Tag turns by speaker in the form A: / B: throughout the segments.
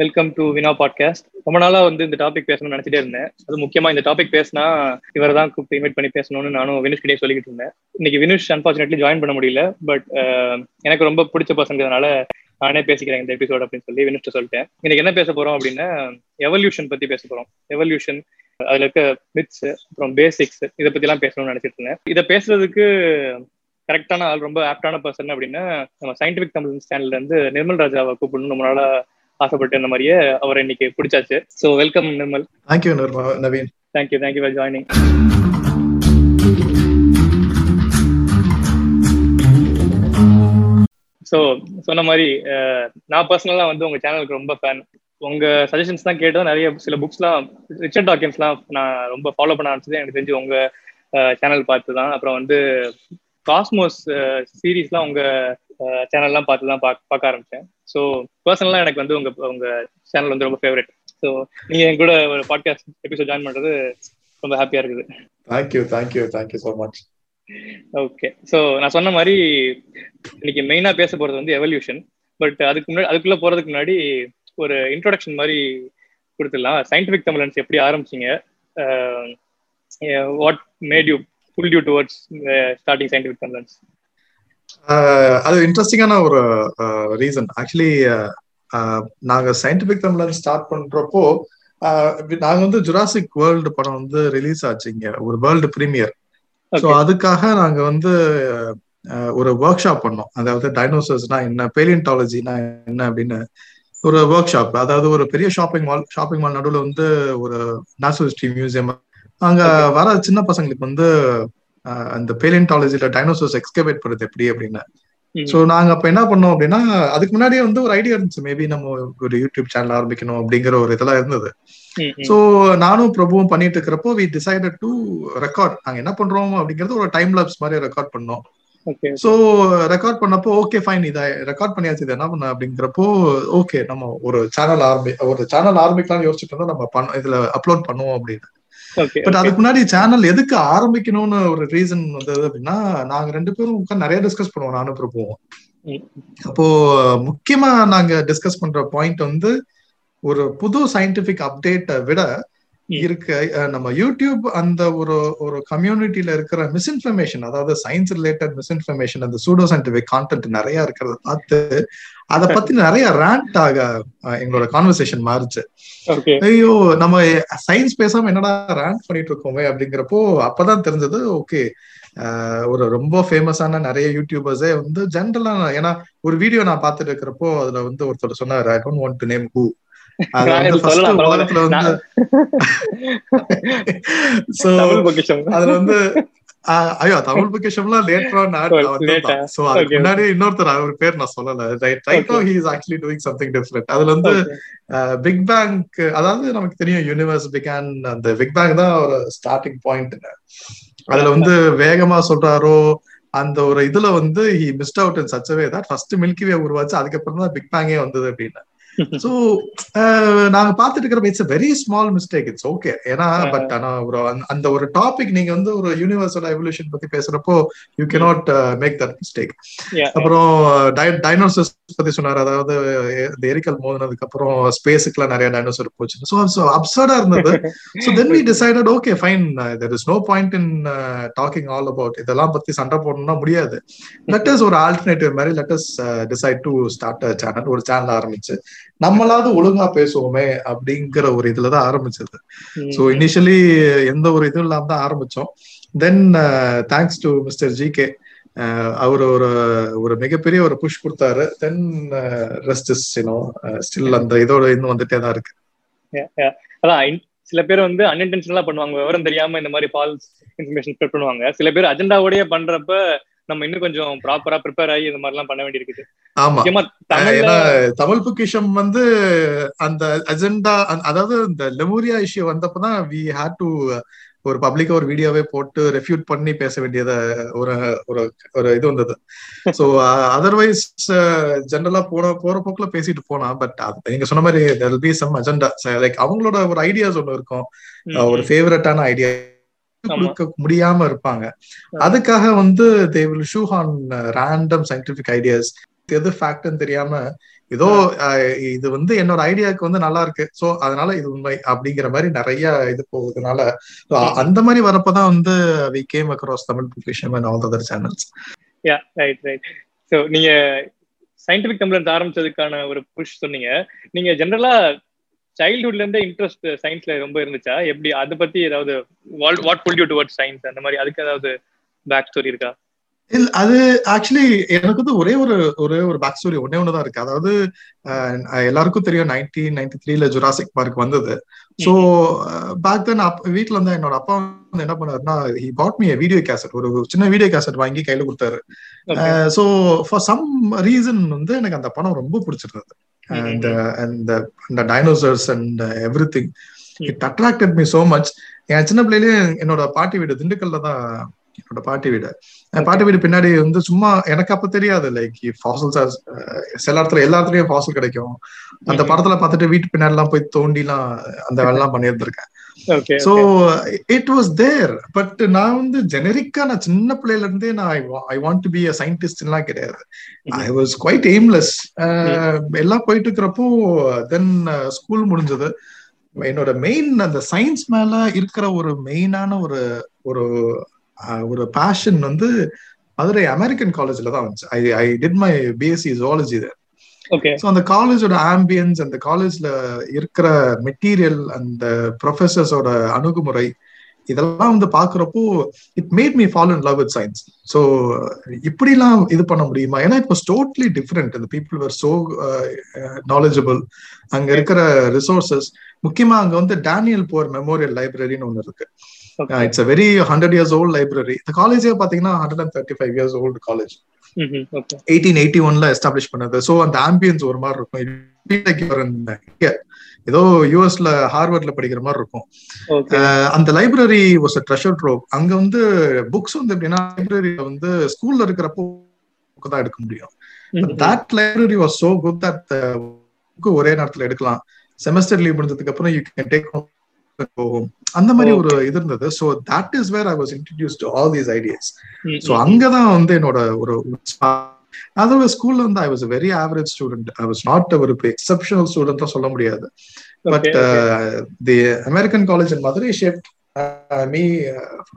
A: Welcome to வினா podcast ரொம்ப நாளா வந்து இந்த டாபிக் பேசணும்னு நினைச்சிட்டே இருந்தேன். அது முக்கியமா இந்த டாபிக் பேசினா இவரை தான் கூப்பிட்டு இன்வைட் பண்ணி பேசணும்னு நானும் வினுஷ் கிட்டே சொல்லிக்கிட்டு இருந்தேன். இன்னைக்கு வினுஷ் அன்பார்ச்சுனேட்லி ஜாயின் பண்ண முடியல பட் uh, எனக்கு ரொம்ப பிடிச்ச பசங்கிறதுனால நானே பேசிக்கிறேன் இந்த எபிசோட் அப்படின்னு சொல்லி வினுஷ்ட சொல்லிட்டேன். இன்னைக்கு என்ன பேச போறோம் அப்படின்னா எவல்யூஷன் பத்தி பேச போறோம். எவல்யூஷன் அதுல இருக்க மித்ஸ் அப்புறம் பேசிக்ஸ் இதை பத்தி எல்லாம் பேசணும்னு நினைச்சிட்டு இருந்தேன். இதை பேசுறதுக்கு கரெக்டான ஆள் ரொம்ப ஆப்டான பர்சன் அப்படின்னா நம்ம சயின்டிபிக் தமிழ் சேனல்ல இருந்து நிர்மல் ராஜாவை கூப்பிடணும் ரொம்ப நாளா ஆசைப்பட்டு இந்த மாதிரியே அவரை இன்னைக்கு பிடிச்சாச்சு. So welcome Nirmal
B: thank you Naveen
A: thank you thank you for joining so சொன்ன மாதிரி நான் பர்சனலாக வந்து உங்க சேனலுக்கு ரொம்ப ஃபேன் உங்க சஜஷன்ஸ் தான் கேட்டு நிறைய சில புக்ஸ்லாம் ரிச்சர்ட் டாக்கின்ஸ்லாம் நான் ரொம்ப ஃபாலோ பண்ண ஆரம்பிச்சது. எனக்கு தெரிஞ்சு உங்க சேனல் பார்த்து தான் அப்புறம் வந்து காஸ்மோஸ் சீரீஸ்லாம் உங்க சேனல்லாம் பார்த்து தான் பார்க்க ஆரம்பிச்சேன். ஸோ பர்சனலாக எனக்கு வந்து உங்க உங்க சேனல் வந்து ரொம்ப ஃபேவரட் ஸோ நீங்க என் கூட ஒரு பாட்காஸ்ட் எபிசோட் ஜாயின் பண்றது ரொம்ப ஹாப்பியா இருக்குது.
B: Thank you thank you thank you so much
A: okay so நான் சொன்ன மாதிரி இன்னைக்கு மெயினா பேச போறது வந்து எவல்யூஷன் பட் அதுக்கு முன்னாடி அதுக்குள்ள போறதுக்கு முன்னாடி ஒரு இன்ட்ரோடக்ஷன் மாதிரி கொடுத்துடலாம். சயின்டிபிக் தமிழன்ஸ் எப்படி ஆரம்பிச்சீங்க? What made you pull you towards starting scientific Tamilans
B: அது இன்ட்ரெஸ்டிங்கான ஒரு ரீசன் ஆக்சுவலி நாங்க சயின்டிபிக் தமிழன் ஸ்டார்ட் பண்றப்போ நாங்க வந்து ஜுராசிக் வேர்ல்டு படம் வந்து ரிலீஸ் ஆச்சு இங்க. ஒரு வேர்ல்டு பிரீமியர் ஸோ அதுக்காக நாங்க வந்து ஒரு ஒர்க் ஷாப் பண்ணோம். அதாவது டைனோசர்ஸ்னா என்ன பேலியன்டாலஜினா என்ன அப்படின்னு ஒரு ஒர்க் ஷாப் அதாவது ஒரு பெரிய ஷாப்பிங் மால் ஷாப்பிங் மால் நடுவில் வந்து ஒரு நேச்சுரல் ஹிஸ்டரி மியூசியம் அங்க வர சின்ன பசங்களுக்கு வந்து அந்த பேலியன்டாலஜில டைனோசர்ஸ் எக்ஸ்கவேட் பண்ணுறது எப்படி அப்படின்னு. ஸோ நாங்க அப்ப என்ன பண்ணோம் அப்படின்னா அதுக்கு முன்னாடியே வந்து ஒரு ஐடியா இருந்துச்சு. மேபி நம்ம ஒரு யூடியூப் சேனல் ஆரம்பிக்கணும் அப்படிங்கிற ஒரு இதெல்லாம் இருந்தது. ஸோ நானும் பிரபுவும் பண்ணிட்டு இருக்கிறப்போ வி டிசைடட் டு ரெக்கார்ட் நாங்க என்ன பண்றோம் அப்படிங்கறது ஒரு டைம் லாப்ஸ் மாதிரி ரெக்கார்ட் பண்ணோம். ஸோ ரெக்கார்ட் பண்ணப்போ ஓகே ஃபைன் இதை ரெக்கார்ட் பண்ணியாச்சு இது என்ன பண்ண அப்படிங்கிறப்போ ஓகே நம்ம ஒரு சேனல் ஆரம்பி ஒரு சேனல் ஆரம்பிக்கலாம்னு யோசிச்சுட்டு இருந்தோம் நம்ம பண்ண இதுல அப்லோட் பண்ணுவோம் அப்படின்னு. பட் அதுக்கு முன்னாடி சேனல் எதுக்கு ஆரம்பிக்கணும்னு ஒரு ரீசன் வந்தது அப்படின்னா நாங்க ரெண்டு பேரும் உட்காந்து நிறைய டிஸ்கஸ் பண்ணுவோம் நானும் போவோம். அப்போ முக்கியமா நாங்க டிஸ்கஸ் பண்ற பாயிண்ட் வந்து ஒரு புது சயின்டிபிக் அப்டேட்டை விட இருக்க நம்ம யூடியூப் அந்த ஒரு ஒரு கம்யூனிட்டியில இருக்கிற மிஸ்இன்ஃபர்மேஷன் அதாவது சயின்ஸ் ரிலேட்டட் மிஸ்இன்ஃபர்மேஷன் அந்த சூடோ சயின்டிபிக் கான்டென்ட் நிறைய இருக்கிறத பார்த்து அதை பத்தி நிறைய ரேண்ட் ஆக எங்களோட கான்வர்சேஷன் மாறுச்சு. ஐயோ நம்ம சயின்ஸ் பேசாம என்னடா ரேண்ட் பண்ணிட்டு இருக்கோமே அப்படிங்கிறப்போ அப்பதான் தெரிஞ்சது ஓகே ஒரு ரொம்ப ஃபேமஸான நிறைய யூடியூபர்ஸே வந்து ஜென்ரலா ஏன்னா ஒரு வீடியோ நான் பார்த்துட்டு இருக்கிறப்போ அதுல வந்து ஒருத்தர் சொன்னார் I don't want to name who அதுல வந்து ஐயோ தமிழ் பொக்கிஷம்லாம் லேட்டரா சோ அதுக்கு முன்னாடி இன்னொருத்தர் அவர் பேர் நான் சொல்லல. Right right no he is actually doing something different அதுல வந்து பிக் பேங் அதாவது நமக்கு தெரியும் யூனிவர்ஸ் பிகான் அந்த பிக் பேங் தான் ஒரு ஸ்டார்டிங் பாயிண்ட் அதுல வந்து வேகமா சொல்றாரோ அந்த ஒரு இதுல வந்து he missed out in such a way தான் ஃபர்ஸ்ட் மில்கி வே உருவாச்சு அதுக்கப்புறம் தான் பிக் பேங்கே வந்தது அப்படின்னு. சோ நாங்க பாத்துட்டு இருக்கிறப்ப it's very small mistake it's okay ஏன்னா பட் ஆனா ஒரு அந்த ஒரு டாபிக் நீங்க வந்து ஒரு யூனிவர்சல் எவல்யூஷன் பத்தி பேசுறப்போ you cannot make that mistake அப்புறம் டைனோசர்ஸ் பத்தி சொன்னார். அதாவது இந்த எரிக்கல் மோதினதுக்கு அப்புறம் ஸ்பேஸுக்குலாம் நிறைய டைனோசர் போச்சு ஸோ ஸோ அப்சர்டா இருந்தது. So then we decided okay fine there is no point in talking all about இதெல்லாம் பத்தி சண்டை போடணும்னா முடியாது. லெட்டஸ் ஒரு ஆல்டர்னேட்டிவ் மாதிரி let's decide to start channel ஒரு சேனல் ஆரம்பிச்சு நம்மளாவது ஒழுங்கா பேசுவோமே அப்படிங்கிற ஒரு இதுலதான் ஆரம்பிச்சது. ஸோ இனிஷியலி எந்த ஒரு இதுவும் இல்லாம தான் ஆரம்பிச்சோம். Then thanks to mister G K அவர் ஒரு ஒரு மிகப்பெரிய ஒரு புஷ் கொடுத்தாரு. Then rest is you know still அந்த இதோட இன்னும் வந்துட்டே தான் இருக்கு.
A: அதான் சில பேர் வந்து அன்இன்டென்ஷனலா பண்ணுவாங்க. விவரம் தெரியாம இந்த மாதிரி ஃபால்ஸ் இன்ஃபர்மேஷன் ஸ்ப்ரெட் பண்ணுவாங்க. சில பேர் அஜெண்டாவோடய பண்றப்ப நம்ம இன்னும் கொஞ்சம் ப்ராப்பரா ப்ரிப்பேர் ஆகி இந்த மாதிரி எல்லாம் பண்ண வேண்டியிருக்குது.
B: ஆமா. ஏன்னா தமிழ் பொக்கிஷம் வந்து அந்த அஜெண்டா அதாவது இந்த லெமூரியா இஷ்யூ வந்தப்பதான் வி ஹேட் டு ஒரு பப்ளிக்கா ஒரு வீடியோவே போட்டு ரெஃப்யூட் பண்ணி பேச வேண்டியத ஒரு ஒரு ஒரு இது வந்தது. சோ அதர்வைஸ் ஜென்ரலா போன போற போக்குல பேசிட்டு போனா பட் நீங்க சொன்ன மாதிரி there be some agenda like அவங்களோட ஒரு ஐடியாஸ் ஒண்ணு இருக்கும். ஒரு ஃபேவரட்டான ஐடியா கொடுக்க முடியாம இருப்பாங்க. அதுக்காக வந்து they will shoo on random scientific ideas எது ஃபேக்ட்னு தெரியாம ஏதோ இது வந்து என்னோட ஐடியாவுக்கு வந்து நல்லா இருக்கு. சோ அதனால இது உண்மை அப்படிங்கிற மாதிரி நிறைய இது போகுதுனால அந்த மாதிரி வரப்பதான் வந்து we came across Tamil புக்லிஷம் and all other channels
A: ya right right so நீங்க சயின்டிபிக் டம்ளர் ஆரம்பிச்சதுக்கான ஒரு புஷ் சொன்னீங்க. நீங்க ஜென்ரலா சைல்ட்ஹுட்ல இருந்தே இன்ட்ரெஸ்ட் சயின்ஸ்ல ரொம்ப இருந்துச்சா? எப்படி அதை பத்தி ஏதாவது what pull you toward science அந்த மாதிரி அதுக்கு ஏதாவது பேக் ஸ்டோரி இருக்கா?
B: இல்ல அது ஆக்சுவலி எனக்கு வந்து ஒரே ஒரு ஒரே ஒரு பேக் ஸ்டோரி ஒன்னே ஒண்ணுதான் இருக்கு. அதாவது எல்லாருக்கும் தெரியும் நைன்டீன் நைன்டி த்ரீல ஜுராசிக் பார்க் வந்தது. ஸோ பேக் தென் வீட்டுல இருந்தா என்னோட அப்பா வந்து என்ன பண்ணாருன்னா he bought me video cassette ஒரு சின்ன வீடியோ கேசட் வாங்கி கையில கொடுத்தாரு. ஸோ ஃபார் சம் ரீசன் வந்து எனக்கு அந்த படம் ரொம்ப பிடிச்சிருந்தது. அண்ட் அண்ட் அந்த dinosaurs and everything it attracted me so much என் சின்ன பிள்ளையிலேயே என்னோட பாட்டி வீடு திண்டுக்கல்ல தான் என்னோட பாட்டி வீடு. பாட்டி வீடு பின்னாடி வந்து சும்மா எனக்கு அப்ப தெரியாது. லைக் ஃபாசல்ஸ் சில இடத்துல எல்லா இடத்துலயும் ஃபாசல் கிடைக்கும். அந்த படத்துல பார்த்துட்டு வீட்டு பின்னாடி எல்லாம் போய் தோண்டி எல்லாம் அந்த வேலைலாம் பண்ணியிருந்திருக்கேன். So it was there but நான் வந்து ஜெனரிக்கா நான் சின்ன பிள்ளையில இருந்தே நான் I want to be a scientist எல்லாம் கிடையாது. ஐ வாஸ் குவைட் எய்ம்லெஸ் எல்லாம் போயிட்டு இருக்கிறப்போ தென் ஸ்கூல் முடிஞ்சது. என்னோட மெயின் அந்த சயின்ஸ் மேல இருக்கிற ஒரு மெயினான ஒரு ஒரு ஒரு பேஷன் வந்து மதுரை அமெரிக்கன் காலேஜ்ல தான் வந்துச்சு. I I did my BSc zoology so அந்த காலேஜோட ஆம்பியன்ஸ் அந்த காலேஜ்ல இருக்கிற மெட்டீரியல் அந்த ப்ரொஃபசர்ஸோட அணுகுமுறை இதெல்லாம் வந்து பாக்குறப்போ it made me fall in love with science so இப்படிலாம் இது பண்ண முடியுமா? ஏன்னா இட் வாஸ் டோட்லி டிஃப்ரெண்ட் அந்த பீப்புள் வர் சோ நாலேஜபிள் அங்க இருக்கிற ரிசோர்சஸ் முக்கியமா அங்க வந்து டேனியல் போர் மெமோரியல் லைப்ரரின்னு ஒன்று இருக்கு. It's a very hundred years old library இந்த காலேஜே பாத்தீங்கன்னா hundred and thirty five years old college eighteen eighty ஒன்ல எஸ்டாப்ளிஷ் பண்ணது. ஸோ அந்த ஆம்பியன்ஸ் ஒரு மாதிரி இருக்கும். ஏதோ யூஎஸ்ல ஹார்வர்ட்ல படிக்கிற மாதிரி இருக்கும். அந்த லைப்ரரி வாஸ் ட்ரெஷர் ட்ரோவ் அங்க வந்து புக்ஸ் வந்து எப்படின்னா லைப்ரரியில வந்து ஸ்கூல்ல இருக்கிறப்போ தான் எடுக்க முடியும். That library was so good that book ஒரே நேரத்துல எடுக்கலாம். செமஸ்டர் லீவ் முடிஞ்சதுக்கு அப்புறம் யூ கேன் டேக் போகும் அந்த மாதிரி ஒரு இது இருந்தது. So that is where I was introduce to all these ideas so அங்கதான் வந்து என்னோட ஒரு அதுவும் ஸ்கூல்ல வந்து I was very average student I was not ஒரு எக்ஸப்ஷனல் ஸ்டூடெண்ட் சொல்ல முடியாது. But the American college in Madurai shaped me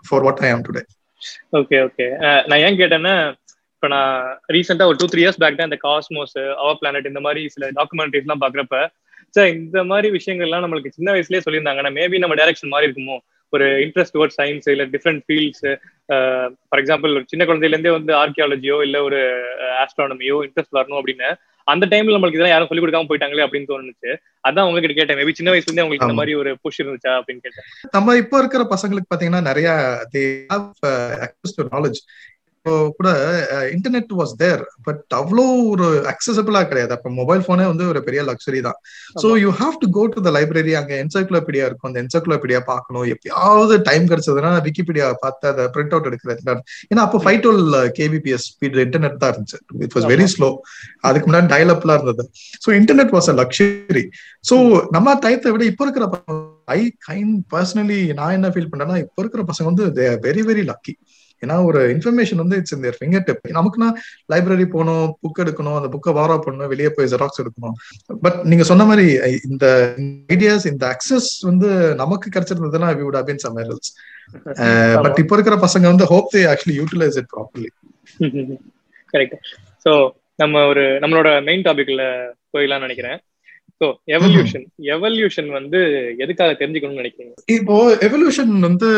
B: for what I am today
A: okay okay நான் ஏன் கேட்டேன்னா இப்போ நான் ரீசெண்டா ஒரு டூ த்ரீ இயர்ஸ் பேக் தான் இந்த காஸ்மோஸ் அவர் பிளானட் இந்த மாதிரி சில டாக்குமெண்ட்ரிஸ் எல்லாம் பாக்குறப்ப சார் இந்த மாதிரி விஷயங்கள்லாம் நம்மளுக்கு சின்ன வயசுலயே சொல்லியிருந்தாங்கன்னா மேபி நம்ம டைரக்ஷன் மாறி இருக்குமோ? ஒரு இன்ட்ரெஸ்ட் டுவர்ட் சயின்ஸ் இல்ல டிஃப்ரெண்ட் ஃபீல்ட்ஸ் ஃபார் எக்ஸாம்பிள் ஒரு சின்ன குழந்தையில இருந்தே வந்து ஆர்கியாலஜியோ இல்ல ஒரு ஆஸ்ட்ரானமியோ இன்ட்ரெஸ்ட் வரணும் அப்படின்னு அந்த டைம்ல நம்மளுக்கு இதெல்லாம் யாரும் சொல்லிக் கொடுக்காம போயிட்டாங்களே அப்படின்னு தோணுச்சு. அதான் உங்ககிட்ட கேட்டேன். மேபி சின்ன வயசுல இருந்தே உங்களுக்கு இந்த மாதிரி ஒரு புஷ் இருந்துச்சா அப்படின்னு கேட்டேன்.
B: நம்ம இப்ப இருக்கிற பசங்களுக்கு பாத்தீங்கன்னா நிறைய நாலேஜ் கூட இன்டர்நெட் வாஸ் தேர் பட் அவ்வளோ ஒரு அக்சசபிளா கிடையாது. அப்ப மொபைல் போனே வந்து ஒரு பெரிய லக்ஸரி தான். So you have to go to the library அங்க என்சைக்ளோபீடியா இருக்கும். அந்த என்சைக்ளோபீடியா பார்க்கணும். எப்பயாவது டைம் கிடைச்சதுன்னா விக்கிபீடியா பார்த்து அதை பிரிண்ட் அவுட் எடுக்கிறது ஏன்னா அப்போ five twelve kbps speed internet தான் இருந்துச்சு. இட் வாஸ் வெரி ஸ்லோ அதுக்கு முன்னாடி டயல் அப்லாம் இருந்தது. So internet was a luxury so நம்ம டயத்தை விட இப்போ இருக்கிற ஐ கைண்ட் பர்சனலி நான் என்ன ஃபீல் பண்றேன்னா இப்போ இருக்கிற பசங்க வந்து வெரி வெரி லக்கி ஏன்னா ஒரு இன்ஃபர்மேஷன் வந்து இட்ஸ் இந்த ஃபிங்கர் டிப் நமக்குன்னா லைப்ரரி போகணும் புக் எடுக்கணும் அந்த புக்கை வாரா பண்ணணும் வெளியே போய் ஜெராக்ஸ் எடுக்கணும். பட் நீங்க சொன்ன மாதிரி இந்த ஐடியாஸ் இந்த அக்சஸ் வந்து நமக்கு கிடைச்சிருந்ததுன்னா we would have some else but இப்போ இருக்கிற பசங்க வந்து hope they actually utilize it properly
A: correct so நம்ம ஒரு நம்மளோட மெயின் டாபிக்ல போயிடலாம்னு நினைக்கிறேன். ஸோ எவல்யூஷன் எவல்யூஷன் வந்து எதுக்காக தெரிஞ்சுக்கணும்னு நினைக்கிறீங்க?
B: இப்போ எவல்யூஷன் வந்து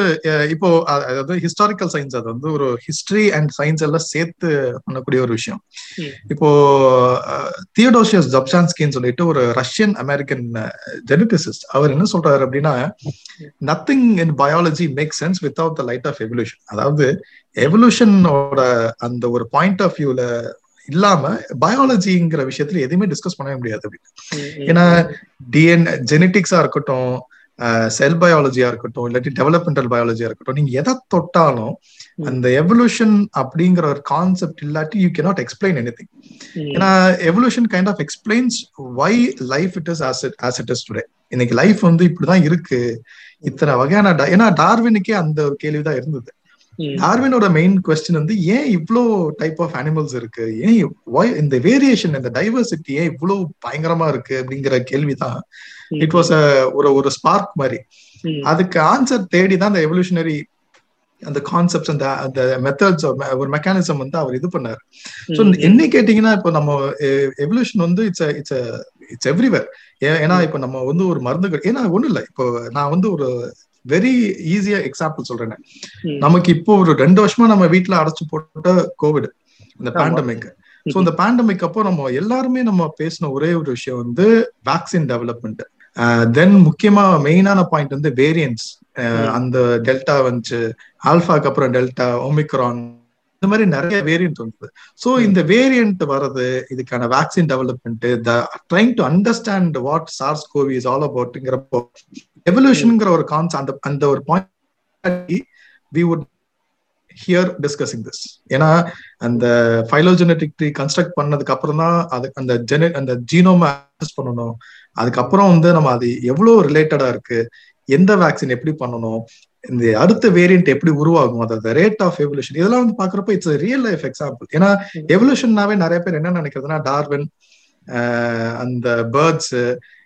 B: இப்போ அதாவது ஹிஸ்டாரிக்கல் சயின்ஸ் அது வந்து ஒரு ஹிஸ்டரி அண்ட் சயின்ஸ் எல்லாம் சேர்த்து பண்ணக்கூடிய ஒரு விஷயம். இப்போ தியோடோசியஸ் ஜப்சான்ஸ்கின்னு சொல்லிட்டு ஒரு ரஷ்யன் அமெரிக்கன் ஜெனடிசிஸ்ட் அவர் என்ன சொல்றாரு அப்படின்னா nothing in biology make sense without the light of evolution அதாவது எவல்யூஷனோட அந்த ஒரு பாயிண்ட் ஆஃப் வியூல இல்லாம பயாலஜிங்கிற விஷயத்துல எதுவுமே டிஸ்கஸ் பண்ணவே முடியாது அப்படின்னு. ஏன்னா டிஎன் ஜெனட்டிக்ஸா இருக்கட்டும் செல் பயாலஜியா இருக்கட்டும் இல்லாட்டி டெவலப்மெண்டல் பயாலஜியா இருக்கட்டும் நீங்க எதை தொட்டாலும் அந்த எவல்யூஷன் அப்படிங்கிற ஒரு கான்செப்ட் இல்லாட்டி you cannot explain anything ஏன்னா evolution kind of explains why life it is as as it is today இன்னைக்கு லைஃப் வந்து இப்படிதான் இருக்கு. இத்தனை வகையான ஏன்னா டார்வினுக்கே அந்த ஒரு கேள்விதான் இருந்தது. டார்வினோட மெயின் கொஸ்டின் வந்து ஏன் இவ்வளோ டைப் ஆஃப் அனிமல்ஸ் இருக்கு? ஏன் இந்த வேரியேஷன் இந்த டைவர்சிட்டி ஏன் இவ்வளோ பயங்கரமா இருக்கு? அப்படிங்கிற கேள்விதான். இட் வாஸ் ஒரு ஒரு ஸ்பார்க் மாதிரி. அதுக்கு ஆன்சர் தேடி தான் அந்த எவல்யூஷனரி அந்த கான்செப்ட்ஸ் அந்த அந்த மெத்தட்ஸ் ஒரு மெக்கானிசம் வந்து அவர் இது பண்ணாரு. ஸோ என்ன கேட்டீங்கன்னா இப்போ நம்ம எவல்யூஷன் வந்து இட்ஸ் இட்ஸ் இட்ஸ் எவ்ரிவேர் ஏன்னா இப்போ நம்ம வந்து ஒரு மருந்துகள் ஏன்னா ஒண்ணும் இல்லை இப்போ நான் வந்து ஒரு வெரி ஈஸியா எக்ஸாம்பிள் சொல்றேன். நமக்கு இப்போ ஒரு ரெண்டு வருஷமா நம்ம வீட்டுல அடைச்சு போட்ட கோவிட் இந்த பேண்டமிக் ஸோ இந்த பேண்டமிக் அப்போ நம்ம எல்லாருமே நம்ம பேசின ஒரே ஒரு விஷயம் வந்து வேக்சின் டெவலப்மெண்ட் தென் முக்கியமா மெயினான பாயிண்ட் வந்து வேரியன்ஸ் அந்த டெல்டா வந்துச்சு ஆல்ஃபாக்கு அப்புறம் டெல்டா ஒமிக்ரான் இந்த மாதிரி நிறைய வேரியன்ட் வந்தது. ஸோ இந்த வேரியன்ட் வர்றது இதுக்கான vaccine development the trying to understand what SARS CoV is all அபவுட்ங்கிறப்போ எவல்யூஷனுங்கிற ஒரு கான்செப்ட் அந்த அந்த ஒரு point we would hear discussing this ஏன்னா அந்த ஃபைலோஜெனட்டிக் ட்ரீ கன்ஸ்ட்ரக்ட் பண்ணதுக்கு அப்புறம் தான் அது அந்த ஜென அந்த ஜீனோம் பண்ணணும். அதுக்கப்புறம் வந்து நம்ம அது எவ்வளவு ரிலேட்டடா இருக்கு எந்த வேக்சின் எப்படி பண்ணணும் இந்த அடுத்த வேரியன்ட் எப்படி உருவாகும் அதாவது ரேட் ஆஃப் எவல்யூஷன் இதெல்லாம் வந்து பாக்குறப்ப இட்ஸ் ரியல் லைஃப் எக்ஸாம்பிள் ஏன்னா எவல்யூஷன்னாவே நிறைய பேர் என்ன நினைக்கிறதுனா டார்வின் அந்த பேர்ட்ஸ்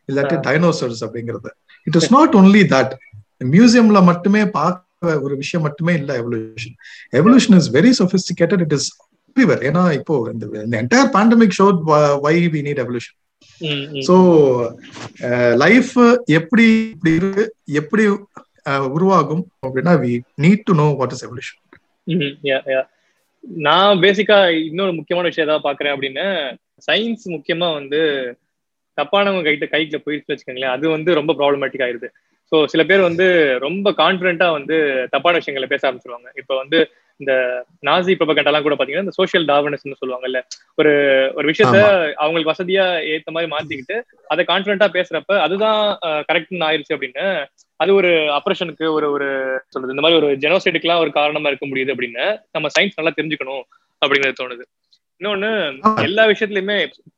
B: இல்லாட்டி டைனோசர்ஸ் அப்படிங்கிறது. It is not only that மியூசியம்ல மட்டுமே பார்க்க ஒரு விஷயம் மட்டுமே இல்ல evolution evolution is very sophisticated it is everywhere ஏன்னா இப்போ இந்த entire pandemic show why we need evolution so life எப்படி இப்படி எப்படி உருவாகும் அப்படின்னா we need to know what is evolution
A: நான் பேசிக்கா இன்னொரு முக்கியமான விஷயம் ஏதாவது பாக்குறேன் அப்படின்னு சயின்ஸ் முக்கியமா வந்து தப்பானவங்க கைட்ட கைக்குல போயிடுச்சு வச்சுக்கோங்களேன் அது வந்து ரொம்ப ப்ராப்ளமேட்டிக் ஆயிருது. ஸோ சில பேர் வந்து ரொம்ப கான்பிடண்டா வந்து தப்பான விஷயங்களை பேச ஆரம்பிச்சிருவாங்க. இப்போ வந்து இந்த நாசி ப்ரொபகண்டெல்லாம் கூட பாத்தீங்கன்னா இந்த சோசியல் டார்வனஸ்னு சொல்லுவாங்கல்ல ஒரு ஒரு விஷயத்த அவங்களுக்கு வசதியா ஏத்த மாதிரி மாத்திக்கிட்டு அதை கான்பிடண்டா பேசுறப்ப அதுதான் கரெக்ட்னு ஆயிருச்சு அப்படின்னு அது ஒரு அப்ரேஷனுக்கு ஒரு ஒரு சொல்றது இந்த மாதிரி ஒரு ஜெனோசைடுக்குலாம் ஒரு காரணமா இருக்க முடியுது அப்படின்னு நம்ம சயின்ஸ் நல்லா தெரிஞ்சுக்கணும் அப்படிங்கிறது தோணுது. இன்னொன்னு எல்லா விஷயத்துலயுமே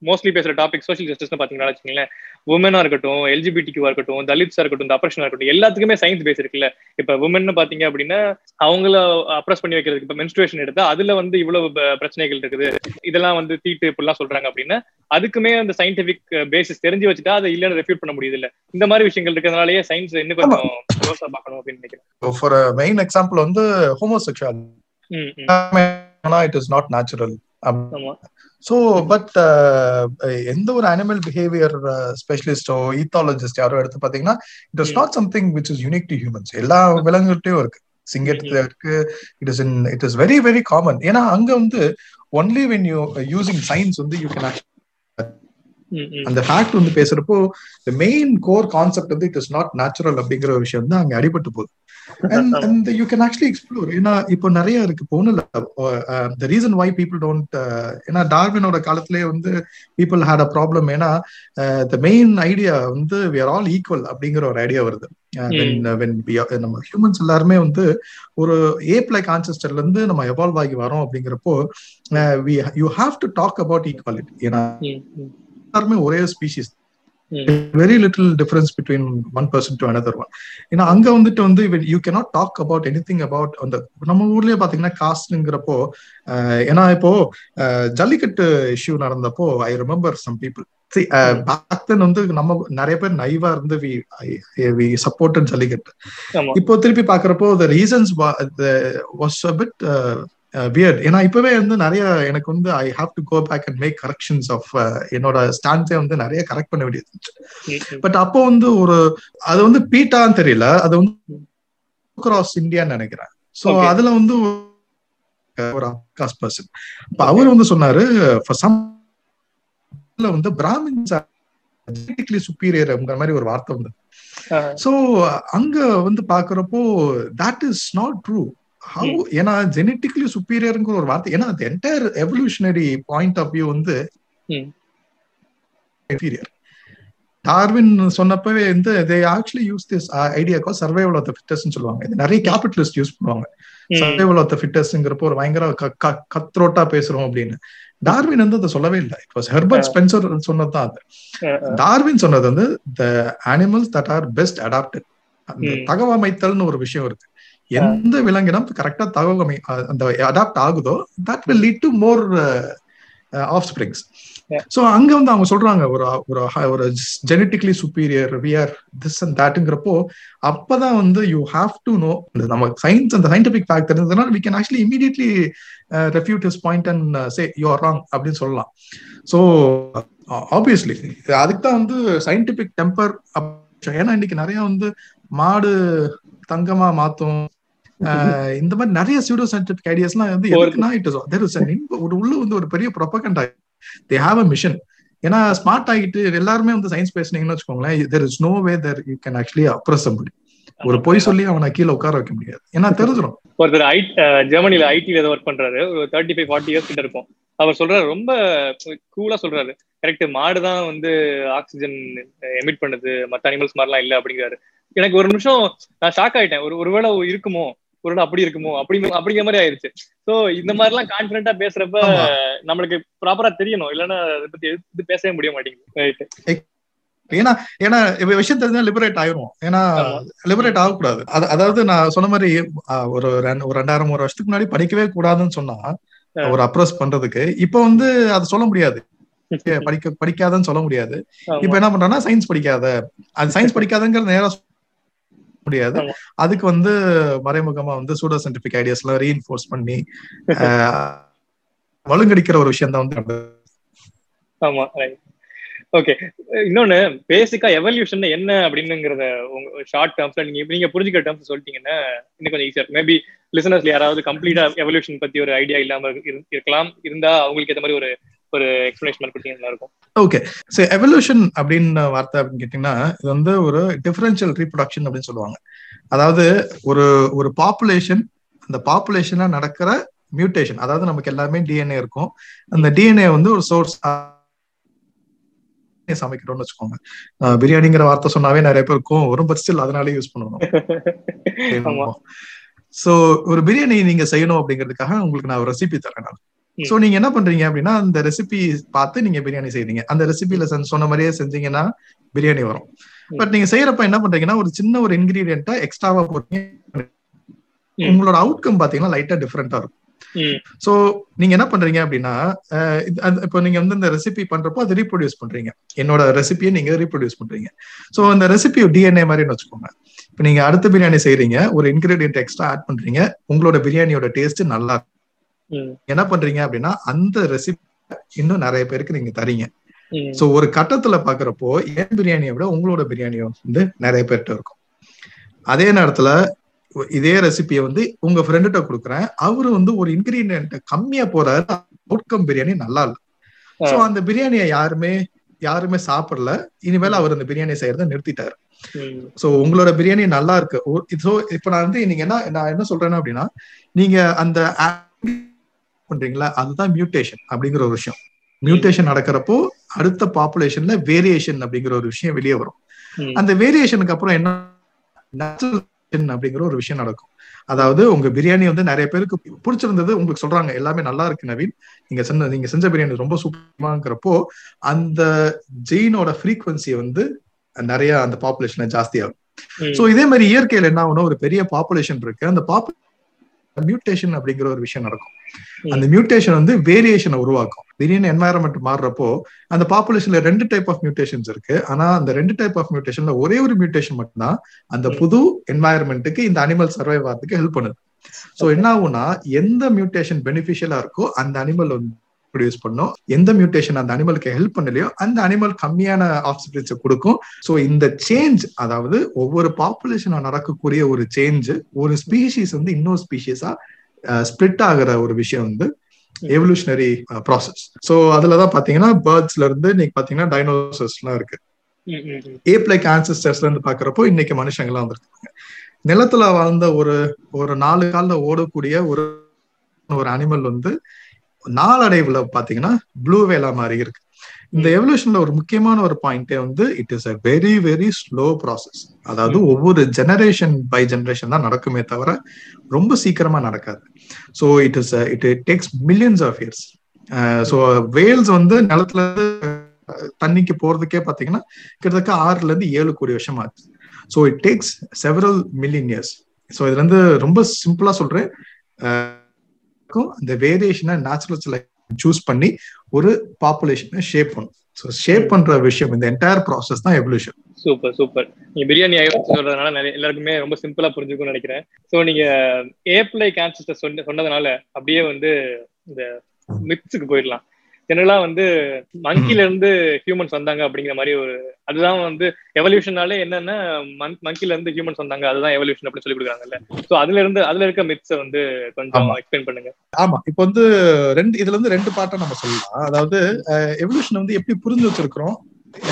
A: மோஸ்ட்லி பேசுற டாபிக் சோசியல் ஜஸ்டிஸ் பாத்தீங்கன்னா வச்சுக்கோங்களேன் உமனா இருக்கட்டும் எல்ஜிபிடிக்யூவா இருக்கட்டும் தலித்ஸா இருக்கட்டும் இந்த அப்ரேஷனா இருக்கட்டும் எல்லாத்துக்குமே சயின்ஸ் பேஸ் இருக்குல்ல. இப்ப உமன் பாத்தீங்க அப்படின்னா அவங்கள அப்ரஸ் பண்ணி வைக்கிறதுக்கு இப்ப மென்ஸ்ட்ரேஷன் எடுத்தா அதுல வந்து இவ்வளவு பிரச்சனைகள் இருக்குது. இதெல்லாம் வந்து தீட்டு இப்படிலாம் சொல்றாங்க அப்படின்னா அதுக்குமே அந்த சயின்டிபிக் பேசிஸ் தெரிஞ்சு வச்சுட்டா அதை இல்லைன்னு ரெஃப்யூட் பண்ண முடியுது இல்ல இந்த மாதிரி விஷயங்கள் இருக்கிறதுனாலயே சயின்ஸ் இன்னும் கொஞ்சம் க்ளோஸா பார்க்கணும் அப்படின்னு நினைக்கிறேன்.
B: ஃபார் மெயின் எக்ஸாம்பிள் வந்து homosexuality it is not natural so but எந்த ஒரு அனிமல் பிஹேவியர் ஸ்பெஷலிஸ்டோ ஈத்தாலஜிஸ்ட் யாரோ எடுத்து பாத்தீங்கன்னா it is not something which is unique to humans எல்லா விலங்குகிட்டையும் இருக்கு. சிங்கத்துல இருக்கு. It is in it is very very common ஏன்னா அங்க வந்து only when you using science வந்து யூ கேன் அந்த ஃபேக்ட் வந்து பேசுறப்போ மெயின் கோர் கான்செப்ட் வந்து இட் இஸ் நாட் நேச்சுரல் அப்படிங்கிற விஷயம் வந்து அங்க அடிபட்டு போகுது. And and you can actually explore ஏன்னா இப்போ நிறைய இருக்கு. இல்லை the reason why people don't ஏன்னா டார்வினோட காலத்திலேயே வந்து பீப்புள் ஹேட் அ ப்ராப்ளம் ஏன்னா த மெயின் ஐடியா வந்து வி ஆர் ஆல் ஈக்குவல் அப்படிங்கிற ஒரு ஐடியா வருது. நம்ம ஹியூமன்ஸ் எல்லாருமே வந்து ஒரு ஏப் லைக் ஆன்செஸ்டர்ல இருந்து நம்ம எவால்வ் ஆகி வரோம் அப்படிங்கிறப்போ you have to talk about equality ஏன்னா எல்லாருமே ஒரே species very little difference between one person to another one ஏன்னா அங்க வந்துட்டு வந்து you cannot talk about anything about அந்த நம்ம ஊர்லயே பாத்தீங்கன்னா காஸ்ட்ங்கிறப்போ ஏன்னா இப்போ Jallikattu issue நடந்தப்போ I remember some people back then வந்து நம்ம நிறைய பேர் நைவா இருந்து வி வி சப்போர்ட் ஜல்லிக்கட்டு. இப்போ திருப்பி பாக்குறப்போ the reasons was a bit weird ஏன்னா இப்பவே வந்து நிறைய எனக்கு வந்து I have to go back and make corrections of என்னோட ஸ்டாண்ட்ஸே வந்து நிறைய கரெக்ட் பண்ண வேண்டியது பட் அப்போ வந்து ஒரு அது வந்து பீட்டான்னு தெரியல. அது வந்து கிராஸ் இந்தியான்னு நினைக்கிறேன். ஸோ அதுல வந்து ஒரு காஸ்ட் பர்சன் இப்ப அவர் வந்து சொன்னாரு சம் வந்து பிராமின்ஸ் ஜெனட்டிக்லி சுப்பீரியர்ங்கிற மாதிரி ஒரு வார்த்தை வந்து சோ அங்க வந்து பாக்குறப்போ that is not true how ஏன்னா ஜெனட்டிக்லி சுப்பீரியருங்கிற ஒரு வார்த்தை ஏன்னா அது entire evolutionary point of view வந்து டார்வின் சொன்னப்பவே வந்து தே ஆக்சுவலி யூஸ் திஸ் ஐடியாக்கோ சர்வைவல் ஆஃப் த ஃபிட்டஸ்ட்னு சொல்லுவாங்க. இது நிறைய கேபிட்டலிஸ்ட் யூஸ் பண்ணுவாங்க. சர்வைவல் ஆஃப் த ஃபிட்டஸ்ட்ங்கிறப்போ ஒரு பயங்கர கத்ரோட்டா பேசுறோம் அப்படின்னு. டார்வின் வந்து அதை சொல்லவே இல்லை. இட் வாஸ் ஹெர்பர்ட் ஸ்பென்சர் சொன்னதுதான் அது. டார்வின் சொன்னது வந்து the animals that are best adapted அந்த தகவமைத்தல்னு ஒரு விஷயம் இருக்கு. எந்த விலங்கினம் கரெக்டா தகவல் அந்த அடாப்ட் ஆகுதோ that will lead to more offsprings so அங்க வந்து அவங்க சொல்றாங்க ஒரு ஒரு ஒரு genetically superior we are this and தேட்டுங்கிறப்போ அப்பதான் வந்து யூ ஹாவ் டு நோ நம்ம சயின்ஸ் அந்த சயின்டிபிக் ஃபேக்ட் இருந்ததுனால we can actually immediately refute his point and say you are wrong அப்படின்னு சொல்லலாம். ஸோ ஆப்வியஸ்லி அதுக்கு தான் வந்து சயின்டிபிக் டெம்பர் ஏன்னா இன்னைக்கு நிறைய வந்து மாடு தங்கமா மாத்தும் இந்த மாதிரி நிறைய சூடோ சயின்டிபிக் ஐடியாஸ்லாம் வந்து எதுக்குன்னா இட் இஸ் தேர் இஸ் ஒரு உள்ள வந்து ஒரு பெரிய propaganda they have a mission ஏன்னா ஸ்மார்ட் ஆகிட்டு எல்லாருமே வந்து சயின்ஸ் பேசுனீங்கன்னு வச்சுக்கோங்களேன் there is no way there you can actually oppress ஒரு பொய் சொல்லி அவனை கீழே உட்கார வைக்க முடியாது. ஏன்னா தெரிஞ்சிடும்
A: ஒருத்தர் ஐ ஜெர்மனில ஐடில ஏதோ ஒர்க் பண்றாரு. ஒரு தேர்ட்டி ஃபைவ் ஃபார்ட்டி இயர்ஸ் கிட்ட இருக்கும். அவர் சொல்றாரு ரொம்ப கூலா சொல்றாரு. கரெக்ட் மாடு தான் வந்து ஆக்சிஜன் எமிட் பண்ணுது. மத்த அனிமல்ஸ் மாதிரிலாம் இல்ல அப்படிங்கிறாரு. எனக்கு ஒரு நிமிஷம் நான் ஷாக் ஆயிட்டேன். ஒரு ஒருவேளை இருக்குமோ? ஒரு அப்படி இருக்குமோ? அப்படி அப்படிங்கிற மாதிரி ஆயிருச்சு. சோ இந்த மாதிரி எல்லாம் கான்பிடண்டா பேசுறப்ப நம்மளுக்கு ப்ராப்பரா தெரியணும். இல்லைன்னா அதை பத்தி இது பேசவே முடிய மாட்டேங்குது.
B: ஏன்னா ஏன்னா விஷயம் தெரிஞ்சா லிபரேட் ஆயிரும் ஏன்னா லிபரேட் ஆகக்கூடாது. அதாவது நான் சொன்ன மாதிரி ஒரு ஒரு ரெண்டாயிரம் ஒரு வருஷத்துக்கு முன்னாடி படிக்கவே கூடாதுன்னு சொன்னா ஒரு அப்ரோச் பண்றதுக்கு இப்ப வந்து அதை சொல்ல முடியாது. படிக்க படிக்காதன்னு சொல்ல முடியாது. இப்ப என்ன பண்றாங்கன்னா சயின்ஸ் படிக்காத. அது சயின்ஸ் படிக்காதங்கிற நேரம் முடியாது. அதுக்கு வந்து மறைமுகமா வந்து சூடோ சயின்டிபிக் ஐடியாஸ் எல்லாம் ரீஇன்ஃபோர்ஸ் பண்ணி வலுங்கடிக்கிற ஒரு விஷயம் தான் வந்து
A: ஆமா ஓகே இன்னொன்னு பேசிக்கா எவல்யூஷன் என்ன அப்படின்னுங்கிறத உங்க ஷார்ட் டேர்ம்ஸ்ல நீங்க நீங்க புரிஞ்சுக்கிற டேர்ம்ஸ் சொல்லிட்டீங்கன்னா இன்னும் கொஞ்சம் ஈஸியா மேபி லிசனர்ஸ்ல யாராவது கம்ப்ளீட்டா எவல்யூஷன் பத்தி ஒரு ஐடியா இல்லாம இருக்கலாம். இருந்தா அவங்களுக்கு ஏற்ற மாதிரி ஒரு ஒரு எக்ஸ்பிளேஷன் கொடுத்தீங்கன்னா இருக்கும்
B: ஓகே ஸோ எவல்யூஷன் அப்படின்னு வார்த்தை அப்படின்னு கேட்டீங்கன்னா இது வந்து ஒரு டிஃபரன்ஷியல் ரீப்ரொடக்ஷன் அப்படின்னு சொல்லுவாங்க. அதாவது ஒரு ஒரு பாப்புலேஷன் அந்த பாப்புலேஷன்ல நடக்கிற மியூட்டேஷன் அதாவது நமக்கு எல்லாமே டிஎன்ஏ இருக்கும். அந்த டிஎன்ஏ வந்து ஒரு சோர்ஸ் சமைக்கிறோம்னு வச்சுக்கோங்க. பிரியாணிங்கிற வார்த்தை சொன்னாவே நிறைய பேருக்கும் வரும் பட் ஸ்டில் அதனாலே யூஸ் பண்ணணும். சோ ஒரு பிரியாணி நீங்க செய்யணும் அப்படிங்கிறதுக்காக உங்களுக்கு நான் ஒரு ரெசிபி தரேன் நான். சோ நீங்க என்ன பண்றீங்க அப்படின்னா அந்த ரெசிபி பார்த்து நீங்க பிரியாணி செய்றீங்க. அந்த ரெசிபில சொன்ன மாதிரியே செஞ்சீங்கன்னா பிரியாணி வரும். பட் நீங்க செய்யறப்ப என்ன பண்றீங்கன்னா ஒரு சின்ன ஒரு இன்கிரீடியன்ட்டா எக்ஸ்ட்ராவா போட்டீங்க உங்களோட அவுட்கம் பாத்தீங்கன்னா லைட்டா டிஃப்ரெண்டா இருக்கும். சோ நீங்க என்ன பண்றீங்க அப்படின்னா இப்போ நீங்க வந்து இந்த ரெசிபி பண்றப்போ அதை ரீப்ரொடியூஸ் பண்றீங்க. என்னோட ரெசிபியை நீங்க ரீப்ரொடியூஸ் பண்றீங்க. சோ அந்த ரெசிபி டிஎன்ஏ மாதிரின்னு வச்சுக்கோங்க. இப்போ நீங்க அடுத்த பிரியாணி செய்றீங்க ஒரு இன்கிரீடியன்ட் எக்ஸ்ட்ரா ஆட் பண்றீங்க உங்களோட பிரியாணியோட டேஸ்ட் நல்லா என்ன பண்றீங்க அப்படின்னா அந்த ரெசிபி இன்னும் நிறைய பேருக்கு நீங்க தரீங்க. சோ ஒரு கட்டத்துல பாக்குறப்போ என் பிரியாணியை விட உங்களோட பிரியாணியும் வந்து நிறைய பேர்கிட்ட இருக்கும். அதே நேரத்துல இதே ரெசிபியை வந்து உங்க ஃப்ரெண்டுகிட்ட கொடுக்குறேன். அவரு வந்து ஒரு இன்கிரீடியன்ட் கம்மியா போறாரு. அவுட்கம் பிரியாணி நல்லா இல்ல. சோ அந்த பிரியாணியை யாருமே யாருமே சாப்பிடல. இனிமேல் அவர் அந்த பிரியாணி செய்யறத நிறுத்திட்டாரு. சோ உங்களோட பிரியாணி நல்லா இருக்கு. சோ இப்ப நான் வந்து நீங்க என்ன நான் என்ன சொல்றேன்னா அப்படின்னா நீங்க அந்த பண்றீங்களா? அதுதான் மியூட்டேஷன் அப்படிங்கிற ஒரு விஷயம். மியூட்டேஷன் நடக்கிறப்போ அடுத்த பாப்புலேஷன்ல வேரியேஷன் அப்படிங்கிற ஒரு விஷயம் வெளியே வரும். அந்த வேரியேஷனுக்கு அப்புறம் என்ன அப்படிங்கிற ஒரு விஷயம் நடக்கும். அதாவது உங்க பிரியாணி வந்து நிறைய பேருக்கு பிடிச்சிருந்தது உங்களுக்கு சொல்றாங்க எல்லாமே நல்லா இருக்கு நவீன். நீங்க செஞ்ச நீங்க செஞ்ச பிரியாணி ரொம்ப சூப்பராங்கிறப்போ அந்த ஜெயினோட ஃப்ரீக்வன்சி வந்து நிறைய அந்த பாப்புலேஷன்ல ஜாஸ்தி ஆகும் சோ இதே மாதிரி இயற்கையில என்ன ஆகணும் ஒரு பெரிய பாப்புலேஷன் இருக்கு. அந்த பாப்பு மியூட்டேஷன் அப்படிங்கிற ஒரு விஷயம் நடக்கும். அந்த மியூட்டேஷன் வந்து வேரியேஷனை உருவாக்கும். திடீர்னு என்வாயரன்மெண்ட் மாறுறப்போ அந்த பாப்புலேஷன்ல ரெண்டு டைப் ஆஃப் மியூட்டேஷன்ஸ் இருக்கு. ஆனா அந்த ரெண்டு டைப் ஆஃப் மியூட்டேஷன்ல ஒரே ஒரு மியூட்டேஷன் மட்டும்தான் அந்த புது என்வாயரன்மெண்ட்டுக்கு இந்த அனிமல் சர்வைவ் ஆகிறதுக்கு ஹெல்ப் பண்ணுது ஸோ என்ன ஆகும்னா எந்த மியூட்டேஷன் பெனிஃபிஷியலா இருக்கோ அந்த அனிமல் வந்து ப்ரொடியூஸ் பண்ணும். எந்த மியூட்டேஷன் அந்த அனிமலுக்கு ஹெல்ப் பண்ணலையோ அந்த அனிமல் கம்மியான ஆக்சிஜன்ஸை கொடுக்கும். ஸோ இந்த சேஞ்ச் அதாவது ஒவ்வொரு பாப்புலேஷனா நடக்கக்கூடிய ஒரு சேஞ்ச் ஒரு ஸ்பீஷீஸ் வந்து இன்னொரு ஸ்பீஷீஸா ஸ்பிளிட் ஆகிற ஒரு விஷயம் வந்து எவல்யூஷனரி ப்ராசஸ் ஸோ அதுலதான் பாத்தீங்கன்னா பேர்ட்ஸ்ல இருந்து நீங்க பாத்தீங்கன்னா டைனோசர்ஸ் எல்லாம் இருக்கு ஏப் லைக் ஆன்சஸ்டர்ஸ்ல இருந்து பாக்குறப்போ இன்னைக்கு மனுஷங்கள்லாம் வந்திருக்காங்க. நிலத்துல வாழ்ந்த ஒரு ஒரு நாலு காலில் ஓடக்கூடிய ஒரு ஒரு அனிமல் வந்து நாளடைவுல பாத்தீங்கன்னா ப்ளூ வேலா மாதிரி இருக்கு. இந்த எவல்யூஷன்ல ஒரு முக்கியமான ஒரு பாயிண்டே வந்து it is a very very slow process அதாவது ஒவ்வொரு ஜெனரேஷன் பை ஜெனரேஷன் தான் நடக்குமே தவிர ரொம்ப சீக்கிரமா நடக்காது. So it is it takes millions of years so whales வந்து நிலத்துல தண்ணிக்கு போறதுக்கே பாத்தீங்கன்னா கிட்டத்தட்ட ஆறுல இருந்து ஏழு கோடி வருஷம் ஆச்சு. So it takes several million years so இதுல இருந்து ரொம்ப சிம்பிளா சொல்றேன். அந்த வேரியேஷனை நேச்சுரல் சூஸ் பண்ணி ஒரு பாப்புலேஷனை ஷேப் பண்ணும் ஸோ ஷேப் பண்ற விஷயம் இந்த என்டையர் ப்ராசஸ் தான் எவல்யூஷன்
A: சூப்பர் சூப்பர் நீங்க பிரியாணி சொல்றதுனால நிறைய எல்லாருக்குமே ரொம்ப சிம்பிளா புரிஞ்சுக்கும்னு நினைக்கிறேன். ஸோ நீங்க ஏப்ளை கேன்சர் சொன்ன சொன்னதுனால அப்படியே வந்து இந்த மிக்ஸுக்கு போயிடலாம். ஜெனரலா வந்து மங்கில இருந்து ஹியூமன்ஸ் வந்தாங்க அப்படிங்கிற மாதிரி ஒரு அதுதான் வந்து எவல்யூஷனாலே என்னன்னா மங்கில இருந்து ஹியூமன்ஸ் வந்தாங்க அதுதான் எவல்யூஷன் அப்படின்னு சொல்லி கொடுக்குறாங்கல்ல. சோ அதுல இருந்து அதுல இருக்க மித்ஸை வந்து கொஞ்சம் எக்ஸ்பிளைன் பண்ணுங்க.
B: ஆமா. இப்போ வந்து ரெண்டு இதுல இருந்து ரெண்டு பாட்டை நம்ம சொல்லலாம். அதாவது எவல்யூஷன் வந்து எப்படி புரிஞ்சு வச்சிருக்கிறோம்?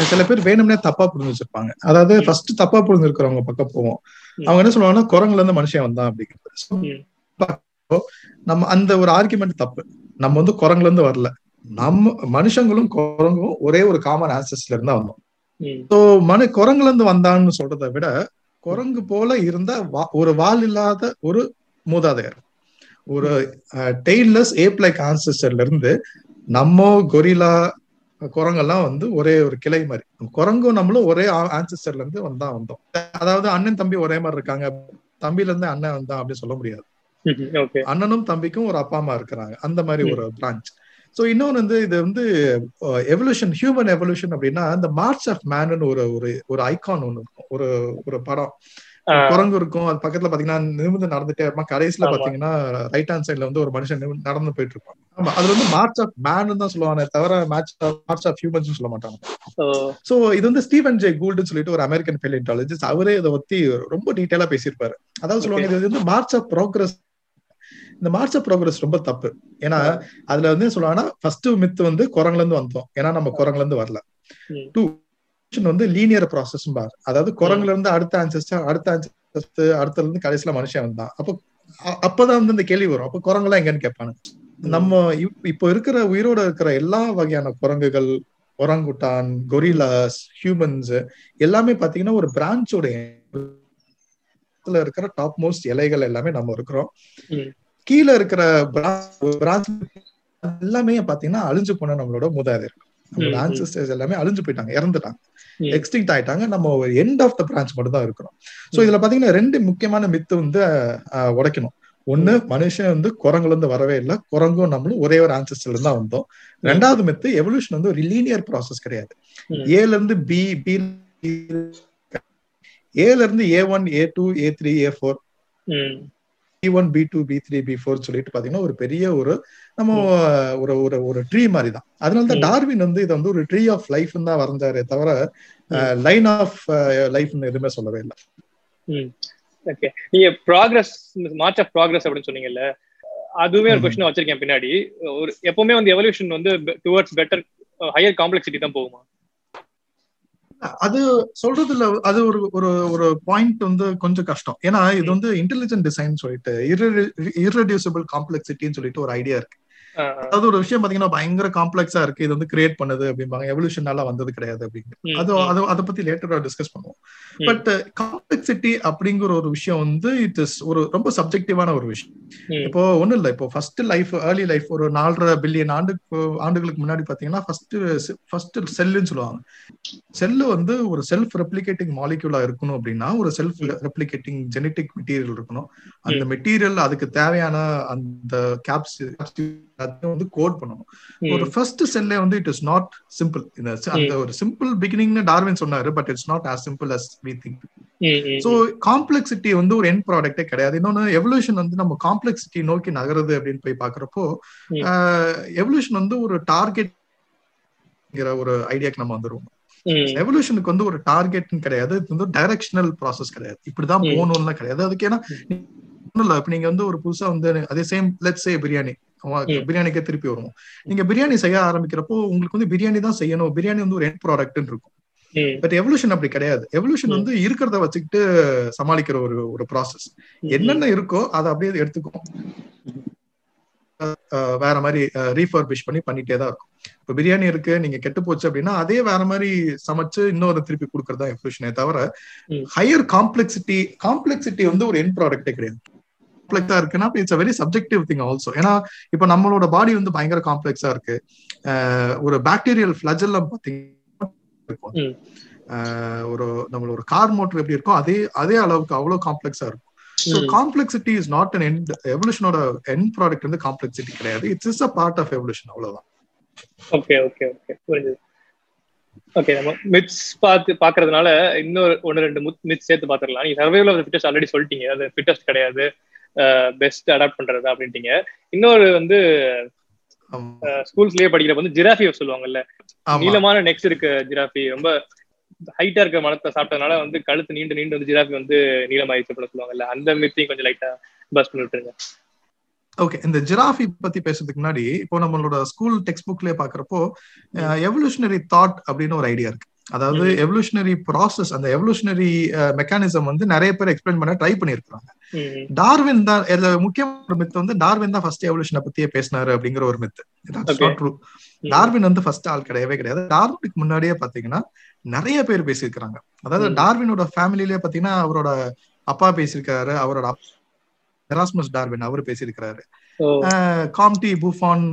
B: சில பேர் வேணும்னே தப்பா புரிஞ்சு வச்சிருப்பாங்க. அதாவது ஃபர்ஸ்ட் தப்பா புரிஞ்சு இருக்கிறவங்க பக்கம் போவோம். அவங்க என்ன சொல்லுவாங்கன்னா குரங்குல இருந்து மனுஷன் வந்தான் அப்படிங்கிறது. நம்ம அந்த ஒரு ஆர்குமெண்ட் தப்பு. நம்ம வந்து குரங்குல இருந்து வரல. நம்ம மனுஷங்களும் குரங்கும் ஒரே ஒரு காமன் ஆன்சஸ்ல இருந்தா வந்தோம். ஸோ மனு குரங்குல இருந்து வந்தான்னு சொல்றதை விட குரங்கு போல இருந்த ஒரு வால் இல்லாத ஒரு மூதாதையர் ஒரு டெய்லஸ் ஏப் லைக் ஆன்சஸ்டர்ல இருந்து நம்ம கொரிலா குரங்கெல்லாம் வந்து ஒரே ஒரு கிளை மாதிரி. குரங்கும் நம்மளும் ஒரே ஆன்சஸ்டர்ல இருந்து வந்தா வந்தோம். அதாவது அண்ணன் தம்பி ஒரே மாதிரி இருக்காங்க. தம்பில இருந்து அண்ணன் வந்தான் அப்படின்னு சொல்ல முடியாது. அண்ணனும் தம்பிக்கும் ஒரு அப்பா அம்மா இருக்கிறாங்க. அந்த மாதிரி ஒரு பிரான்ச் ஸோ இன்னொன்று வந்து இது வந்து எவல்யூஷன் ஹியூமன் எவல்யூஷன் அப்படின்னா இந்த மார்ச் ஆஃப் மேனு ஒரு ஒரு ஒரு ஐகான் ஒன்று இருக்கும். ஒரு ஒரு படம். குரங்கு இருக்கும். அது பக்கத்துல பாத்தீங்கன்னா நிமிர்ந்து நடந்துட்டே இருப்பான். கடைசியில பாத்தீங்கன்னா ரைட் ஹேண்ட் சைட்ல வந்து ஒரு மனுஷன் நடந்து போயிட்டு இருப்பான். ஆமா அது வந்து மார்ச் ஆஃப் மேன் தான் சொல்லுவாங்க தவிர மேட்ச் மார்ச் ஆஃப் ஹியூமன்ஸ் சொல்ல மாட்டாங்க. சோ இது வந்து ஸ்டீவன் ஜே கூல்டுன்னு சொல்லிட்டு ஒரு அமெரிக்கன் பெலியன்டாலஜிஸ்ட் அவரே இதை பத்தி ரொம்ப டீட்டெயிலா பேசியிருப்பாரு. அதாவது சொல்லுவாங்க இது வந்து மார்ச் ஆஃப் ப்ரோக்ரஸ் இந்த மார்ச் ஆஃப் ப்ரோக்ரஸ் ரொம்ப தப்பு. ஏன்னா அதுல வந்து சொல்லுவாங்கன்னா ஃபர்ஸ்ட் மித் வந்து குரங்குல இருந்து வந்தோம். ஏன்னா நம்ம குரங்குல இருந்து வரல. டூ வந்து லீனியர் ப்ராசஸ் பார் அதாவது குரங்குல இருந்து அடுத்த ஆன்சஸ்டர் அடுத்த ஆன்சஸ்டர் அடுத்ததுல இருந்து கடைசியில மனுஷன் வந்தான். அப்போ அப்பதான் வந்து இந்த கேள்வி வரும். அப்ப குரங்குலாம் எங்கன்னு கேட்பானுங்க. நம்ம இப்போ இருக்கிற உயிரோட இருக்கிற எல்லா வகையான குரங்குகள் ஒரங்குட்டான் கொரிலாஸ் ஹியூமன்ஸ் எல்லாமே பாத்தீங்கன்னா ஒரு பிரான்ச்சோட இருக்கிற டாப் மோஸ்ட் இலைகள் எல்லாமே நம்ம இருக்கிறோம். கீழே இருக்கிற பிரான்ச் எல்லாமே பாத்தீங்கன்னா அழிஞ்சு போன நம்மளோட மூதாதையர் நம்மளோட ஆன்சஸ்டர்ஸ் எல்லாமே அழிஞ்சு போயிட்டாங்க இறந்துட்டாங்க. எக்ஸ்டிங்ட் ஆயிட்டாங்க. நம்ம ஒரு எண்ட் ஆஃப் த பிரான்ச் மட்டும் தான் இருக்கிறோம் சோ இதுல பாத்தீங்கன்னா ரெண்டு முக்கியமான மித்து வந்து உடைக்கணும். ஒண்ணு மனுஷன் வந்து குரங்குல இருந்து வரவே இல்லை. குரங்கும் நம்மளும் ஒரே ஒரு ஆன்சஸ்டர்ல இருந்து தான் வந்தோம். ரெண்டாவது மித்து எவல்யூஷன் வந்து ஒரு லீனியர் ப்ராசஸ் கிடையாது. ஏல இருந்து பி பி ஏல இருந்து A one A two A three A four B one B two B three B four சொல்லிட்டு பாத்தீங்கன்னா ஒரு பெரிய ஒரு நம்ம ஒரு ஒரு ஒரு ட்ரீ மாதிரி தான் அதனால தான் டார்வின் வந்து இதை வந்து ஒரு ட்ரீ ஆஃப் லைஃப் தான் வரைஞ்சாரு தவிர லைன் ஆஃப் லைஃப்னு எதுவுமே சொல்லவே இல்லை.
A: ஓகே நீங்க ப்ராக்ரஸ் மார்ச் ஆஃப் ப்ராக்ரஸ் அப்படின்னு சொன்னீங்கல்ல அதுவுமே ஒரு கொஸ்டின் வச்சிருக்கேன் பின்னாடி. ஒரு எப்பவுமே வந்து எவல்யூஷன் வந்து டுவர்ட்ஸ் பெட்டர் ஹையர் காம்ப்ளெக்சிட்டி தான் போகுமா?
B: அது சொல்றதுல அது ஒரு ஒரு ஒரு பாயிண்ட் வந்து கொஞ்சம் கஷ்டம். ஏன்னா இது வந்து இன்டெலிஜென்ட் டிசைன் சொல்லிட்டு இர்ரெடியூசபிள் காம்ப்ளெக்சிட்டின்னு சொல்லிட்டு ஒரு ஐடியா இருக்கு. அதாவது ஒரு விஷயம் பாத்தீங்கன்னா பயங்கர காம்ப்ளெக்ஸா இருக்கு. இது வந்து கிரியேட் பண்ணது அப்படிம்பாங்க. எவல்யூஷனால வந்தது கிடையாது அப்படிங்கிற அது அது அதை பத்தி லேட்டரா டிஸ்கஸ் பண்ணுவோம். பட் காம்ப்ளெக்சிட்டி அப்படிங்கிற ஒரு விஷயம் வந்து இட் இஸ் ஒரு ரொம்ப சப்ஜெக்டிவான ஒரு விஷயம். இப்போ ஒண்ணும் இல்ல. இப்போ ஃபர்ஸ்ட் லைஃப் ஏர்லி லைஃப் ஒரு நாலரை பில்லியன் ஆண்டு ஆண்டுகளுக்கு முன்னாடி பாத்தீங்கன்னா ஃபர்ஸ்ட் ஃபர்ஸ்ட் செல்லுன்னு சொல்லுவாங்க. செல்லு வந்து ஒரு செல்ஃப் ரெப்ளிகேட்டிங் மாலிகுலா இருக்கணும் அப்படின்னா ஒரு செல்ஃப் ரெப்ளிகேட்டிங் ஜெனட்டிக் மெட்டீரியல் இருக்கணும். அந்த மெட்டீரியல் அதுக்கு தேவையான அந்த கேப்ஸ் வந்து கோட் பண்ணணும். ஒரு ஃபர்ஸ்ட் செல்லே வந்து இட் இஸ் நாட் சிம்பிள் இந்த அந்த ஒரு சிம்பிள் பிகினிங்னு டார்வின் சொன்னாரு but it's not as simple as we think so complexity வந்து ஒரு எண்ட் ப்ராடக்டே கிடையாது. இன்னொன்னு எவல்யூஷன் வந்து நம்ம காம்ப்ளெக்சிட்டி நோக்கி நகருது அப்படின்னு போய் பாக்குறப்போ எவல்யூஷன் வந்து ஒரு டார்கெட் ஒரு ஐடியாக்கு நம்ம வந்துருவோம். எவல்யூஷனுக்கு வந்து ஒரு டார்கெட்னு கிடையாது. இது வந்து டைரக்ஷனல் ப்ராசஸ் கிடையாது. இப்படிதான் போகணும்லாம் கிடையாது. அதுக்கு ஏன்னா இப்போ நீங்க வந்து ஒரு புதுசா வந்து அதே சேம் லெட்ஸ் சே பிரியாணி பிரியாணிக்கே திருப்பி வருவோம். நீங்க பிரியாணி செய்ய ஆரம்பிக்கிறப்போ உங்களுக்கு வந்து பிரியாணி தான் செய்யணும். பிரியாணி வந்து ஒரு எண்ட் ப்ராடக்ட்னு இருக்கும். பட் எவல்யூஷன் அப்படி கிடையாது. எவல்யூஷன் வந்து இருக்கிறத வச்சுக்கிட்டு சமாளிக்கிற ஒரு ஒரு ப்ராசஸ் என்னென்ன இருக்கோ அதை அப்படியே எடுத்துக்கும். வேற மாதிரி ரீஃபர்பிஷ் பண்ணி பண்ணிட்டே தான் இருக்கும். இப்ப பிரியாணி இருக்கு நீங்க கெட்டு போச்சு அப்படின்னா அதே வேற மாதிரி சமைச்சு இன்னொரு திருப்பி கொடுக்கறதா எவல்யூஷனே தவிர ஹையர் காம்ப்ளெக்சிட்டி காம்ப்ளெக்சிட்டி வந்து ஒரு எண்ட் ப்ராடக்டே கிடையாது. காம்ப்ளெக்ஸா இருக்குன்னா it's a very subjective thing also ஏன்னா இப்ப நம்மளோட பாடி வந்து பயங்கர காம்ப்ளெக்ஸா இருக்கு. ஒரு பாக்டீரியல் ஃபிளஜெல்லாம் பாத்தீங்கன்னா ஒரு நம்மளோட ஒரு கார் மோட்டர் எப்படி இருக்கோ அதே அதே அளவுக்கு அவ்வளவு காம்ப்ளெக்ஸா இருக்கும். So complexity is not an end எவல்யூஷனோட end product வந்து காம்ப்ளெக்சிட்டி கிடையாது. It's is a part of evolution அவ்வளவுதான்.
A: ஓகே ஓகே ஓகே புரிஞ்சுது. ஓகே நம்ம மிட்ஸ் பார்த்து பாக்குறதுனால இன்னொரு ஒன்று ரெண்டு மிட்ஸ் சேர்த்து பாத்துடலாம் நீங்க சர்வைவல் ஆஃப் ஃபிட்டஸ்ட் ஆல்ரெடி சொல்லிட்டீங்க. அது ஃபிட்டஸ்ட் கிடையாது. பெஸ்ட் அடாப்ட் பண்றது அப்படின்ட்டீங்க. இன்னொரு வந்து ஸ்கூல்ஸ்லயே படிக்கிறப்ப வந்து ஜிராஃபி சொல்லுவாங்கல்ல. நீளமான நெக்ஸ்ட் இருக்க ஜிராஃபி ரொம்ப ஹைட்டா இருக்க மரத்தை சாப்பிட்டதுனால வந்து கழுத்து நீண்டு நீண்டு வந்து ஜிராஃபி வந்து நீளமாயிடுச்சு அப்படின்னு சொல்லுவாங்கல்ல. அந்த மித்தையும் கொஞ்சம் லைட்டா பஸ் பண்ணி விட்டுருங்க.
B: ஓகே இந்த ஜிராஃபி பத்தி பேசுறதுக்கு முன்னாடி இப்போ நம்மளோட ஸ்கூல் டெக்ஸ்ட் புக்லயே பாக்குறப்போ எவல்யூஷனரி தாட் அப்படின்னு ஒரு ஐடியா இருக்கு. அதாவது எவல்யூஷனரி ப்ராசஸ் அந்த எவல்யூஷனரி மெக்கானிசம் வந்து நிறைய பேர் எக்ஸ்பிளைன் பண்ண ட்ரை பண்ணிருக்காங்க டார்வின் தான் இதுல முக்கியமான மித்து வந்து டார்வின் தான் ஃபர்ஸ்ட் எவல்யூஷனை பத்தியே பேசினாரு அப்படிங்கிற ஒரு மித்து ட்ரூ டார்வின் வந்து ஃபர்ஸ்ட் ஆள் கிடையவே கிடையாது. டார்வினுக்கு முன்னாடியே பாத்தீங்கன்னா நிறைய பேர் பேசியிருக்கிறாங்க. அதாவது டார்வினோட ஃபேமிலிலேயே பாத்தீங்கன்னா அவரோட அப்பா பேசியிருக்காரு அவரோட எராஸ்மஸ் டார்வின் அவர் பேசியிருக்கிறாரு. காம்டி புஃபான்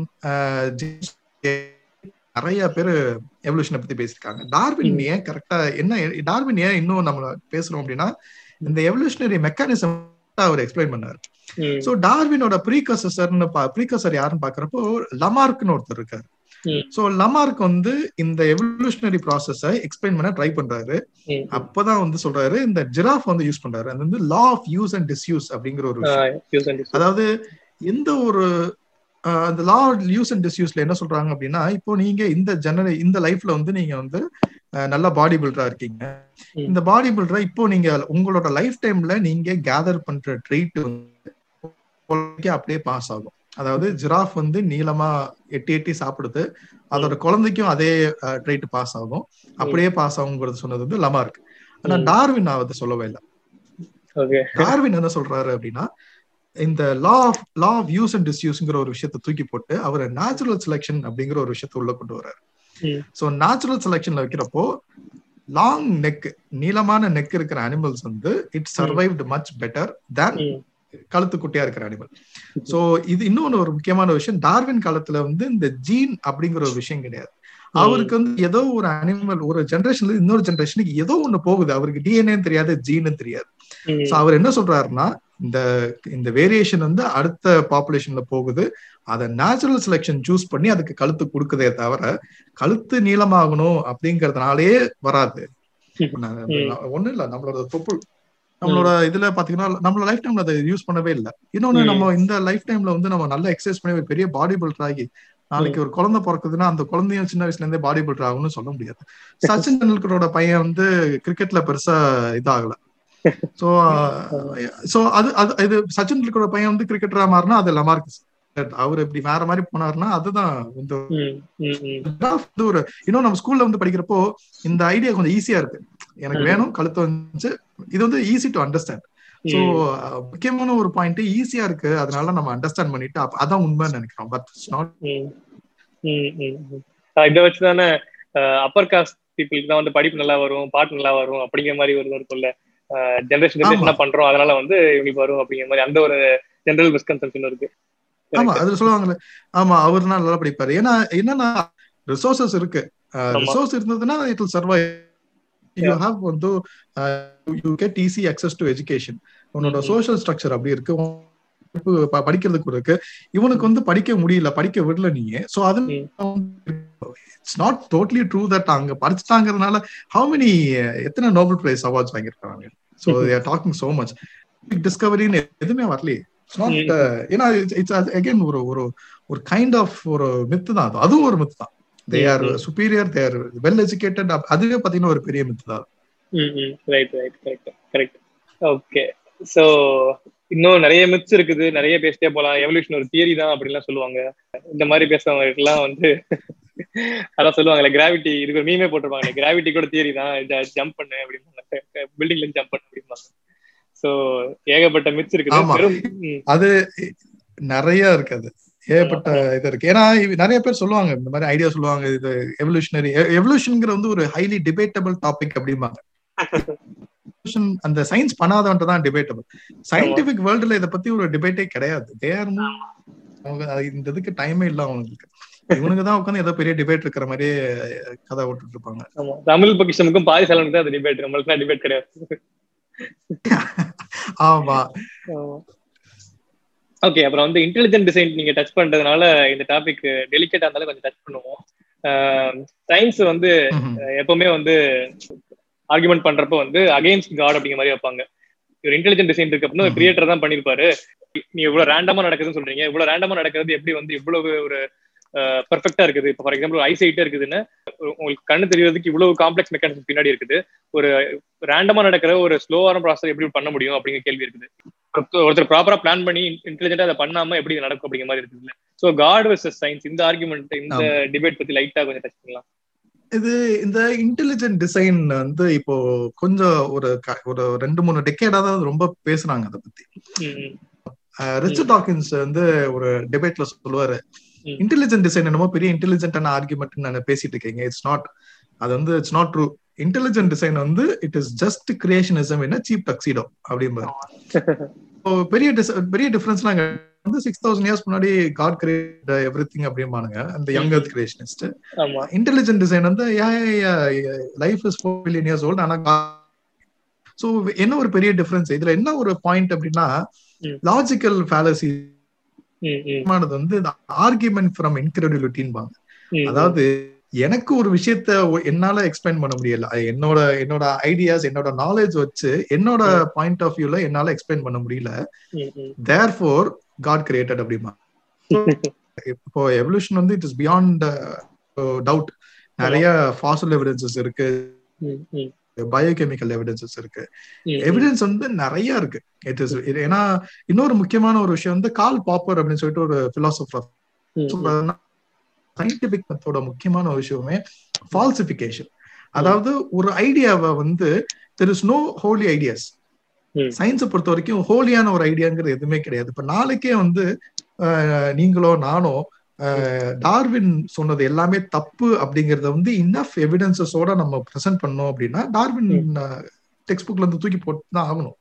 B: நிறைய பேர் எவல்யூஷனை பத்தி பேசியிருக்காங்க. டார்வின் ஏன் கரெக்டா என்ன டார்வின் ஏன் இன்னும் நம்ம பேசுறோம் அப்படின்னா இந்த எவல்யூஷனரி மெக்கானிசம் அவர் எக்ஸ்பிளைன் பண்ணாரு. சோ டார்வினோட ப்ரீகசர்னு ப்ரீகசர் யாருன்னு பாக்குறப்போ லமார்க்னு ஒருத்தர் இருக்காரு. சோ லமார்க் வந்து இந்த எவல்யூஷனரி ப்ராசஸ எக்ஸ்பிளைன் பண்ண ட்ரை பண்றாரு. அப்பதான் வந்து சொல்றாரு இந்த ஜிராஃப் வந்து யூஸ் பண்றாரு. அது வந்து law of use and disuse அப்படிங்கிற ஒரு விஷயம். அதாவது எந்த ஒரு அந்த லா யூஸ் அண்ட் டிஸ்யூஸ்ல என்ன சொல்றாங்க அப்படின்னா இப்போ நீங்க இந்த ஜெனரே இந்த லைஃப்ல வந்து நீங்க வந்து நல்ல பாடி பில்டரா இருக்கீங்க. இந்த பாடி பில்டரா இப்போ நீங்க உங்களோட லைஃப் டைம்ல நீங்க கேதர் பண்ற ட்ரீட் வந்து அப்படியே பாஸ் ஆகும். அதாவது ஜிராஃப் வந்து நீளமா எட்டி எட்டி சாப்பிடுது. அதோட குழந்தைக்கும் அதே ட்ரைட் பாஸ் ஆகும். அப்படியே பாஸ் ஆகுங்கிறது சொன்னது வந்து லமா இருக்கு ஆனா டார்வின் அதை சொல்லவே இல்லை. டார்வின் என்ன சொல்றாரு அப்படின்னா இந்த law of law of use and டிஸ்யூஸ்ங்கிற ஒரு விஷயத்த தூக்கி போட்டு அவர் நேச்சுரல் செலெக்ஷன் அப்படிங்கிற ஒரு விஷயத்த உள்ள கொண்டு வர்றாரு. சோ நேச்சுரல் செலெக்ஷன்ல வைக்கிறப்போ லாங் நெக் நீளமான நெக் இருக்கிற அனிமல்ஸ் வந்து it survived much better than கழுத்து குட்டியா இருக்கிற அனிமல் சோ இது இன்னொன்னு ஒரு முக்கியமான விஷயம். டார்வின் காலத்துல வந்து இந்த ஜீன் அப்படிங்கிற ஒரு விஷயம் கிடையாது. அவருக்கு வந்து ஏதோ ஒரு அனிமல் ஒரு ஜென்ரேஷன்ல இன்னொரு ஜென்ரேஷனுக்கு ஏதோ ஒண்ணு போகுது. அவருக்கு டிஎன்ஏ தெரியாது ஜீனு தெரியாது. சோ அவர் என்ன சொல்றாருன்னா இந்த இந்த வேரியேஷன் வந்து அடுத்த பாப்புலேஷன்ல போகுது. அதை நேச்சுரல் செலெக்ஷன் சூஸ் பண்ணி அதுக்கு கழுத்து கொடுக்குதே தவிர கழுத்து நீளமாகணும் அப்படிங்கறதுனாலே வராது. ஒண்ணு இல்ல நம்மளோட தொப்புள் நம்மளோட இதுல பாத்தீங்கன்னா நம்மளோட லைஃப் டைம்ல அதை யூஸ் பண்ணவே இல்லை. இன்னொன்னு நம்ம இந்த லைஃப் டைம்ல வந்து நம்ம நல்லா எக்ஸசைஸ் பண்ணி பெரிய பாடி பில்டர் ஆகி நாளைக்கு ஒரு குழந்தை பிறக்குதுன்னா அந்த குழந்தையும் சின்ன வயசுல இருந்தே பாடி பில்டர் ஆகும்னு சொல்ல முடியாது. சச்சின் டெண்டுல்கரோட பையன் வந்து கிரிக்கெட்ல பெருசா இதாகல. சோ சோ அது அது இது சச்சின் டெண்டுல்கரோட பையன் வந்து கிரிக்கெட்டரா மாறினா அது லமார்க் அவர் இப்படி வேற மாதிரி போனாருன்னா அதுதான் இந்த ஒரு இன்னும் நம்ம ஸ்கூல்ல வந்து படிக்கிறப்போ இந்த ஐடியா கொஞ்சம் ஈஸியா இருக்கு. எனக்கு வேணும் கழுத்து வந்து இது வந்து ஈஸி டு அண்டர்ஸ்டாண்ட் சோ முக்கியமான ஒரு பாயிண்ட் ஈஸியா இருக்கு. அதனால நம்ம அண்டர்ஸ்டாண்ட் பண்ணிட்டு அதான் உண்மைன்னு நினைக்கிறோம். பட்
A: இதை வச்சுதானே அப்பர் காஸ்ட் பீப்புளுக்கு தான் வந்து படிப்பு நல்லா வரும் பாட்டு நல்லா வரும் அப்படிங்கிற மாதிரி ஒரு இருக்கும்ல. ஜென்ரேஷன் என்ன பண்றோம் அதனால வந்து இவங்களுக்கு வரும் அப்படிங்கிற மாதிரி அந்த ஒரு ஜென்ரல் மிஸ்கன்செப்ஷன் இருக்கு.
B: ஆமா அதுல சொல்லுவாங்கல்ல. ஆமா அவர் நல்லா படிப்பாரு. ஏன்னா என்னன்னா ரிசோர்சஸ் இருக்கு. ரிசோர்ஸ் இருந்ததுன்னா it will survive you have வந்து you get easy access to education உன்னோட சோஷியல் ஸ்ட்ரக்சர் அப்படி இருக்கு. படிக்கிறதுக்கு இருக்கு. இவனுக்கு வந்து படிக்க முடியல படிக்க விடல நீங்க சோ அது it's not totally true that அங்க படிச்சுட்டாங்கிறதுனால ஹவு மெனி எத்தனை நோபல் பிரைஸ் அவார்ட்ஸ் வாங்கியிருக்காங்க? So they're talking so much டிஸ்கவரின்னு எதுவுமே வரலையே. நாட் ஏன்னா இட்ஸ் அகைன் ஒரு ஒரு ஒரு கைண்ட் ஆஃப் ஒரு மித்து தான் அது. அதுவும் ஒரு மித்து தான். They are superior they are well educated அதுவே பாத்தீங்கன்னா ஒரு பெரிய மித்து தான்.
A: Right right correct correct okay so இன்னும் நிறைய மித்ஸ் இருக்குது. நிறைய பேசிட்டே போலாம். எவல்யூஷன் ஒரு தியரி தான் அப்படிலாம் சொல்லுவாங்க. இந்த மாதிரி பேசுறவங்க எல்லாம் வந்து அதான் சொல்லுவாங்கல்ல கிராவிட்டி இதுக்கு மீமே போட்டிருப்பாங்க கிராவிட்டி கூட தியரி தான். ஜம்ப் பண்ணு அப்படிம்பாங்க. பில்டிங்ல ஜம்ப் பண்ணு அப்படிம்பாங்க. சோ ஏகப்பட்ட மித்ஸ் இருக்குது.
B: அது நிறைய இருக்கு அது. ஏகப்பட்ட இது இருக்கு. ஏன்னா நிறைய பேர் சொல்லுவாங்க இந்த மாதிரி ஐடியா சொல்லுவாங்க இது எவல்யூஷனரி எவல்யூஷன்ங்கிற வந்து ஒரு ஹைலி டிபேட்டபிள் டாபிக் அப்படிம்பாங்க. அந்த சயின்ஸ் பண்ணாதவன்ட்டு தான் டிபேட்டபிள் சயின்டிபிக் வேர்ல்டுல இதை பத்தி ஒரு டிபேட்டே கிடையாது. தேர் அவங்க இந்த இதுக்கு டைமே இல்ல அவங்களுக்கு. இவனுக்கு தான் உட்காந்து ஏதோ பெரிய டிபேட் இருக்கிற மாதிரியே கதை விட்டுட்டு இருப்பாங்க
A: தமிழ் பக்கிஷமுக்கும் பாதி சலனுக்கு தான் அது டிபேட் நம்மளுக்கு டிபேட் கிடையாது.
B: ஆமா.
A: ஓகே அப்புறம் வந்து இன்டெலிஜென்ட் டிசைன் நீங்க டச் பண்றதுனால இந்த டாபிக் டெலிகேட்டா இருந்தாலும் கொஞ்சம் டச் பண்ணுவோம். சயின்ஸ் வந்து எப்பவுமே வந்து ஆர்குமெண்ட் பண்றப்ப வந்து அகைன்ஸ்ட் காட் அப்படிங்கிற மாதிரி வைப்பாங்க. ஒரு இன்டெலிஜென்ட் டிசைன் இருக்கு அப்படின்னா கிரியேட்டர் தான் பண்ணிருப்பாரு. நீ இவ்வளவு ரேண்டமா நடக்குதுன்னு சொல்றீங்க. இவ்வளவு ரேண்டமா நடக்கிறது எப்படி வந்து இவ்வளவு ஒரு பெர்ஃபெக்டா இருக்குது. இப்போ ஃபார் எக்ஸாம்பிள் ஐசைட்டா இருக்குதுன்னு உங்களுக்கு கண்ணு தெரியறதுக்கு இவ்வளவு காம்ப்ளெக்ஸ் மெக்கானிசம் பின்னாடி இருக்குது. ஒரு ரேண்டமா நடக்கிற ஒரு ஸ்லோவான ப்ராசஸ் எப்படி பண்ண முடியும் அப்படிங்கிற கேள்வி இருக்குது. ஒருத்தர் ப்ராப்பரா பிளான் பண்ணி இன்டெலிஜென்டா அதை பண்ணாம எப்படி நடக்கும் அப்படிங்கிற மாதிரி இருக்குது ஸோ காட் வர்சஸ் சயின்ஸ் இந்த ஆர்குமெண்ட் இந்த டிபேட் பத்தி லைட்டா கொஞ்சம் டச் பண்ணலாம்.
B: இது இந்த இன்டெலிஜென்ட் டிசைன் வந்து இப்போ கொஞ்சம் ஒரு ஒரு ரெண்டு மூணு டெக்கேடா தான் ரொம்ப பேசுறாங்க அதை பத்தி. ரிச்சர்ட் டாக்கின்ஸ் வந்து ஒரு டிபேட்ல சொல்லுவாரு. இன்டெலிஜென்ட் டிசைன் என்னமோ பெரிய இன்டெலிஜென்டான ஆர்குமெண்ட் நான் பேசிட்டு இருக்கீங்க இட்ஸ் நாட் அது வந்து it's not true intelligent design வந்து இட் இஸ் ஜஸ்ட் கிரியேஷனிசம் என்ன சீப் டக்ஸிடோ அப்படிம்பாரு. பெரிய பெரிய டிஃபரன்ஸ்லாம் வந்து சிக்ஸ் தௌசண்ட் இயர்ஸ் முன்னாடி காட் கிரியேட் எவ்ரி திங் அப்படிம்பானுங்க அந்த young earth creationist intelligent design வந்து life is four million years old ஆனா சோ என்ன ஒரு பெரிய டிஃபரன்ஸ் இதுல என்ன ஒரு பாயிண்ட் அப்படின்னா லாஜிக்கல் ஃபேலசி வந்து ஆர்குமெண்ட் ஃப்ரம் இன்கிரெடிபிலிட்டின்பாங்க அதாவது எனக்கு ஒரு விஷயத்த என்னால எக்ஸ்பிளைன் பண்ண முடியல. என்னோட என்னோட ஐடியாஸ் என்னோட நாலேஜ் வச்சு என்னோட பாயிண்ட் ஆஃப் வியூல என்னால எக்ஸ்பிளைன் பண்ண முடியல. தேர் ஃபோர் காட் கிரியேட்டட் அப்படிமா. இப்போ எவல்யூஷன் வந்து இட் இஸ் பியாண்ட் டவுட் நிறைய ஃபாசல் எவிடன்சஸ் இருக்கு. பயோகெமிக்கல் எவிடன்சஸ் இருக்கு. எவிடன்ஸ் வந்து நிறைய இருக்கு. இட் இஸ் ஏன்னா இன்னொரு முக்கியமான ஒரு விஷயம் வந்து கால் பாப்பர் அப்படின்னு சொல்லிட்டு ஒரு பிலாசபர் சயின்டிபிக் மெத்தோட முக்கியமான ஒரு விஷயமே ஃபால்சிபிகேஷன் அதாவது ஒரு ஐடியாவை வந்து there is no holy ideas சயின்ஸை பொறுத்த வரைக்கும் ஹோலியான ஒரு ஐடியாங்கிறது எதுவுமே கிடையாது. இப்ப நாளைக்கே வந்து நீங்களோ நானோ டார்வின் சொன்னது எல்லாமே தப்பு அப்படிங்கறத வந்து இன்னஃப் எவிடன்சஸோட நம்ம ப்ரெசென்ட் பண்ணோம் அப்படின்னா டார்வின் டெக்ஸ்ட் புக்ல இருந்து தூக்கி போட்டு தான் ஆகணும்.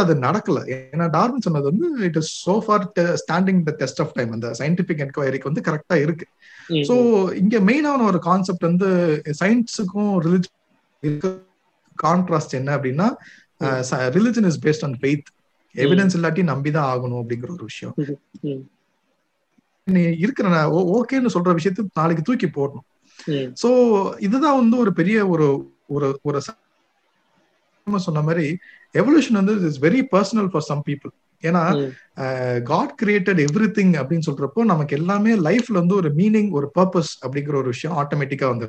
B: அது நடக்கல. ஏன்னா டார்வின் சொன்னது வந்து it is so far standing the test of time அந்த சயின்டிபிக் என்கொயரிக்கு வந்து கரெக்டா இருக்கு. சோ இங்க மெயினான ஒரு கான்செப்ட் வந்து சயின்ஸுக்கும் ரிலிஜன் கான்ட்ராஸ்ட் என்ன அப்படின்னா religion is based on faith evidence இல்லாட்டி நம்பிதான் ஆகணும் அப்படிங்கிற ஒரு விஷயம். நீ இருக்கிற ஓகேன்னு சொல்ற விஷயத்த நாளைக்கு தூக்கி போடணும். சோ இதுதான் வந்து ஒரு பெரிய ஒரு ஒரு ஒரு சொன்ன மாதிரி எவல்யூஷன் வந்து is very personal for some people ஏன்னா காட் கிரியேட்டட் எவ்ரி திங் அப்படின்னு சொல்றப்போ நமக்கு எல்லாமே லைஃப்ல வந்து ஒரு மீனிங் ஒரு பர்பஸ் அப்படிங்கிற ஒரு விஷயம் ஆட்டோமேட்டிக்கா வந்து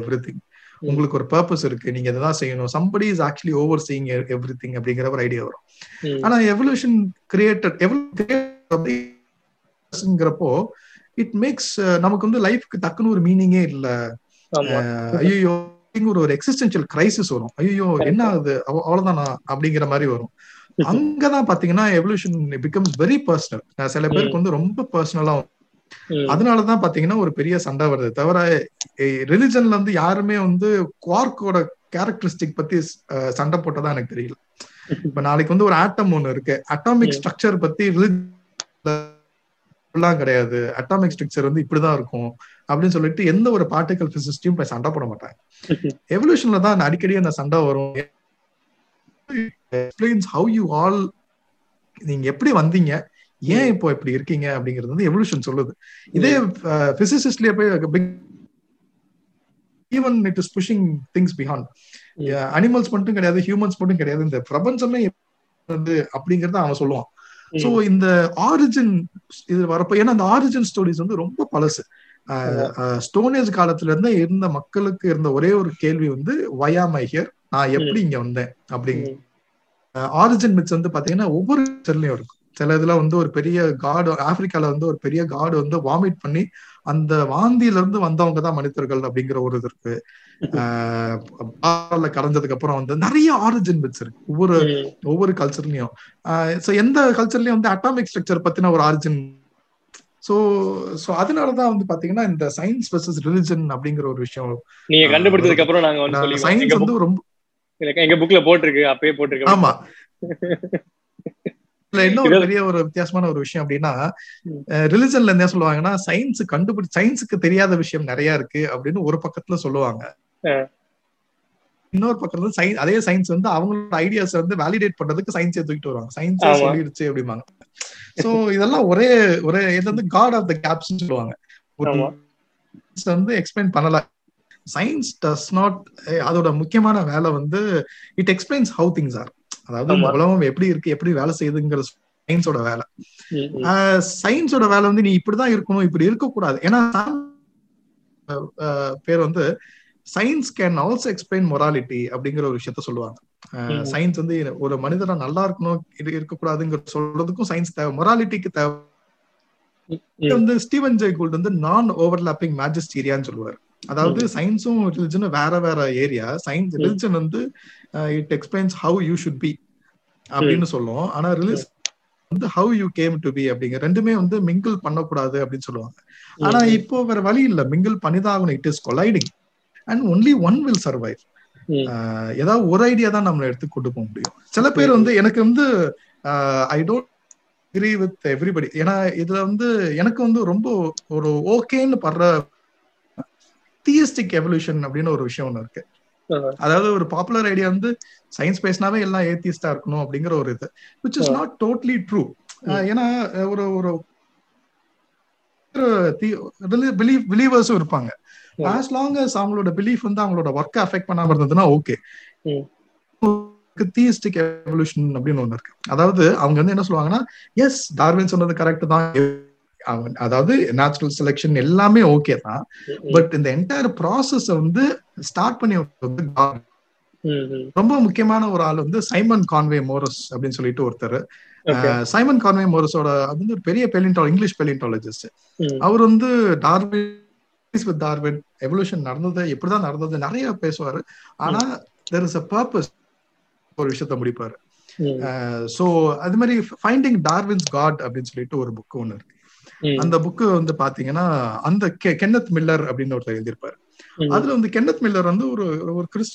B: எவ்ரி திங் உங்களுக்கு ஒரு பர்பஸ் இருக்கு. நீங்க இதான் செய்யணும். Somebody is actually overseeing everything அப்படிங்கிற ஒரு ஐடியா வரும். ஆனா எவல்யூஷன் கிரியேட்டட் எவல்யூங்கிறப்போ இட் மேக்ஸ் நமக்கு வந்து லைஃப்க்கு டக்குன்னு ஒரு மீனிங்கே இல்ல. ஐயோ ஒரு ஒரு எக்ஸிஸ்டன்சியல் கிரைசிஸ் வரும். ஐயோ என்ன ஆகுது? அவ்வளவுதானா? அப்படிங்கிற மாதிரி வரும். அங்கதான் பாத்தீங்கன்னா எவல்யூஷன் பிகம்ஸ் வெரி பர்சனல் சில பேருக்கு வந்து ரொம்ப பர்சனலா அதனாலதான் பாத்தீங்கன்னா ஒரு பெரிய சண்டை வருது. தவிர ரிலிஜன்ல வந்து யாருமே வந்து குவார்க்கோட கேரக்டரிஸ்டிக் பத்தி சண்டை போட்டதா எனக்கு தெரியல. இப்ப நாளைக்கு வந்து ஒரு ஆட்டம் ஒண்ணு இருக்கு. அட்டாமிக் ஸ்ட்ரக்சர் பத்தி கிடையாது. அட்டாமிக் ஸ்ட்ரக்சர் வந்து இப்படிதான் இருக்கும் அப்படின்னு சொல்லிட்டு எந்த ஒரு பார்ட்டிகல் பிசிஸ்டையும் போய் சண்டை போட மாட்டாங்க. எவல்யூஷன்ல தான் அடிக்கடி அந்த சண்டை வரும். எக்ஸ்பிளைன்ஸ் ஹவு யூ ஆல் நீங்க எப்படி வந்தீங்க? ஏன் இப்போ இப்படி இருக்கீங்க? அப்படிங்கிறது வந்து எவல்யூஷன் சொல்லுது. இதே பிசிசிஸ்ட்லயே போய் even it is pushing things behind animals மட்டும் கிடையாது ஹியூமன்ஸ் மட்டும் கிடையாது. இந்த பிரபஞ்சமே வந்து அப்படிங்கறத அவன் சொல்லுவான். சோ இந்த ஆரிஜின் இது வரப்ப ஏன்னா அந்த ஆரிஜின் ஸ்டோரிஸ் வந்து ரொம்ப பழசு. ஸ்டோனேஜ் காலத்துல இருந்து இருந்த மக்களுக்கு இருந்த ஒரே ஒரு கேள்வி வந்து வயாமை ஹியர் நான் எப்படி இங்க வந்தேன்? அப்படிங்க. ஆரிஜின் மிட்ஸ் வந்து பாத்தீங்கன்னா ஒவ்வொரு கல்ச்சர்லயும் இருக்கும். சில இதுல வந்து ஒரு பெரிய காடு ஆப்பிரிக்கால வந்து ஒரு பெரிய காடு வந்து வாமிட் பண்ணி அந்த வாந்தியில இருந்து வந்தவங்க தான் மனிதர்கள் அப்படிங்கிற ஒரு இது இருக்கு. ஆஹ் கரைஞ்சதுக்கு அப்புறம் வந்து நிறைய ஆரிஜின் பிட்ஸ் இருக்கு. ஒவ்வொரு ஒவ்வொரு கல்ச்சர்லயும் சோ எந்த கல்ச்சர்லயும் வந்து அட்டாமிக் ஸ்ட்ரக்சர் பத்தின ஒரு ஆரிஜின் சோ சோ அதனாலதான் வந்து பாத்தீங்கன்னா இந்த சயின்ஸ் வெர்சஸ் ரிலிஜன் அப்படிங்கிற ஒரு விஷயம்
A: நீங்க கண்டுபிடிச்சதுக்கு அப்புறம் நாங்க வந்து
B: சயின்ஸ் வந்து ரொம்ப
A: எங்க புக்ல போட்டிருக்கு அப்பயே போட்டிருக்கு.
B: ஆமா. இல்ல என்ன ஒரு பெரிய ஒரு வித்தியாசமான ஒரு விஷயம் அப்படின்னா ரிலிஜன்ல என்ன சொல்லுவாங்கன்னா சயின்ஸ் கண்டுபிடி சயின்ஸுக்கு தெரியாத விஷயம் நிறைய இருக்கு அப்படின்னு ஒரு பக்கத்துல சொல்லுவாங்க. இன்னொரு பக்கம் வந்து சயின்ஸ் அதே சயின்ஸ் வந்து அவங்களோட ஐடியாஸ் வந்து வேலிடேட் பண்றதுக்கு சயின்ஸே தூக்கிட்டு வருவாங்க. சயின்ஸே. சொல்லிடுச்சு அப்படிம்பாங்க. சோ இதெல்லாம் ஒரே ஒரே இது வந்து காட் ஆஃப் த கேப்ஸ் சொல்லுவாங்க. வந்து எக்ஸ்பிளைன் பண்ணல. சயின்ஸ் டஸ் நாட் அதோட முக்கியமான வேலை வந்து it explains how things are அதாவது. உலகம் எப்படி இருக்கு எப்படி வேலை செய்யுதுங்கிற சயின்ஸோட வேலை. சயின்ஸோட வேலை வந்து நீ இப்படிதான் இருக்கணும் இப்படி இருக்கக்கூடாது. ஏன்னா பேர் வந்து science can also explain morality அப்படிங்கிற ஒரு விஷயத்த சொல்லுவாங்க. சயின்ஸ் வந்து ஒரு மனிதனா நல்லா இருக்கணும் இருக்கக்கூடாதுங்கிற சொல்றதுக்கும் சயின்ஸ் தேவை. மொராலிட்டிக்கு தேவை. வந்து ஸ்டீவன் ஜெய் கோல்ட் வந்து நான் ஓவர்லாப்பிங் மேஜஸ்டீரியான்னு சொல்லுவார். அதாவது சயின்ஸும் ரிலிஜனும் வேற வேற ஏரியா சயின்ஸ். ரிலிஜன் வந்து it explains how you should be அப்படின்னு சொல்லுவோம். ஆனா ரிலிஜன் வந்து how you came to be அப்படிங்கிற ரெண்டுமே வந்து மிங்கிள் பண்ணக்கூடாது அப்படின்னு சொல்லுவாங்க. ஆனா இப்போ வேற வழி இல்ல. மிங்கிள் பண்ணிதான் ஆகணும். It is colliding and only one will survive. ஏதாவது ஒரு ஐடியா தான் நம்மளை எடுத்து கொண்டு போக முடியும். சில பேர் வந்து எனக்கு வந்து I don't agree with everybody ஏன்னா இதுல வந்து எனக்கு வந்து ரொம்ப ஒரு ஓகேன்னு படுற தியஸ்டிக் எவல்யூஷன் அப்படின்னு ஒரு விஷயம் ஒண்ணு இருக்கு. அதாவது ஒரு பாப்புலர் ஐடியா வந்து சயின்ஸ் பேசினாவே எல்லாம் ஏத்திஸ்டா இருக்கணும் அப்படிங்கிற ஒரு இது which is not totally true ஏன்னா ஒரு ஒரு பிலீவர்ஸும் இருப்பாங்க. ஆஸ் லாங் அஸ் அவங்களோட பிலீஃப் வந்து அவங்களோட ஒர்க்கை அஃபெக்ட் பண்ணாம இருந்ததுன்னா ஓகே. தியஸ்டிக் எவல்யூஷன் அப்படின்னு ஒண்ணு இருக்கு அதாவது அவங்க வந்து என்ன சொல்லுவாங்கன்னா எஸ் டார்வின் சொன்னது கரெக்ட் தான் அவன் அதாவது நேச்சுரல் செலெக்ஷன் எல்லாமே ஓகே தான். பட் இந்த என்டையர் ப்ராசஸ் வந்து ஸ்டார்ட் பண்ணி
A: ம்.
B: ரொம்ப முக்கியமான ஒரு ஆள் வந்து சைமன் கான்வே மோரஸ் அப்படின்னு சொல்லிட்டு ஒருத்தர். சைமன் கான்வே மோரஸோட அது வந்து ஒரு பெரிய பெலின்டா இங்கிலீஷ் பெலின்டாலஜிஸ்ட். அவர் வந்து டார்வின் வித் டார்வின் எவல்யூஷன் நடந்தது எப்படிதான் நடந்தது நிறைய பேசுவாரு ஆனா தெர் இஸ் அ பர்பஸ் ஒரு விஷயத்த முடிப்பாரு. சோ அது மாதிரி ஃபைண்டிங் டார்வின்ஸ் காட் அப்படின்னு சொல்லிட்டு ஒரு புக் ஒண்ணு இருக்கு. அந்த புக்கு வந்து பாத்தீங்கன்னா அந்த கென்னத் மில்லர் அப்படின்னு ஒருத்தர் எழுதியிருப்பாரு. அதுல வந்து கென்னத் மில்லர் வந்து ஒரு ஒரு Chris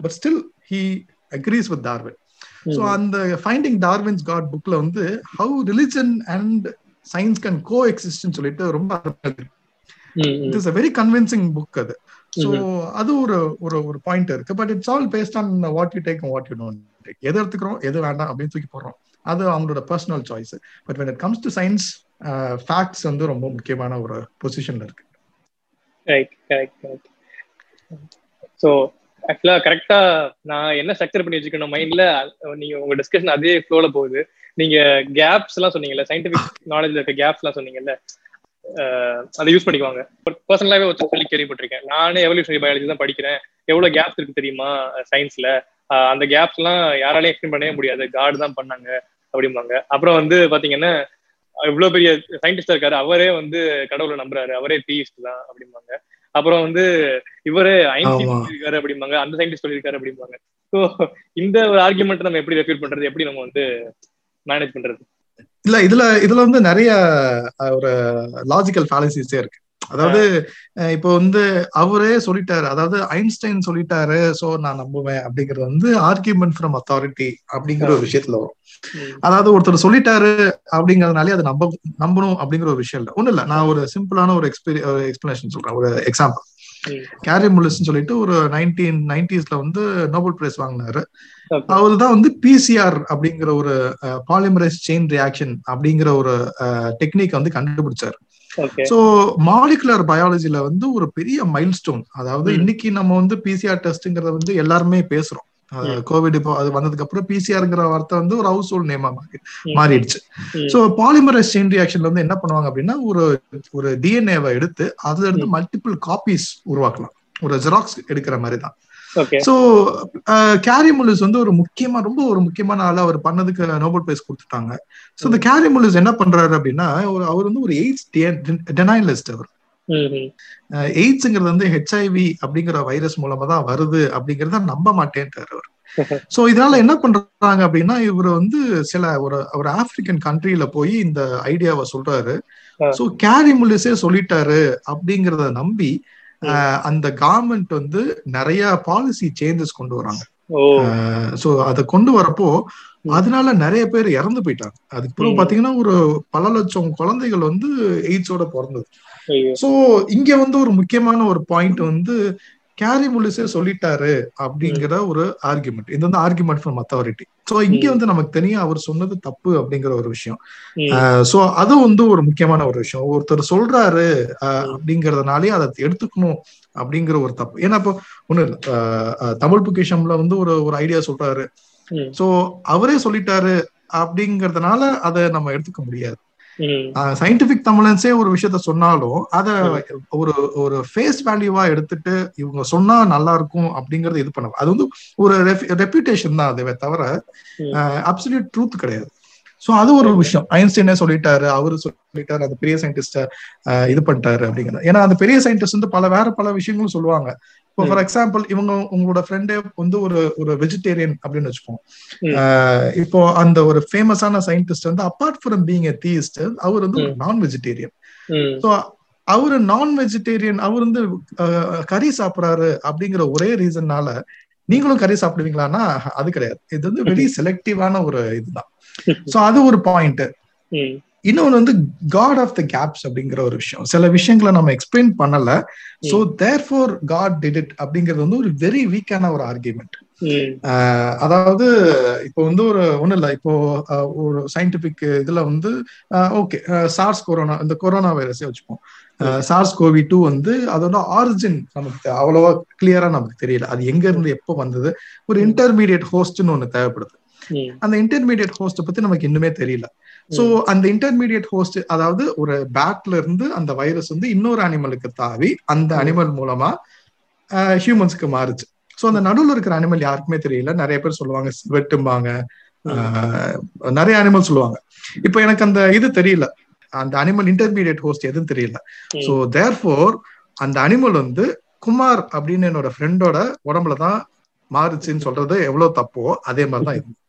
B: but still he agrees with Darwin so. அந்த ஃபைண்டிங் டார்வின்ஸ் காட் புக்ல வந்து how religion and science can கோ எக்ஸிஸ்ட்னு சொல்லிட்டு ரொம்ப. It is a very convincing book அது. ஸோ அது ஒரு ஒரு ஒரு பாயிண்ட் இருக்கு. But it's all based on what you take what you don't take எது எடுத்துக்கிறோம் எது வேண்டாம் அப்படின்னு தூக்கி போடுறோம். அது அவங்களோட personal choice but when it comes to science facts வந்து ரொம்ப முக்கியமான ஒரு பொசிஷன்ல இருக்கு.
A: ரைட் கரெக்ட் கரெக்ட் ஸோ ஆக்சுவலா கரெக்டா நான் என்ன ஸ்ட்ரக்சர் பண்ணி வச்சுக்கணும் மைண்ட்ல நீங்க உங்க டிஸ்கஷன் அதே ஃப்ளோல போகுது. நீங்க கேப்ஸ் எல்லாம் சொன்னீங்கல்ல சயின்டிபிக் நாலேஜ்ல இருக்க கேப்ஸ் எல்லாம் சொன்னீங்கல்ல அதை யூஸ் பண்ணிக்குவாங்க. பர்சனலாவே ஒரு சொல்லி கேள்விப்பட்டிருக்கேன். நானே எவல்யூஷனரி பயாலஜி தான் படிக்கிறேன். எவ்வளவு கேப்ஸ் இருக்கு தெரியுமா சயின்ஸ்ல அந்த கேப்ஸ் எல்லாம் யாராலையும் எக்ஸ்பிளைன் பண்ணவே முடியாது. காட் தான் பண்ணாங்க அப்படிம்பாங்க. அப்புறம் வந்து பாத்தீங்கன்னா இவ்வளவு பெரிய சயின்டிஸ்டா இருக்காரு. அவரே வந்து கடவுளை நம்புறாரு. அவரே தீயிஸ்ட் தான் அப்படிம்பாங்க. அப்புறம் வந்து இவரே ஐன்ஸ்டீன். சொல்லியிருக்காரு அப்படிம்பாங்க. அந்த சயின்டிஸ்ட் சொல்லியிருக்காரு அப்படிம்பாங்க. ஸோ இந்த ஒரு ஆர்குமெண்ட் நம்ம எப்படி ரெஃப்யூட் பண்றது? எப்படி நம்ம வந்து மேனேஜ் பண்றது?
B: இல்ல இதுல இதுல வந்து நிறைய ஒரு லாஜிக்கல் ஃபேலசிஸே இருக்கு. அதாவது இப்போ வந்து அவரே சொல்லிட்டாரு. அதாவது ஐன்ஸ்டைன் சொல்லிட்டாரு சோ நான் நம்புவேன் அப்படிங்கிறது வந்து ஆர்கியூமெண்ட் ஃப்ரம் அத்தாரிட்டி அப்படிங்கிற ஒரு விஷயத்துல வரும். அதாவது ஒருத்தர் சொல்லிட்டாரு அப்படிங்கறதுனாலே அது நம்ப நம்பணும் அப்படிங்கிற ஒரு விஷயம் இல்ல. ஒண்ணு இல்ல. நான் ஒரு சிம்பிளான ஒரு எக்ஸ்பீரி எக்ஸ்பிளனேஷன் சொல்றேன். ஒரு எக்ஸாம்பிள். கேரி முல்லிஸ்னு சொல்லிட்டு ஒரு நைன்டீன் நைன்டிஸ்ல வந்து நோபல் பிரைஸ் வாங்கினாரு. அவர் தான் வந்து பிசிஆர் அப்படிங்கிற ஒரு பாலிமரைஸ் செயின் ரியாக்ஷன் அப்படிங்கிற ஒரு டெக்னிக் வந்து கண்டுபிடிச்சாரு. சோ மாலிகுலர் பயாலஜில வந்து ஒரு பெரிய மைல் ஸ்டோன் அதாவது. இன்னைக்கு நம்ம வந்து பிசிஆர் டெஸ்ட்ங்கிறத வந்து எல்லாருமே பேசுறோம். கோவிட் இப்போ அது வந்ததுக்கு அப்புறம் பிசிஆர்ங்கிற வார்த்தை வந்து ஒரு ஹவுஸ் ஹோல்ட் நேமா மாறி. மாறிடுச்சு. சோ பாலிமரைஸ் செயின் ரியாக்ஷன்ல வந்து என்ன பண்ணுவாங்க அப்படின்னா ஒரு ஒரு டிஎன்ஏவை எடுத்து அதுல இருந்து மல்டிபிள் காப்பீஸ் உருவாக்கலாம். ஒரு ஜெராக்ஸ் எடுக்கிற மாதிரி தான் சோ கேரி முல்லிஸ் வந்து ஒரு முக்கியமா ரொம்ப ஒரு முக்கியமான ஆளு அவர் பண்ணதுக்கு நோபல் பிரைஸ் கொடுத்துட்டாங்க. சோ இந்த கேரி முல்லிஸ் என்ன பண்றாரு அப்படின்னா ஒரு அவர் வந்து ஒரு எய்ட்ஸ் டெனாயிலிஸ்ட் அவர். எய்ட்ஸ்ங்கிறது வந்து ஹெச்ஐவி அப்படிங்கிற வைரஸ் மூலமா தான் வருது அப்படிங்கறத நம்ப மாட்டேன்ட்டாரு அவர். சோ இதனால என்ன பண்றாங்க அப்படின்னா இவர் வந்து சில ஒரு ஒரு ஆப்பிரிக்கன் கண்ட்ரில போய் இந்த ஐடியாவை சொல்றாரு. சோ கேரி முல்லிஸே சொல்லிட்டாரு அப்படிங்கறத நம்பி அந்த கவர்மெண்ட் வந்து நிறைய பாலிசி சேஞ்சஸ் கொண்டு வராங்க. சோ அதை கொண்டு வரப்போ. அதனால நிறைய பேர் இறந்து போயிட்டாங்க. அதுக்கப்புறம். பாத்தீங்கன்னா ஒரு பல லட்சம் குழந்தைகள் வந்து எய்ட்ஸோட பிறந்தது. சோ இங்க வந்து ஒரு முக்கியமான ஒரு பாயிண்ட் வந்து கேரி முலிசே சொல்லிட்டாரு அப்படிங்கிற ஒரு ஆர்குமெண்ட் இது வந்து ஆர்குமெண்ட் ஃப்ரம் அத்தாரிட்டி சோ இங்க வந்து நமக்கு தெரியும் அவர் சொன்னது தப்பு அப்படிங்கிற ஒரு விஷயம். சோ அது வந்து ஒரு முக்கியமான ஒரு விஷயம். ஒருத்தர் சொல்றாரு அப்படிங்கறதுனாலே அதை எடுத்துக்கணும் அப்படிங்கிற ஒரு தப்பு. ஏன்னா இப்போ ஒண்ணு தமிழ் பொக்கிஷம்ல வந்து ஒரு ஒரு ஐடியா சொல்றாரு. சோ அவரே சொல்லிட்டாரு அப்படிங்கறதுனால அதை நம்ம எடுத்துக்க முடியாது. சயின்டிபிக் தமிழன்ஸே ஒரு விஷயத்த சொன்னாலும் அத ஒரு ஒரு ஃபேஸ் வேல்யூவா எடுத்துட்டு இவங்க சொன்னா நல்லா இருக்கும் அப்படிங்கறது இது பண்ண அது வந்து ஒரு ரெப்யூட்டேஷன் தான் அதுவே தவிர அப்சல்யூட் ட்ரூத் கிடையாது. சோ அது ஒரு விஷயம். ஐன்ஸ்டைனே சொல்லிட்டாரு அவரு சொல்லிட்டாரு அந்த பெரிய சயின்டிஸ்ட இது பண்ணிட்டாரு அப்படிங்கிறது. ஏன்னா அந்த பெரிய சயின்டிஸ்ட் வந்து பல வேற பல விஷயங்களும் சொல்லுவாங்க. இப்போ ஃபார் எக்ஸாம்பிள் இவங்க உங்களோட ஃப்ரெண்டே வந்து ஒரு ஒரு வெஜிடேரியன் அப்படின்னு வச்சுப்போம் இப்போ அந்த ஒரு ஃபேமஸான சயின்டிஸ்ட் வந்து apart from being a theist அவர் வந்து நான் வெஜிடேரியன் ஸோ அவரு நான் வெஜிடேரியன் அவர் வந்து கறி சாப்பிடுறாரு அப்படிங்கிற ஒரே ரீசன்னால நீங்களும் கறி சாப்பிடுவீங்களான்னா அது கிடையாது. இது வந்து வெரி செலக்டிவான ஒரு இதுதான். சோ அது ஒரு பாயிண்ட் இன்னொன்னு வந்து காட் ஆஃப் த கேப்ஸ் அப்படிங்கிற ஒரு விஷயம். சில விஷயங்களை நம்ம எக்ஸ்பிளைன் பண்ணல. So therefore God did it அப்படிங்கிறது வந்து ஒரு வெரி வீக்கான ஒரு ஆர்கியூமெண்ட் அதாவது இப்போ வந்து ஒரு ஒண்ணு இல்ல. இப்போ ஒரு சயின்டிபிக் இதுல வந்து ஓகே சார்ஸ் கொரோனா இந்த கொரோனா வைரஸே வச்சுப்போம். சார்ஸ் கோவி டூ வந்து அதோட ஆரிஜின் நமக்கு அவ்வளவா கிளியரா நமக்கு தெரியல. அது எங்க இருந்து எப்போ வந்தது? ஒரு இன்டர்மீடியட் ஹோஸ்ட்னு ஒண்ணு தேவைப்படுது. அந்த இன்டர்மீடியட் ஹோஸ்ட பத்தி நமக்கு இன்னுமே தெரியல. சோ அந்த இன்டர்மீடியட் ஹோஸ்ட் அதாவது ஒரு பேட்ல இருந்து அந்த வைரஸ் வந்து இன்னொரு அனிமலுக்கு தாவி அந்த அனிமல் மூலமா ஹியூமன்ஸ்க்கு மாறுச்சு. சோ அந்த நடுவுல இருக்கிற அனிமல் யாருக்குமே தெரியல. நிறைய பேர் சொல்லுவாங்க வெட்டும்பாங்க. நிறைய அனிமல் சொல்லுவாங்க. இப்ப எனக்கு அந்த இது தெரியல. அந்த அனிமல் இன்டர்மீடியட் ஹோஸ்ட் எதுவும் தெரியல. சோ தேர்ஃபோர் அந்த அனிமல் வந்து குமார் அப்படின்னு என்னோட ஃப்ரெண்டோட உடம்புலதான் மாறுச்சுன்னு சொல்றது எவ்வளவு தப்போ அதே மாதிரிதான் இது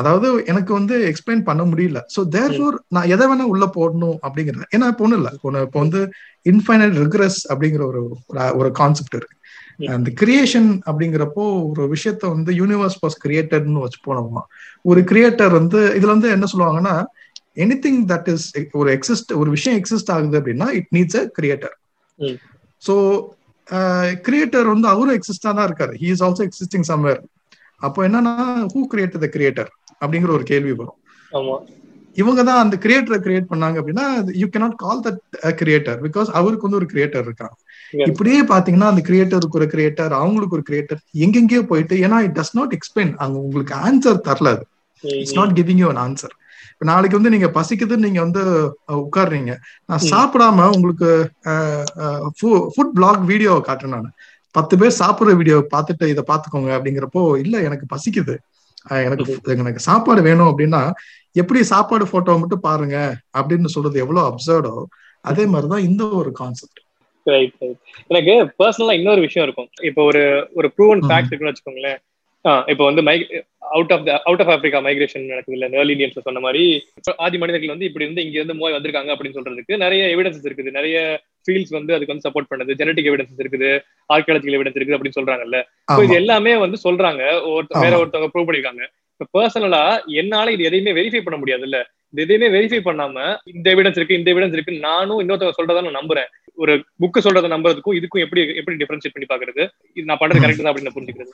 B: அதாவது எனக்கு வந்து எக்ஸ்பிளைன் பண்ண முடியல. சோ தேர்ஃபோர் நான் எதை வேணா உள்ள போடணும் அப்படிங்கிறது. ஏன்னா இப்போ ஒண்ணு இல்ல. இப்போ வந்து இன்ஃபைனட் ரிக்ரஸ் அப்படிங்கிற ஒரு ஒரு கான்செப்ட் இருக்கு. அந்த கிரியேஷன் அப்படிங்கிறப்போ ஒரு விஷயத்த வந்து யூனிவர்ஸ் வாஸ் கிரியேட்டட்னு வச்சு போனோமா ஒரு கிரியேட்டர் வந்து இதுல வந்து என்ன சொல்லுவாங்கன்னா எனி திங் தட் இஸ் ஒரு எக்ஸிஸ்ட் ஒரு விஷயம் எக்ஸிஸ்ட் ஆகுது அப்படின்னா it needs a creator so creator வந்து அவரும் எக்ஸிஸ்டா தான் இருக்காரு. He is also existing somewhere அப்போ என்னன்னா ஹூ கிரியேட் த கிரியேட்டர் அப்படிங்கிற ஒரு கேள்வி வரும். இவங்க தான் அந்த கிரியேட்டரை கிரியேட் பண்ணாங்க அப்படின்னா you cannot call that creator because அவருக்கு வந்து ஒரு கிரியேட்டர் இருக்காங்க இப்படியே பாத்தீங்கன்னா அந்த கிரியேட்டருக்கு ஒரு கிரியேட்டர் அவங்களுக்கு ஒரு கிரியேட்டர் எங்கெங்கயோ போயிட்டு ஏன்னா இட் டஸ் நாட் எக்ஸ்பிளைன் அங்க உங்களுக்கு ஆன்சர் தரல அது. It's not giving you an answer இப்ப நாளைக்கு வந்து நீங்க பசிக்குதுன்னு நீங்க வந்து உட்காடுறீங்க நான் சாப்பிடாம உங்களுக்கு ஃபுட் பிளாக் வீடியோ காட்டுறேன் நான். பத்து பேர் சாப்பிடுற வீடியோ பார்த்துட்டு இதை பாத்துக்கோங்க அப்படிங்கிறப்போ இல்ல எனக்கு பசிக்குது. எனக்கு எனக்கு சாப்பாடு வேணும் அப்படின்னா எப்படி சாப்பாடு போட்டோ மட்டும் பாருங்க அப்படின்னு சொல்றது எவ்வளவு அப்சர்டோ அதே மாதிரிதான் இந்த ஒரு கான்செப்ட்
A: எனக்கு பர்சனலா இன்னொரு விஷயம் இருக்கும். இப்போ ஒரு ஒரு ப்ரூவன் ஃபேக்ட் இருக்குன்னு வச்சுக்கோங்களேன். இப்போ வந்து my out of out of Africa migration நடக்குது இல்ல ஏர்லி இந்தியன்ஸ் சொன்ன மாதிரி. ஆதி மனிதர்கள் வந்து இப்படி இருந்து இங்க இருந்து மூவாய் வந்திருக்காங்க அப்படின்னு சொல்றதுக்கு நிறைய எவிடன்சஸ் இருக்குது. நிறைய ஃபீல்ட்ஸ் வந்து அதுக்கு வந்து சப்போர்ட் பண்ணுது. ஜெனட்டிக் எவிடன்சஸ் இருக்குது. ஆர்கியாலஜிக்கல் எவிடன்ஸ் இருக்குது அப்படின்னு சொல்றாங்கல்ல. இது எல்லாமே வந்து சொல்றாங்க. வேற ஒருத்தவங்க ப்ரூவ் பண்ணிருக்காங்க இப்ப பர்சனலா என்னால இது எதையுமே வெரிஃபை பண்ண முடியாது இல்ல இந்த எதையுமே வெரிஃபை பண்ணாம இந்த எவிடன்ஸ் இருக்கு இந்த எவிடன்ஸ் இருக்கு நானும் இன்னொருத்தவங்க சொல்றதா நான் நம்புறேன். ஒரு புக்கு சொல்றதை நம்புறதுக்கும் இதுக்கும் எப்படி எப்படி டிஃபரன்ஷியேட் பண்ணி பாக்குறது இது நான் பண்றது கரெக்ட் தான் அப்படின்னு புரிஞ்சுக்கிறது.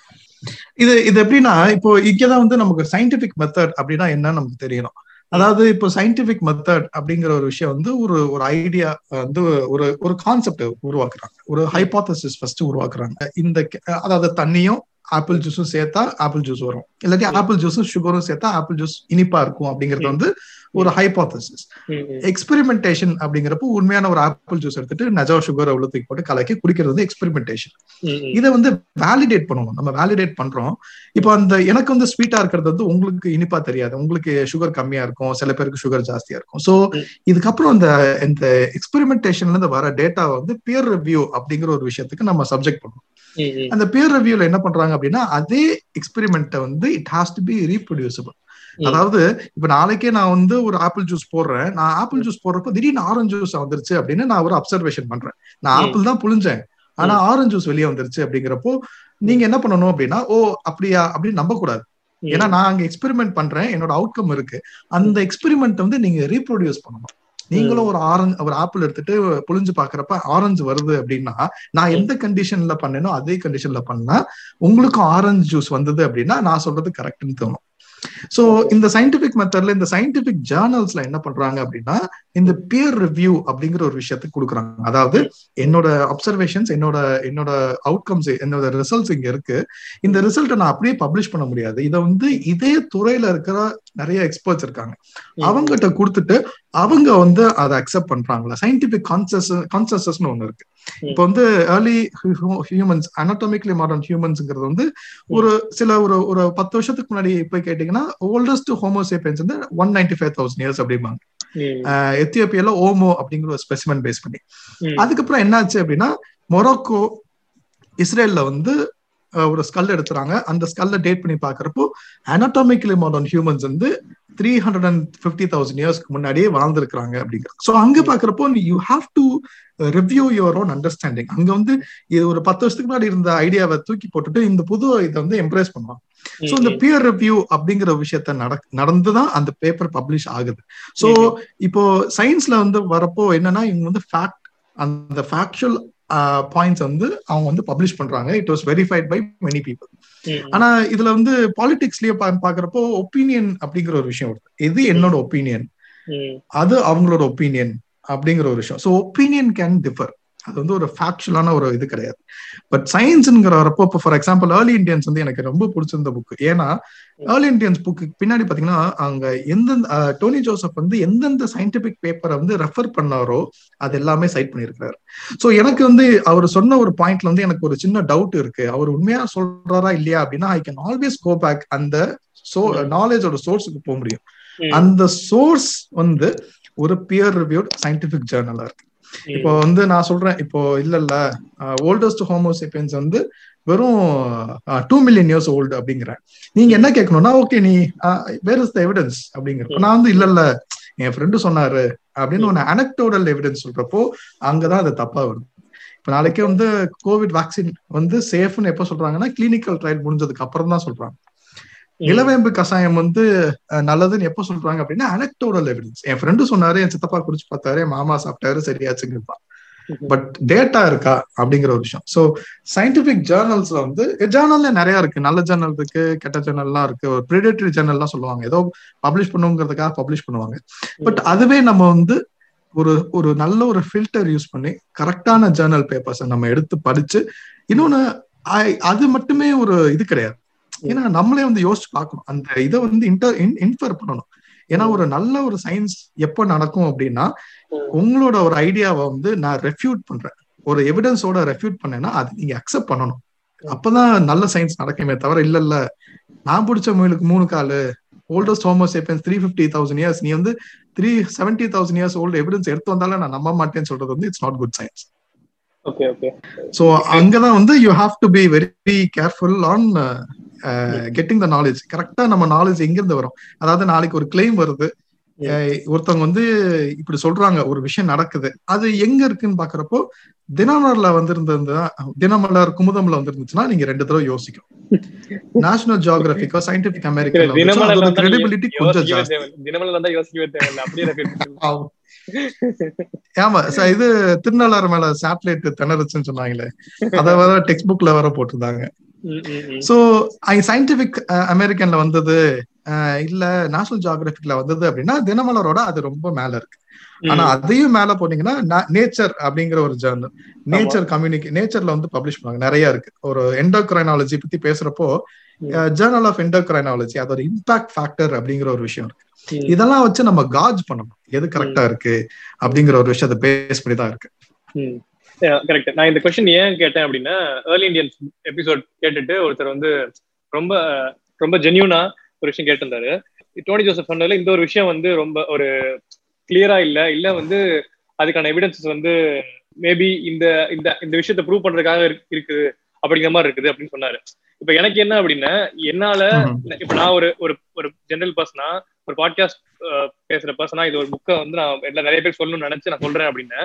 B: இது இது எப்படின்னா இப்போ இங்கதான் வந்து நமக்கு சயின்டிபிக் மெத்தட் அப்படின்னா என்ன நமக்கு தெரியணும். அதாவது இப்போ சயின்டிபிக் மெத்தட் அப்படிங்கிற ஒரு விஷயம் வந்து ஒரு ஒரு ஐடியா வந்து ஒரு ஒரு கான்செப்ட் உருவாக்குறாங்க. ஒரு ஹைபாத்தசிஸ் ஃபர்ஸ்ட் உருவாக்குறாங்க. இந்த அதாவது தண்ணியும் ஆப்பிள் ஜூஸும் சேர்த்தா ஆப்பிள் ஜூஸ் வரும். இல்லாட்டி ஆப்பிள் ஜூஸும் சுகரும் சேர்த்தா ஆப்பிள் ஜூஸ் இனிப்பா இருக்கும் அப்படிங்கிறது வந்து ஒரு ஹைபாத்தசிஸ் எக்ஸ்பெரிமெண்டேஷன் அப்படிங்கிறப்போ உண்மையான ஒரு ஆப்பிள் ஜூஸ் எடுத்துட்டு நஜா சுகர் அவ்வளவு தூக்கி போட்டு கலக்கி குடிக்கிறது வந்து எக்ஸ்பெரிமெண்டேஷன் இதை வந்து வேலிடேட் பண்ணணும். நம்ம வேலிடேட் பண்றோம். இப்போ அந்த எனக்கு வந்து ஸ்வீட்டா இருக்கிறது வந்து உங்களுக்கு இனிப்பா தெரியாது. உங்களுக்கு சுகர் கம்மியா இருக்கும். சில பேருக்கு சுகர் ஜாஸ்தியா இருக்கும். ஸோ இதுக்கப்புறம் அந்த இந்த எக்ஸ்பெரிமெண்டேஷன்ல இருந்து வர டேட்டா வந்து பியர் ரிவ்யூ அப்படிங்கிற ஒரு விஷயத்துக்கு நம்ம சப்ஜெக்ட் பண்ணுவோம் அந்த பியர் ரிவ்யூல என்ன பண்றாங்க அப்படின்னா அதே எக்ஸ்பெரிமெண்ட்டை வந்து it has to be reproducible அதாவது இப்ப நாளைக்கே நான் வந்து ஒரு ஆப்பிள் ஜூஸ் போடுறேன். நான் ஆப்பிள் ஜூஸ் போடுறப்போ திடீர்னு ஆரஞ்சு ஜூஸ் வந்துருச்சு அப்படின்னு நான் ஒரு அப்சர்வேஷன் பண்றேன். நான் ஆப்பிள் தான் புழிஞ்சேன். ஆனா ஆரஞ்சு ஜூஸ் வெளியே வந்துருச்சு அப்படிங்கிறப்போ நீங்க என்ன பண்ணணும் அப்படின்னா ஓ அப்படியா அப்படின்னு நம்ப கூடாது ஏன்னா நான் அங்க எக்ஸ்பெரிமெண்ட் பண்றேன். என்னோட அவுட்கம் இருக்கு. அந்த எக்ஸ்பெரிமெண்ட் வந்து நீங்க ரீப்ரொடியூஸ் பண்ணணும். நீங்களும் ஒரு ஆரஞ்சு ஒரு ஆப்பிள் எடுத்துட்டு புளிஞ்சு பாக்குறப்ப ஆரஞ்சு வருது அப்படின்னா நான் எந்த கண்டிஷன்ல பண்ணேனோ அதே கண்டிஷன்ல பண்ணா உங்களுக்கும் ஆரஞ்சு ஜூஸ் வந்தது அப்படின்னா நான் சொல்றது கரெக்ட்னு தோணும். சோ இந்த சயின்டிபிக் மெத்தட்ல இந்த சயின்டிபிக் ஜேர்னல்ஸ்ல என்ன பண்றாங்க அப்படின்னா இந்த பியர் ரிவ்யூ அப்படிங்கிற ஒரு விஷயத்துக்கு கொடுக்குறாங்க. அதாவது என்னோட அப்சர்வேஷன்ஸ் என்னோட என்னோட அவுட்கம்ஸ் என்னோட ரிசல்ட்ஸ் இங்க இருக்கு. இந்த ரிசல்ட்டை நான் அப்படியே பப்ளிஷ் பண்ண முடியாது. இதை வந்து இதே துறையில இருக்கிற நிறைய எக்ஸ்பர்ட்ஸ் இருக்காங்க. அவங்ககிட்ட கொடுத்துட்டு அவங்க வந்து அதை அக்செப்ட் பண்றாங்களா? சயின்டிபிக் கான்சஸ் கான்சஸஸ்னு ஒண்ணு இருக்கு. இப்போ வந்து ஏர்லி ஹியூமன்ஸ் அனாட்டமிக்கலி மாடர்ன் ஹியூமன்ஸ்ங்கிறது வந்து ஒரு சில ஒரு ஒரு பத்து வருஷத்துக்கு முன்னாடி போய் கேட்டீங்கன்னா ஓல்டஸ்ட் ஹோமோசேபியன்ஸ் வந்து one ninety five thousand years அப்படிம்பாங்க. எத்தியோப்பியால ஓமோ அப்படிங்கிற ஒரு ஸ்பெசிமன் பேஸ் பண்ணி. அதுக்கப்புறம் என்னாச்சு அப்படின்னா மொரோக்கோ இஸ்ரேல்ல வந்து ஒரு ஸ்கல் எடுத்துறாங்க. அந்த ஸ்கல்ல டேட் பண்ணி பாக்குறப்போ அனாட்டாமிக்கலி மாடர்ன் ஹியூமன்ஸ் வந்து three hundred and fifty thousand இயர்ஸ்க்கு முன்னாடியே வாழ்ந்திருக்கிறாங்க அப்படிங்கிறது ஸோ அங்க பாக்குறப்போ you have to review your own understanding அங்க வந்து இது ஒரு பத்து வருஷத்துக்கு முன்னாடி இருந்த ஐடியாவை தூக்கி போட்டுட்டு இந்த புது இதை வந்து எம்ப்ரேஸ் பண்ணுவாங்க. ஸோ இந்த பியர் ரிவ்யூ அப்படிங்கிற விஷயத்த நட நடந்துதான் அந்த பேப்பர் பப்ளிஷ் ஆகுது. ஸோ இப்போ சயின்ஸ்ல வந்து வரப்போ என்னன்னா இவங்க வந்து ஃபேக்ட் அந்த ஃபேக்சுவல் பாயிண்ட்ஸ் வந்து அவங்க வந்து பப்ளிஷ் பண்றாங்க. It was verified by many people ஆனா இதுல வந்து பாலிடிக்ஸ்லயே பாக்குறப்போ ஒப்பீனியன் அப்படிங்கிற ஒரு விஷயம் வருது. இது என்னோட ஒப்பீனியன் அது அவங்களோட ஒப்பீனியன் அப்படிங்கிற ஒரு விஷயம். ஸோ ஒப்பீனியன் கேன் டிஃபர் அது வந்து ஒரு ஃபேக்சுவலான ஒரு இது கிடையாது. பட் சயின்ஸ்ங்கிற வரப்போ இப்போ ஃபார் எக்ஸாம்பிள் ஏர்லி இண்டியன்ஸ் வந்து எனக்கு ரொம்ப பிடிச்சிருந்த புக் ஏன்னா ஏர்லி இண்டியன்ஸ் புக்கு பின்னாடி பாத்தீங்கன்னா அங்க எந்தெந்த டோனி ஜோசப் வந்து எந்தெந்த சயின்டிபிக் பேப்பரை வந்து ரெஃபர் பண்ணாரோ அது எல்லாமே சைட் பண்ணியிருக்காரு ஸோ எனக்கு வந்து அவர் சொன்ன ஒரு பாயிண்ட்ல வந்து எனக்கு ஒரு சின்ன டவுட் இருக்கு. அவர் உண்மையா சொல்றாரா இல்லையா அப்படின்னா I can always go back அந்த சோ நாலேஜோட சோர்ஸுக்கு போக முடியும். அந்த சோர்ஸ் வந்து ஒரு பியர் ரிவ்யூட் சயின்டிபிக் ஜேர்னலா இருக்கு. இப்போ வந்து நான் சொல்றேன் இப்போ இல்ல இல்ல ஓல்டஸ்ட் ஹோமோசிபியன்ஸ் வந்து வெறும் டூ மில்லியன் இயர்ஸ் ஓல்டு அப்படிங்கிறேன். நீங்க என்ன கேட்கணும்னா ஓகே நீ வேர் இஸ் த எவிடன்ஸ் அப்படிங்கிற நான் வந்து இல்ல இல்ல என் ஃப்ரெண்டு சொன்னாரு அப்படின்னு ஒன்னு அனக்டோடல் எவிடன்ஸ் சொல்றப்போ அங்கதான் அது தப்பா வருது. இப்ப நாளைக்கே வந்து கோவிட் வேக்சின் வந்து சேஃப்னு எப்ப சொல்றாங்கன்னா கிளினிக்கல் ட்ரையல் முடிஞ்சதுக்கு அப்புறம் தான் சொல்றாங்க. இளவேம்பு கஷாயம் வந்து நல்லதுன்னு எப்ப சொல்றாங்க அப்படின்னா அனக்டோடல் எவிடன்ஸ் என் ஃப்ரெண்டு சொன்னாரு என் சித்தப்பா குடிச்சு பார்த்தாரு மாமா சாப்பிட்டாரு சரியாச்சுங்கிறது பட் டேட்டா இருக்கா அப்படிங்கிற ஒரு விஷயம். ஸோ சயின்டிபிக் ஜேர்னல்ஸ்ல வந்து ஜேர்னல்ல நிறைய இருக்கு. நல்ல ஜேர்னல் இருக்கு கெட்ட ஜேர்னல்லாம் இருக்கு. ஒரு ப்ரிடேட்டரி ஜேர்னல்லாம் சொல்லுவாங்க. ஏதோ பப்ளிஷ் பண்ணுங்கிறதுக்காக பப்ளிஷ் பண்ணுவாங்க. பட் அதுவே நம்ம வந்து ஒரு ஒரு நல்ல ஒரு ஃபில்டர் யூஸ் பண்ணி கரெக்டான ஜேர்னல் பேப்பர்ஸை நம்ம எடுத்து படிச்சு இன்னொன்னு அது மட்டுமே ஒரு இது கிடையாது. ஏன்னா நம்மளே வந்து யோசிச்சு பார்க்கணும். அந்த இதை வந்து இன்டர் இன்ஃபர் பண்ணணும். ஏன்னா ஒரு நல்ல ஒரு சயின்ஸ் எப்ப நடக்கும் அப்படின்னா உங்களோட ஒரு ஐடியாவை வந்து நான் ரெஃப்யூட் பண்றேன். ஒரு எவிடன்ஸோட ரெஃப்யூட் பண்ணேன்னா அது நீங்க அக்செப்ட் பண்ணணும். அப்பதான் நல்ல சயின்ஸ் நடக்குமே தவிர இல்ல இல்ல. நான் பிடிச்ச முயலுக்கு மூணு காலு. Oldest homo sapiens three fifty thousand years நீ வந்து three seventy thousand years old evidence எடுத்து வந்தாலும் நான் நம்ப மாட்டேன்னு சொல்றது வந்து it's not good science
A: okay okay
B: so அங்கதான் வந்து you have to be very careful on getting the knowledge கரெக்டா நம்ம நாலேஜ் எங்கிருந்து வரும்? அதாவது நாளைக்கு ஒரு கிளைம் வருது. ஒருத்தவங்க வந்து இப்படி சொல்றாங்க ஒரு விஷயம் நடக்குது. அது எங்க இருக்குன்னு பாக்குறப்போ தினமலர்ல வந்திருந்தா தினமலர் குமுதம்ல வந்துருந்துச்சுன்னா நீங்க ரெண்டு தடவை யோசிக்கும். நேஷனல் ஜியோகிராபிக்கோ சயின்டிபிக் அமெரிக்கன் கிரெடிபிலிட்டி கொஞ்சம் ஜாஸ்தி. ஆமா. இது திருநள்ளாறு மேல சேட்டலைட் திணறுச்சுன்னு சொன்னாங்களே. அத வர டெக்ஸ்ட் புக்ல வர போட்டிருந்தாங்க. சோ சயின்டிபிக் அமெரிக்கன்ல வந்தது இல்ல நேஷனல் ஜியோகிராபிக்ல வந்தது அப்படின்னா தினமலரோட அது ரொம்ப மேல இருக்கு. ஆனா அதையும் மேல போனீங்கன்னா நேச்சர் அப்படிங்கிற ஒரு ஜேர்னல் நேச்சர் கம்யூனிகே நேச்சர்ல வந்து பப்ளிஷ் பண்ணுவாங்க. நிறைய இருக்கு. ஒரு எண்டோக்ரைனாலஜி பத்தி பேசுறப்போ ஜேர்னல் ஆஃப் எண்டோக்ரைனாலஜி அதோட இம்பாக்ட் ஃபேக்டர் அப்படிங்கிற ஒரு விஷயம் இருக்கு. இதெல்லாம் வச்சு நம்ம காஜ் பண்ணணும். எது கரெக்டா இருக்கு அப்படிங்கிற ஒரு விஷயத்த பேஸ் பண்ணி தான் இருக்கு.
A: கரெக்ட் நான் இந்த கொஸ்டின் ஏன் கேட்டேன் அப்படின்னா ஏர்லி இண்டியன்ஸ் எபிசோட் கேட்டுட்டு ஒருத்தர் வந்து ரொம்ப ரொம்ப ஜென்யூனா ஒரு விஷயம் கேட்டிருந்தாரு. டோனி ஜோசப் சொன்னதுல இந்த ஒரு விஷயம் வந்து ரொம்ப ஒரு கிளியரா இல்ல. இல்ல வந்து அதுக்கான எவிடன்சஸ் வந்து மேபி இந்த இந்த இந்த விஷயத்த ப்ரூவ் பண்றதுக்காக இருக்குது அப்படிங்கிற மாதிரி இருக்குது அப்படின்னு சொன்னாரு. இப்ப எனக்கு என்ன அப்படின்னா என்னால இப்ப நான் ஒரு ஒரு ஒரு ஜெனரல் பர்சனா ஒரு பாட்காஸ்ட் பேசுற பர்சனா இது ஒரு புக்கை வந்து நான் எல்லா நிறைய பேர் சொல்லணும்னு நினைச்சு நான் சொல்றேன் அப்படின்னா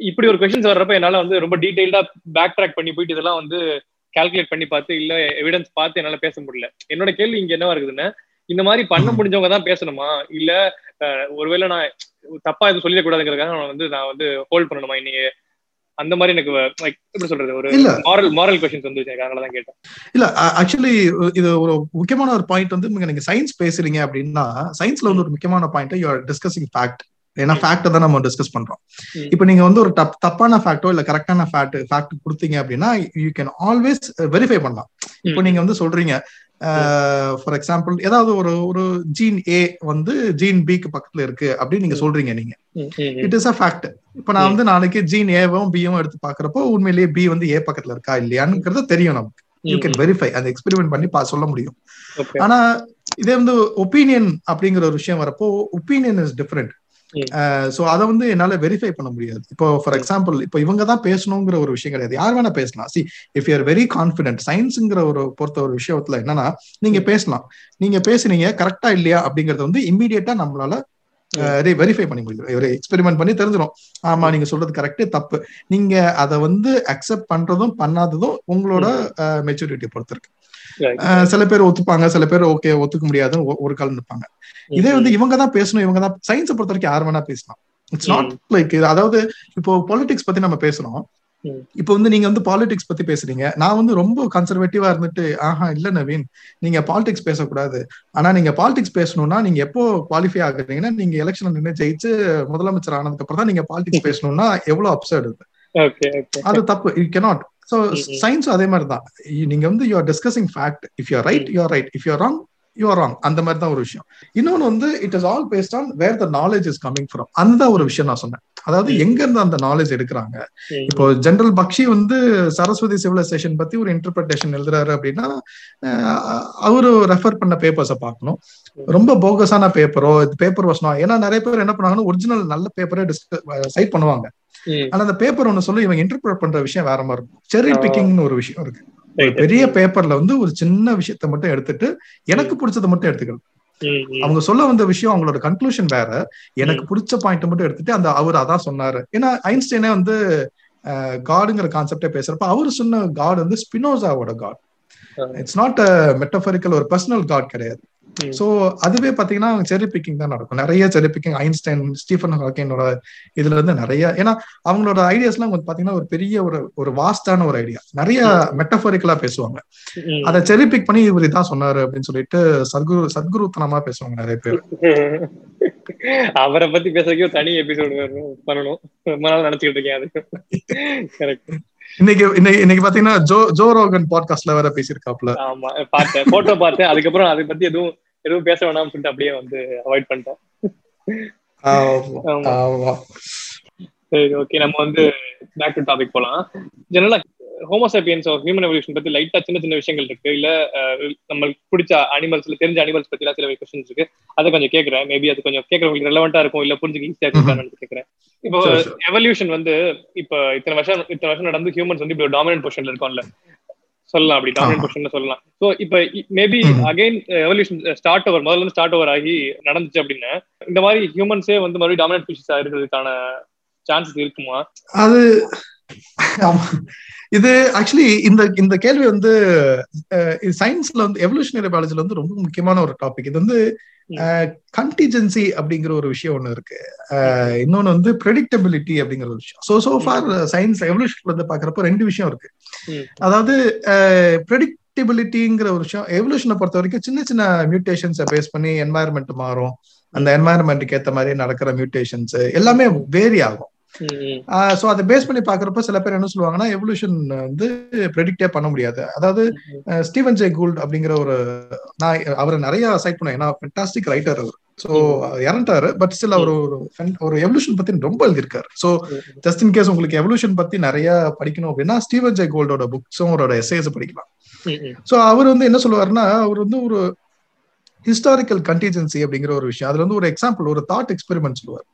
A: இப்படி ஒரு கொஸ்டின்ஸ் வர்றப்ப என்னால வந்து ரொம்ப டீடைல்டா பேக் ட்ராக் பண்ணி போயிட்டு இதெல்லாம் வந்து கால்குலேட் பண்ணி பார்த்து இல்ல எவிடன்ஸ் பார்த்து என்னால பேச முடியல. என்னோட கேள்வி இங்க என்னவா இருக்குதுன்னா இந்த மாதிரி பண்ண முடிஞ்சவங்க தான் பேசணுமா? இல்ல ஒருவேளை நான் தப்பா எதுவும் சொல்லிடக்கூடாதுங்கிறதுக்காக நான் வந்து நான் வந்து ஹோல்ட் பண்ணணுமா? இன்னைக்கு அந்த மாதிரி எனக்கு லைக் எப்படி சொல்றது? ஒரு. மாரல் மாரல் கொஸ்டின்ஸ் வந்து அதனால தான் கேட்டேன்.
B: இல்ல ஆக்சுவலி இது ஒரு முக்கியமான ஒரு பாயிண்ட் வந்து நீங்க- நீங்க சயின்ஸ் பேசுறீங்க அப்படின்னா சயின்ஸ்ல வந்து ஒரு முக்கியமான point you are discussing fact ஏன்னா ஃபேக்ட் தான் நம்ம டிஸ்கஸ் பண்றோம். இப்போ நீங்க வந்து ஒரு தப் தப்பான ஃபேக்டோ இல்ல கரெக்டான ஃபேக்ட் ஃபேக்ட் கொடுத்தீங்க அப்படின்னா யூ கேன் ஆல்வேஸ் வெரிஃபை பண்ணலாம். இப்போ நீங்க வந்து சொல்றீங்க ஃபார் எக்ஸாம்பிள் ஏதாவது ஒரு ஒரு ஜீன் ஏ வந்து ஜீன் பிக்கு பக்கத்துல இருக்கு அப்படின்னு நீங்க சொல்றீங்க நீங்க. இட் இஸ் அ ஃபேக்ட் இப்போ நான் வந்து நாளைக்கு ஜீன் ஏவும் பியும் எடுத்து பாக்குறப்போ உண்மையிலேயே பி வந்து ஏ பக்கத்துல இருக்கா இல்லையாங்கிறது தெரியும் நமக்கு. You can. வெரிஃபை அந்த எக்ஸ்பெரிமெண்ட் பண்ணி பா சொல்ல முடியும். ஆனா இதே வந்து ஒப்பீனியன் அப்படிங்கிற ஒரு விஷயம் வரப்போ ஒப்பீனியன் இஸ் டிஃப்ரெண்ட் சோ அதை வந்து என்னால வெரிஃபை பண்ண முடியாது. இப்போ ஃபார் எக்ஸாம்பிள் இப்போ இவங்க தான் பேசணுங்கிற ஒரு விஷயம் கிடையாது. யார் வேணா பேசலாம். See if you're very confident சயின்ஸுங்கிற ஒரு பொறுத்த ஒரு விஷயத்துல என்னன்னா நீங்க பேசலாம். நீங்க பேசுனீங்க கரெக்டா இல்லையா அப்படிங்கறத வந்து இம்மீடியட்டா நம்மளால வெரிஃபை பண்ணி முடியும் ஒரு எக்ஸ்பெரிமெண்ட் பண்ணி தெரிஞ்சிடும் ஆமா நீங்க சொல்றது கரெக்ட் தப்பு. நீங்க அதை வந்து அக்செப்ட் பண்றதும் பண்ணாததும் உங்களோட மெச்சூரிட்டி பொறுத்து இருக்கு. சில பேர் ஒத்துப்பாங்க சில பேர் ஓகே ஒத்துக்க முடியாதுன்னு ஒ- ஒரு கால் நிற்பாங்க இதே வந்து இவங்க தான் பேசணும் இவங்க தான் சயின்ஸை பொறுத்த வரைக்கும் யார் வேணா பேசலாம். இட்ஸ் நாட் லைக் அதாவது இப்போ பாலிடிக்ஸ் பத்தி நம்ம பேசுறோம்.
A: ம்.
B: இப்போ வந்து நீங்க வந்து பாலிடிக்ஸ் பத்தி பேசுறீங்க. நான் வந்து ரொம்ப கன்சர்வேட்டிவா இருந்துட்டு ஆஹா இல்ல நவீன் நீங்க பாலிடிக்ஸ் பேசக்கூடாது. ஆனா நீங்க பாலிடிக்ஸ் பேசணும்னா நீங்க எப்போ குவாலிஃபை ஆகுறீங்கன்னா நீங்க எலெக்ஷன் நின்று ஜெயிச்சு முதலமைச்சர் ஆனதுக்கு அப்புறம் தான் நீங்க பாலிடிக்ஸ் பேசணும்னா எவ்வளவு அப்சர்ட்
A: okay.
B: அது தப்பு. யூ கெனாட் ஸோ
A: ம்.
B: சயின்ஸ் அதே மாதிரி தான் நீங்க வந்து you are discussing fact if you right you are right if you wrong you are wrong அந்த மாதிரி தான் ஒரு விஷயம். இன்னொன்னு வந்து it is all based on where the knowledge is coming from அந்த ஒரு விஷயம் நான் சொன்னேன். அதாவது. எங்க இருந்து அந்த நாலேஜ் எடுக்கிறாங்க? இப்போ ஜெனரல் பக்ஷி வந்து சரஸ்வதி சிவிலைசேஷன் பத்தி ஒரு இன்டர்பிரேஷன் எழுதுறாரு அப்படின்னா அவரு ரெஃபர் பண்ண பேப்பர்ஸை பார்க்கணும். ரொம்ப போகஸான பேப்பரோ பேப்பர் வசனம் ஏன்னா நிறைய பேர் என்ன பண்ணாங்கன்னா ஒரிஜினல் நல்ல பேப்பரே சைட் பண்ணுவாங்க. ஆனா அந்த பேப்பர் ஒண்ணு சொல்லி இவங்க இன்டர்பிரட் பண்ற விஷயம் வேற மாதிரி இருக்கும் செரி. பிக்கிங்னு ஒரு விஷயம் இருக்கு ஒரு. பெரிய பேப்பர்ல வந்து ஒரு சின்ன விஷயத்த மட்டும் எடுத்துட்டு எனக்கு பிடிச்சதை மட்டும் எடுத்துக்கிறது
A: ம், ம்.
B: அவங்க சொல்ல வந்த விஷயம் அவங்களோட கன்க்ளூஷன் வேற எனக்கு பிடிச்ச பாயிண்ட் மட்டும் எடுத்துட்டு அந்த அவர் அதான் சொன்னாரு ஏன்னா ஐன்ஸ்டைனே வந்து காடுங்கிற கான்செப்டே பேசுறப்ப அவரு சொன்ன காட் வந்து ஸ்பினோசாவோட காட். இட்ஸ் நாட் மெட்டபரிக்கல் ஒரு பர்சனல் காட் கிடையாது. சோ அதுவே பாத்தீங்கன்னா செரி பிக்கிங் தான் நடக்கும். நிறைய செரி பிக்கிங் ஐன்ஸ்டைன் ஸ்டீஃபன் ஹாக்கினோட இதுல இருந்து நிறைய ஏன்னா அவங்களோட ஐடியாஸ் எல்லாம் பாத்தீங்கன்னா ஒரு பெரிய ஒரு ஒரு வாஸ்டான ஒரு ஐடியா நிறைய மெட்டபரிக்கலா பேசுவாங்க. அதை செரி பிக் பண்ணி இவர் இதான் சொன்னாரு அப்படின்னு சொல்லிட்டு சத்குரு சத்குருத்தனமா பேசுவாங்க நிறைய பேர்.
A: அவரை பத்தி பேசுறதுக்கு தனி எபிசோடு பண்ணணும். ரொம்ப நாள் நினைச்சுக்கிட்டு இருக்கேன் அது. கரெக்ட்
B: இன்னைக்கு இன்னைக்கு பாத்தீங்கன்னா ஜோ ஜோ ரோகன் பாட்காஸ்ட்ல வேற பேசியிருக்காப்ல
A: ஆமா பார்த்தேன் போட்டோ பார்த்தேன் அதுக்கப்புறம் அதை பத்தி எதுவும் எதுவும் பேச வேணாம்னு சொல்லிட்டு அப்படியே வந்து அவாய்ட் பண்ணிட்டேன். சரி ஓகே நம்ம வந்து பேக் டு டாபிக் போலாம். ஜெனரலா ஹோமோசாபியன்ஸ் ஆஃப் ஹியூமன் எவல்யூஷன் பத்தி லைட்டா சின்ன சின்ன விஷயங்கள் இருக்கு இல்ல நம்மளுக்கு பிடிச்ச அனிமல்ஸ்ல தெரிஞ்ச அனிமல்ஸ் பத்தி சில கொஸ்டின்ஸ் இருக்கு அதை கொஞ்சம் கேக்குறேன் மேபி அது கொஞ்சம் கேட்கறவங்களுக்கு ரெலவெண்டா இருக்கும் இல்ல புரிஞ்சுக்க ஈஸியா இருக்கும் கேக்குறேன் இப்போ. எவல்யூஷன் வந்து இப்ப இத்தனை வருஷம் இத்தனை வருஷம் நடந்து ஹியூமன்ஸ் வந்து இப்போ டாமினன்ட் பொசிஷன்ல இருக்கோம்ல சொல்லலாம் அப்படி டாமினன்ட். பொசிஷன்ல சொல்லலாம் சோ இப்ப maybe. Again evolution start over முதல்ல இருந்து ஸ்டார்ட் ஓவர் ஆகி நடந்துச்சு அப்படின்னா இந்த மாதிரி ஹியூமன்ஸே வந்து மறுபடியும் டாமினன்ட் ஸ்பீஷஸா இருக்கிறதுக்கான சான்சஸ் இருக்குமா
B: அது. இது ஆக்சுவலி இந்த இந்த கேள்வி வந்து சயின்ஸ்ல வந்து எவல்யூஷனரி பயாலஜில வந்து ரொம்ப முக்கியமான ஒரு டாபிக் இது வந்து கண்டிஜென்சி அப்படிங்கிற ஒரு விஷயம் ஒண்ணு இருக்கு. இன்னொன்னு வந்து ப்ரெடிக்டபிலிட்டி அப்படிங்கிற ஒரு விஷயம். ஸோ சோ ஃபார் சயின்ஸ் எவல்யூஷன்ல வந்து பாக்குறப்போ ரெண்டு விஷயம் இருக்கு. அதாவது ப்ரெடிக்டபிலிட்டிங்கிற ஒரு விஷயம் எவல்யூஷனை பொறுத்த வரைக்கும் சின்ன சின்ன மியூட்டேஷன்ஸை பேஸ் பண்ணி என்வாயர்மெண்ட் மாறும். அந்த என்வாயர்மெண்ட்டுக்கு ஏத்த மாதிரி நடக்கிற மியூட்டேஷன்ஸ் எல்லாமே வேரி ஆகும். சோ அதை பேஸ் பண்ணி பாக்குறப்ப சில பேர் என்ன சொல்லுவாங்கன்னா எவல்யூஷன் வந்து ப்ரெடிக்டே பண்ண முடியாது. அதாவது ஸ்டீவன் ஜே கூல்ட் அப்படிங்கிற ஒரு நான் அவரை நிறைய சைட் பண்ணேன். ஏன்னா ஃபென்டாஸ்டிக் ரைட்டர் அவர். ஸோ இறந்துட்டாரு. பட் ஸ்டில் அவர் ஒரு ஒரு எவல்யூஷன் பத்தி ரொம்ப எழுதியிருக்காரு. ஸோ ஜஸ்ட் இன் கேஸ் உங்களுக்கு எவல்யூஷன் பத்தி நிறைய படிக்கணும் அப்படின்னா ஸ்டீவன் ஜே கோல்டோட புக்ஸும் அவரோட எஸ்ஏஸ் படிக்கலாம். ஸோ அவர் வந்து என்ன சொல்லுவாருன்னா அவர் வந்து ஒரு ஹிஸ்டாரிக்கல் கண்டிஜென்சி அப்படிங்கிற ஒரு விஷயம். அதுல வந்து ஒரு எக்ஸாம்பிள் ஒரு தாட் எக்ஸ்பெரிமெண்ட் சொல்லுவார்.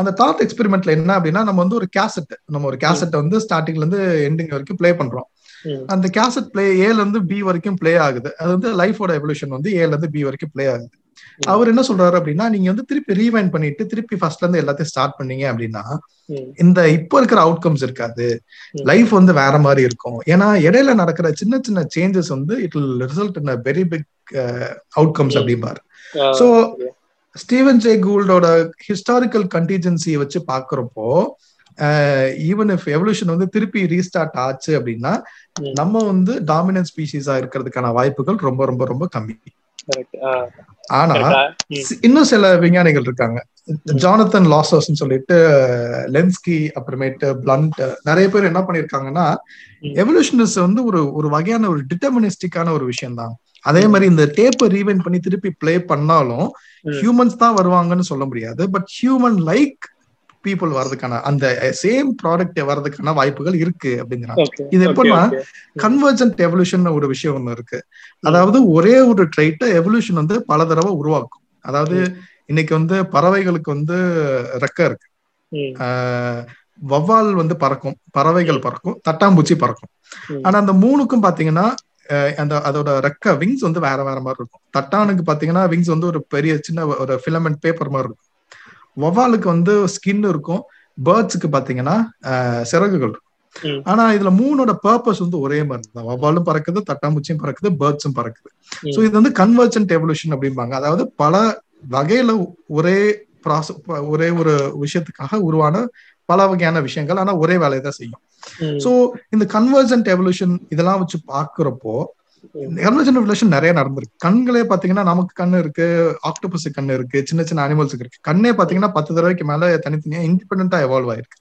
B: அந்த தாட் எக்ஸ்பெரிமெண்ட்ல என்ன அப்படின்னா நம்ம வந்து ஒரு கேசட் நம்ம ஒரு கேசட் வந்து ஸ்டார்டிங்ல இருந்து எண்டிங் வரைக்கும் ப்ளே பண்றோம். அந்த கேசட் பிளே ஏல இருந்து பி வரைக்கும் ப்ளே ஆகுது அது வந்து லைஃபோட எவல்யூஷன் வந்து ஏல இருந்து பி வரைக்கும் ப்ளே ஆகுது. அவர் என்ன சொல்றாரு அப்படின்னா நீங்க வந்து திருப்பி ரீவைண்ட் பண்ணிட்டு திருப்பி ஃபர்ஸ்ட்ல இருந்து எல்லாத்தையும் ஸ்டார்ட் பண்ணீங்க அப்படின்னா. இந்த இப்போ இருக்கிற அவுட்கம்ஸ் இருக்காது. லைஃப் வந்து வேற மாதிரி இருக்கும் ஏன்னா இடையில நடக்கிற சின்ன சின்ன சேஞ்சஸ் வந்து it result in very big outcomes. அப்படிம்பாரு
A: okay.
B: ஸ்டீவன் ஜே கூல்டோட ஹிஸ்டாரிக்கல் கண்டிஜென்சியை வச்சு பாக்குறப்போ ஈவன் இஃப் எவல்யூஷன் வந்து திருப்பி ரீஸ்டார்ட் ஆச்சு அப்படின்னா நம்ம வந்து டாமினன்ட் ஸ்பீசிஸா இருக்கிறதுக்கான வாய்ப்புகள் ரொம்ப ரொம்ப ரொம்ப கம்மி. ஆனா இன்னும் சில விஞ்ஞானிகள் இருக்காங்க. ஜானத்தன் லாசஸ் சொல்லிட்டு லென்ஸ்கி அப்புறமேட்டு பிளண்ட் நிறைய பேர் என்ன பண்ணிருக்காங்கன்னா எவல்யூஷனஸ் வந்து ஒரு ஒரு வகையான ஒரு டிட்டர்மினிஸ்டிக்கான ஒரு விஷயம் தான் அதே மாதிரி இந்த டேப்பை ரீவைன் பண்ணி திருப்பி பிளே பண்ணாலும் ஹியூமன்ஸ் தான் வருவாங்கன்னு சொல்ல முடியாது. பட் ஹியூமன் லைக் பீப்புள் வர்றதுக்கான அந்த சேம் ப்ராடக்ட் வர்றதுக்கான வாய்ப்புகள் இருக்கு அப்படிங்கிறாங்க. இது எப்படின்னா கன்வர்ஜென்ட் எவல்யூஷன் ஒரு விஷயம் ஒண்ணு இருக்கு. அதாவது ஒரே ஒரு ட்ரைட்டை எவல்யூஷன் வந்து பல தடவை உருவாக்கும். அதாவது இன்னைக்கு வந்து பறவைகளுக்கு வந்து ரெக்க இருக்கு. வவ்வால் வந்து பறக்கும். பறவைகள் பறக்கும். தட்டாம்பூச்சி பறக்கும். ஆனா அந்த மூணுக்கும் பாத்தீங்கன்னா அந்த அதோட ரெக்க விங்ஸ் வந்து வேற வேற மாதிரி இருக்கும். தட்டானுக்கு பாத்தீங்கன்னா விங்ஸ் வந்து ஒரு பெரிய சின்ன ஒரு ஃபிலமெண்ட் பேப்பர் மாதிரி இருக்கும். வவ்வாலுக்கு வந்து ஸ்கின் இருக்கும். பேர்ட்ஸுக்கு பாத்தீங்கன்னா சிறகுகள் இருக்கும். ஆனா இதுல மூணோட பர்பஸ் வந்து ஒரே மாதிரி தான். வவ்வாலும் பறக்குது தட்டாம்பூச்சியும் பறக்குது பேர்ட்ஸும் பறக்குது. ஸோ இது வந்து கன்வர்ஜென்ட் எவல்யூஷன் அப்படிம்பாங்க. அதாவது பல வகையில ஒரே ப்ராசஸ் ஒரே ஒரு விஷயத்துக்காக உருவான பல வகையான விஷயங்கள். ஆனா ஒரே வேலையை தான் செய்யும். சோ இந்த கன்வர்ஜென்ட் எவல்யூஷன் இதெல்லாம் வச்சு பாக்குறப்போ கன்வர்ஜென்ட் எவல்யூஷன் நிறைய நடந்திருக்கு. கண்களே பாத்தீங்கன்னா நமக்கு கண்ணு இருக்கு ஆக்டோபஸ் கண்ணு இருக்கு சின்ன சின்ன அனிமல்ஸுக்கு இருக்கு. கண்ணே பாத்தீங்கன்னா பத்து தடவைக்கு மேல தனித்தனியா இண்டிபெண்டா எவால்வ் ஆயிருக்கு.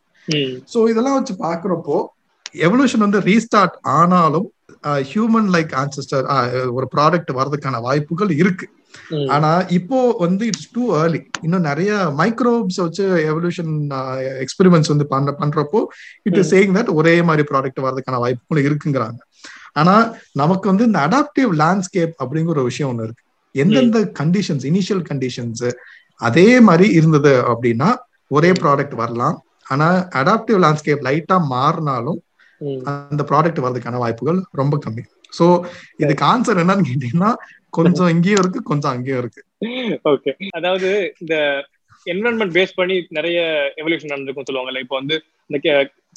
B: சோ இதெல்லாம் வச்சு பாக்குறப்போ எவல்யூஷன் வந்து ரீஸ்டார்ட் ஆனாலும் ஹியூமன் லைக் ஆன்சஸ்டர் ஒரு ப்ராடக்ட் வர்றதுக்கான வாய்ப்புகள் இருக்கு. ஆனா இப்போ வந்து இட்ஸ் டூ ஏர்லி இன்னும் நிறைய மைக்ரோப்ஸ் வச்சு எவல்யூஷன் எக்ஸ்பெரிமெண்ட்ஸ் வந்து பண்ற பண்றப்போ இட் இஸ் சேயிங் தட் ஒரே மாதிரி ப்ராடக்ட் வர்றதுக்கான வாய்ப்புகள் இருக்குங்கிறாங்க. ஆனா நமக்கு வந்து இந்த அடாப்டிவ் லேண்ட்ஸ்கேப் அப்படிங்கிற ஒரு விஷயம் ஒண்ணு இருக்கு. எந்தெந்த கண்டிஷன்ஸ் இனிஷியல் கண்டிஷன்ஸ் அதே மாதிரி இருந்தது அப்படின்னா ஒரே ப்ராடக்ட் வரலாம். ஆனா அடாப்டிவ் லேண்ட்ஸ்கேப் லைட்டா மாறினாலும் அந்த ப்ராடக்ட் வர்றதுக்கான வாய்ப்புகள் ரொம்ப கம்மி. சோ இதுக்கு ஆன்சர் என்னன்னு கேட்டீங்கன்னா கொஞ்சம் இங்கேயும் இருக்கு கொஞ்சம் அங்கேயும் இருக்கு.
A: ஓகே அதாவது இந்த என்வரன்மெண்ட் பேஸ் பண்ணி நிறைய எவல்யூஷன் நடந்திருக்கும் சொல்லுவாங்கல்ல. இப்போ வந்து இந்த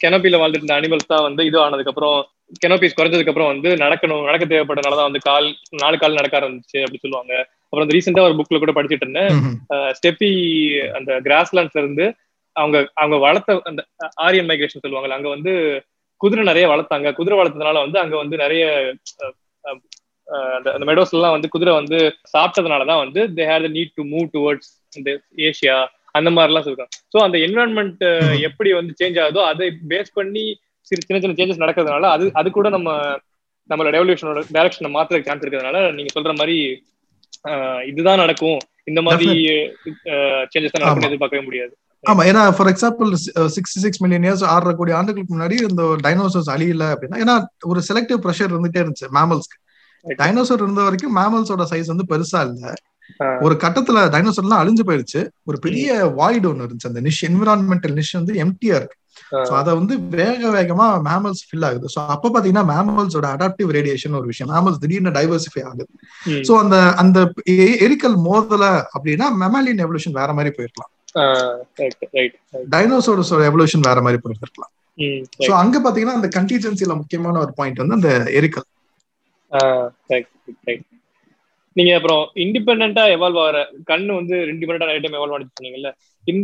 A: கெனப்பில வாழ்ந்துட்டு இருந்த அனிமல்ஸ் தான் வந்து இது ஆனதுக்கு அப்புறம் கெனோபீஸ் குறைஞ்சதுக்கு அப்புறம் வந்து நடக்கணும் நடக்க தேவைப்பட்டனாலதான் வந்து கால் நாலு கால் நடக்க ஆரம்பிச்சு அப்படி சொல்லுவாங்க. அப்புறம் அந்த ரீசெண்டா ஒரு புக்ல கூட படிச்சுட்டு இருந்தேன். ஸ்டெப்பி அந்த கிராஸ்லாண்ட்ஸ்ல இருந்து அவங்க அவங்க வளர்த்த அந்த ஆரியன் மைக்ரேஷன் சொல்லுவாங்கல்ல அங்க வந்து குதிரை நிறைய வளர்த்தாங்க. குதிரை வளர்த்ததுனால வந்து அங்க வந்து நிறைய அந்த மெடோஸ் எல்லாம் வந்து குதிரை வந்து சாப்பிட்டதுனாலதான் வந்து they here need to move towards இந்த ஏஷியா அந்த மாதிரி எல்லாம் சொல்றாங்க ஸோ அந்த என்வரன்மெண்ட் எப்படி வந்து சேஞ்ச் ஆகுதோ அதை பேஸ் பண்ணி சின்ன சின்ன சேஞ்சஸ் நடக்கிறதுனால அது அது கூட நம்ம நம்மளோட ரெவல்யூஷனோட டைரக்ஷனை மாத்திர சான்ஸ் இருக்கிறதுனால நீங்க சொல்ற மாதிரி இதுதான் நடக்கும். இந்த மாதிரி சேஞ்சஸ் நடக்கும் எதிர்பார்க்கவே முடியாது.
B: ஆமா ஏன்னா for example sixty six million years ஆறரை கோடி ஆண்டுகளுக்கு முன்னாடி இந்த டைனோசர்ஸ் அழியல அப்படின்னா ஏன்னா ஒரு செலக்டிவ் ப்ரெஷர் இருந்துட்டே இருந்துச்சு மேமல்ஸ்க்கு டைனோசர் இருந்த வரைக்கும் மேமல்ஸோட சைஸ் வந்து பெருசா இல்ல. ஒரு கட்டத்துல டைனோசர் எல்லாம் அழிஞ்சு போயிருச்சு ஒரு பெரிய வாய்டு ஒண்ணு இருந்துச்சு. அந்த நிஷ் என்விரான்மெண்டல் நிஷ் வந்து எம்டியா இருக்கு. சோ அத வந்து வேக வேகமா மேமல்ஸ் ஃபில் ஆகுது. சோ அப்ப பாத்தீங்கன்னா மேமல்ஸோட அடாப்டிவ் ரேடியேஷன் ஒரு விஷயம். மேமல்ஸ் திடீர்னு டைவர்சிஃபை ஆகுது. சோ அந்த அந்த எரிக்கல் மோதல அப்படின்னா மெமாலியன் எவல்யூஷன் வேற மாதிரி போயிருக்கலாம். டைனோசோரஸோட எவல்யூஷன் வேற மாதிரி போயிருக்கலாம் சோ அங்க பாத்தீங்கன்னா அந்த கண்டிஜென்சில முக்கியமான ஒரு பாயிண்ட் வந்து அந்த எரிக்கல்
A: நீங்க அப்புறம் இண்டிபெண்டா எவால்வ் ஆகிற கண்ணு வந்து இண்டிபெண்டா நிறைய டைம் எவால்வ் ஆனிச்சு சொன்னீங்கல்ல?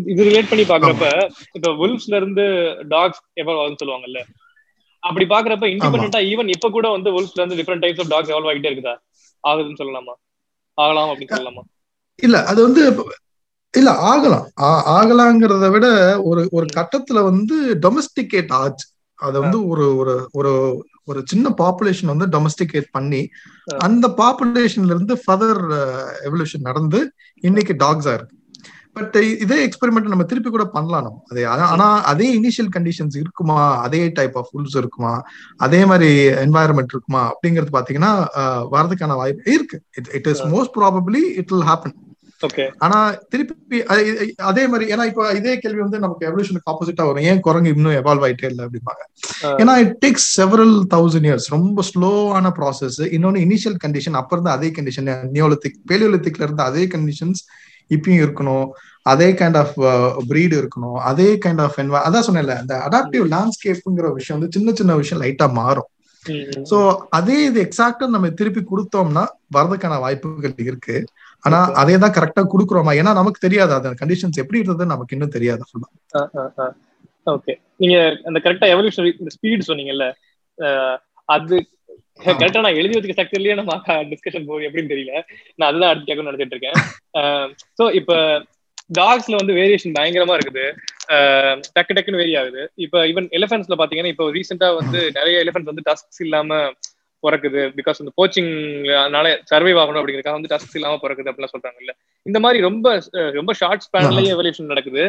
A: இது ரிலேட் பண்ணி பாக்குறப்ப இப்ப வுல்ஃப்ஸ்ல இருந்து டாக்ஸ் எவால்வ் ஆகுதுன்னு சொல்லுவாங்கல்ல? அப்படி பாக்குறப்ப இண்டிபெண்டா ஈவன் இப்ப கூட வந்து வுல்ஃப்ஸ்ல இருந்து different types of dogs evolve ஆகிட்டே இருக்குதா? ஆகுதுன்னு சொல்லலாமா? ஆகலாம் அப்படின்னு சொல்லலாமா?
B: இல்ல அது வந்து இல்ல ஆகலாம். ஆகலாங்கிறத விட ஒரு ஒரு கட்டத்துல வந்து டொமஸ்டிகேட் ஆச்சு. அத வந்து ஒரு ஒரு ஒரு ஒரு சின்ன பாப்புலேஷன் வந்து டொமஸ்டிகேட் பண்ணி அந்த பாப்புலேஷன்ல இருந்து ஃபர்தர் எவல்யூஷன் நடந்து இன்னைக்கு டாக்ஸா இருக்கு. பட் இதே எக்ஸ்பெரிமெண்ட் நம்ம திருப்பி கூட பண்ணலாம் நம்ம. அதே ஆனா அதே இனிஷியல் கண்டிஷன்ஸ் இருக்குமா? அதே டைப் ஆஃப் ஃபுல்ஸ் இருக்குமா? அதே மாதிரி என்வாயர்மெண்ட் இருக்குமா? அப்படிங்கிறது பாத்தீங்கன்னா வரதுக்கான வாய்ப்பு இருக்கு. It is most probably it will happen ஆனா திருப்பி அதே மாதிரி ஏன்னா இப்ப இதே கேள்வி வந்து நமக்கு எவல்யூஷனுக்கு ஆப்போசிட்டா வரும். ஏன் குரங்கு இன்னும் எவால்வ் ஆயிட்டே இல்லை அப்படிம்பாங்க. ஏன்னா it takes several thousand years ரொம்ப ஸ்லோவான ப்ராசஸ் இன்னொன்னு இனிஷியல் கண்டிஷன் அப்ப இருந்து அதே கண்டிஷன் நியோலித்திக் பேலியோலித்திக்ல இருந்து அதே கண்டிஷன்ஸ் இப்பயும் இருக்கணும். அதே கைண்ட் ஆஃப் பிரீடு இருக்கணும். அதே கைண்ட் ஆஃப் அதான் சொன்னேன்ல அந்த அடாப்டிவ் லேண்ட்ஸ்கேப்புங்கிற விஷயம் வந்து சின்ன சின்ன விஷயம் லைட்டா மாறும். சோ அதே இது எக்ஸாக்டா நம்ம திருப்பி கொடுத்தோம்னா வரதுக்கான வாய்ப்புகள் இருக்கு. ஆனா அதே தான் கரெக்டா குடுக்குறோமா? ஏன்னா நமக்கு தெரியாது. அந்த கண்டிஷன்ஸ் எப்படி இருந்தது நமக்கு இன்னும் தெரியாது. ஃபுல்லா
A: ஓகே நீங்க அந்த கரெக்டா எவல்யூஷன் இந்த ஸ்பீட் சொன்னீங்கல்ல அது கரெக்டா நான் எழுதி வச்சுக்க ஸ்ட்ரக்சர்லயே நம்ம டிஸ்கஷன் போகுது. எப்படின்னு தெரியல. நான் அதுதான் அடுத்து கேட்கணும்னு நினைச்சிட்டு இருக்கேன். சோ இப்ப டாக்ஸ்ல வந்து வேரியேஷன் பயங்கரமா இருக்குது. டக்கு டக்குன்னு வேரி ஆகுது. இப்ப ஈவன் எலிஃபென்ட்ஸ்ல பாத்தீங்கன்னா இப்போ ரீசெண்டா வந்து நிறைய எலிஃபென்ட்ஸ் வந்து டஸ்க்ஸ் இல்லாம பிறக்குது. பிகாஸ் இந்த கோச்சிங் அதனால சர்வைவ் ஆகணும் அப்படிங்கிறதுக்காக வந்து டஸ்க் இல்லாம பிறக்குது அப்படிலாம் சொல்றாங்கல்ல. இந்த மாதிரி ரொம்ப ரொம்ப ஷார்ட் ஸ்பேன்லயே எவல்யூஷன் நடக்குது.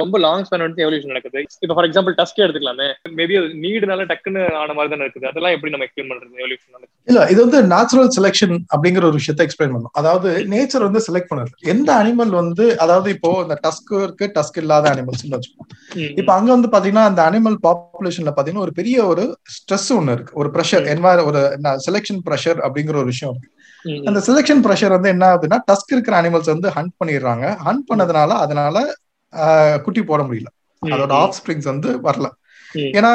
A: ரொம்ப லாங் ஸ்பேன் வந்து எவல்யூஷன் நடக்குது. இப்போ ஃபார் எக்ஸாம்பிள் டஸ்கே எடுத்துக்கலாமே. மேபி நீடுனால டக்குன்னு ஆன மாதிரி தானே இருக்குது. அதெல்லாம் எப்படி நம்ம எக்ஸ்பிளைன் பண்றது எவல்யூஷன்
B: இல்ல இது வந்து நேச்சுரல் செலெக்ஷன் அப்படிங்கிற ஒரு விஷயத்த எக்ஸ்பிளைன் பண்ணும். அதாவது நேச்சர் வந்து செலக்ட் பண்ணுது. எந்த அனிமல் வந்து அதாவது இப்போ இந்த டஸ்க் இருக்கு டஸ்க் இல்லாத அனிமல்ஸ் வச்சுப்போம் இப்போ அங்க வந்து பாத்தீங்கன்னா அந்த அனிமல் பாப்புலேஷன்ல பாத்தீங்கன்னா ஒரு பெரிய ஒரு ஸ்ட்ரெஸ் ஒண்ணு இருக்கு. ஒரு ப்ரெஷர் என்வாயர் ஒரு செலெக்ஷன் ப்ரெஷர் அப்படிங்கிற ஒரு விஷயம் அந்த செலெக்ஷன் ப்ரெஷர் வந்து என்ன ஆகுதுன்னா டஸ்க் இருக்கிற அனிமல்ஸ் வந்து ஹண்ட் பண்ணிடுறாங்க. ஹண்ட் பண்ணதுனால அதனால குட்டி போட முடியல. அதோட ஆஃப் ஸ்பிரிங்ஸ் வந்து வரல. ஏன்னா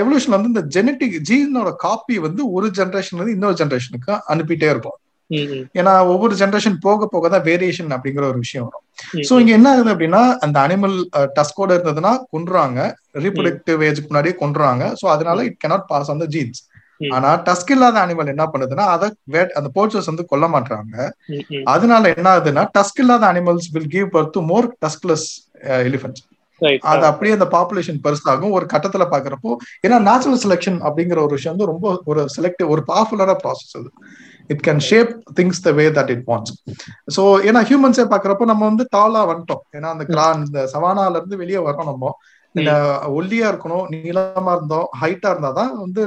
B: எவல்யூஷன் வந்து இந்த ஜெனட்டிக் ஜீனோட காப்பி வந்து ஒரு ஜென்ரேஷன்ல இருந்து இன்னொரு ஜென்ரேஷனுக்கு அனுப்பிட்டே இருக்கும். ஏன்னா ஒவ்வொரு ஜென்ரேஷன் போக போக தான் வேரியேஷன் அப்படிங்கிற ஒரு விஷயம் வரும். சோ இங்க என்ன ஆகுது அப்படின்னா அந்த அனிமல் டஸ்கோட இருந்ததுன்னா கொன்றாங்க ரீப்ரொடக்டிவ் ஏஜுக்கு முன்னாடியே கொன்றாங்க சோ அதனால it cannot pass on the genes ஆனா டஸ்க் இல்லாத அனிமல் என்ன பண்ணுதுன்னா அதை அந்த போர்ச்சர்ஸ் வந்து கொல்ல மாட்டாங்க அதனால என்ன ஆகுதுன்னா டஸ்க் இல்லாத animals will give birth more tuskless elephants அது அப்படியே அந்த பாப்புலேஷன் பெருசாகும். ஒரு கட்டத்துல பாக்குறப்போ ஏன்னா நேச்சுரல் செலெக்ஷன் அப்படிங்கிற ஒரு விஷயம் வந்து ரொம்ப ஒரு செலக்டிவ் ஒரு பவர்ஃபுல்லான ப்ராசஸ் அது. It can shape things the way that it wants so ஏன்னா ஹியூமன்ஸே பாக்குறப்போ நம்ம வந்து டாலா வந்துட்டோம். ஏன்னா அந்த கிரா இந்த சவானால இருந்து வெளியே வரோம் நம்ம. ஒல்லியா இருக்கணும் நீளமா இருந்தோம் ஹைட்டா இருந்தாதான் வந்து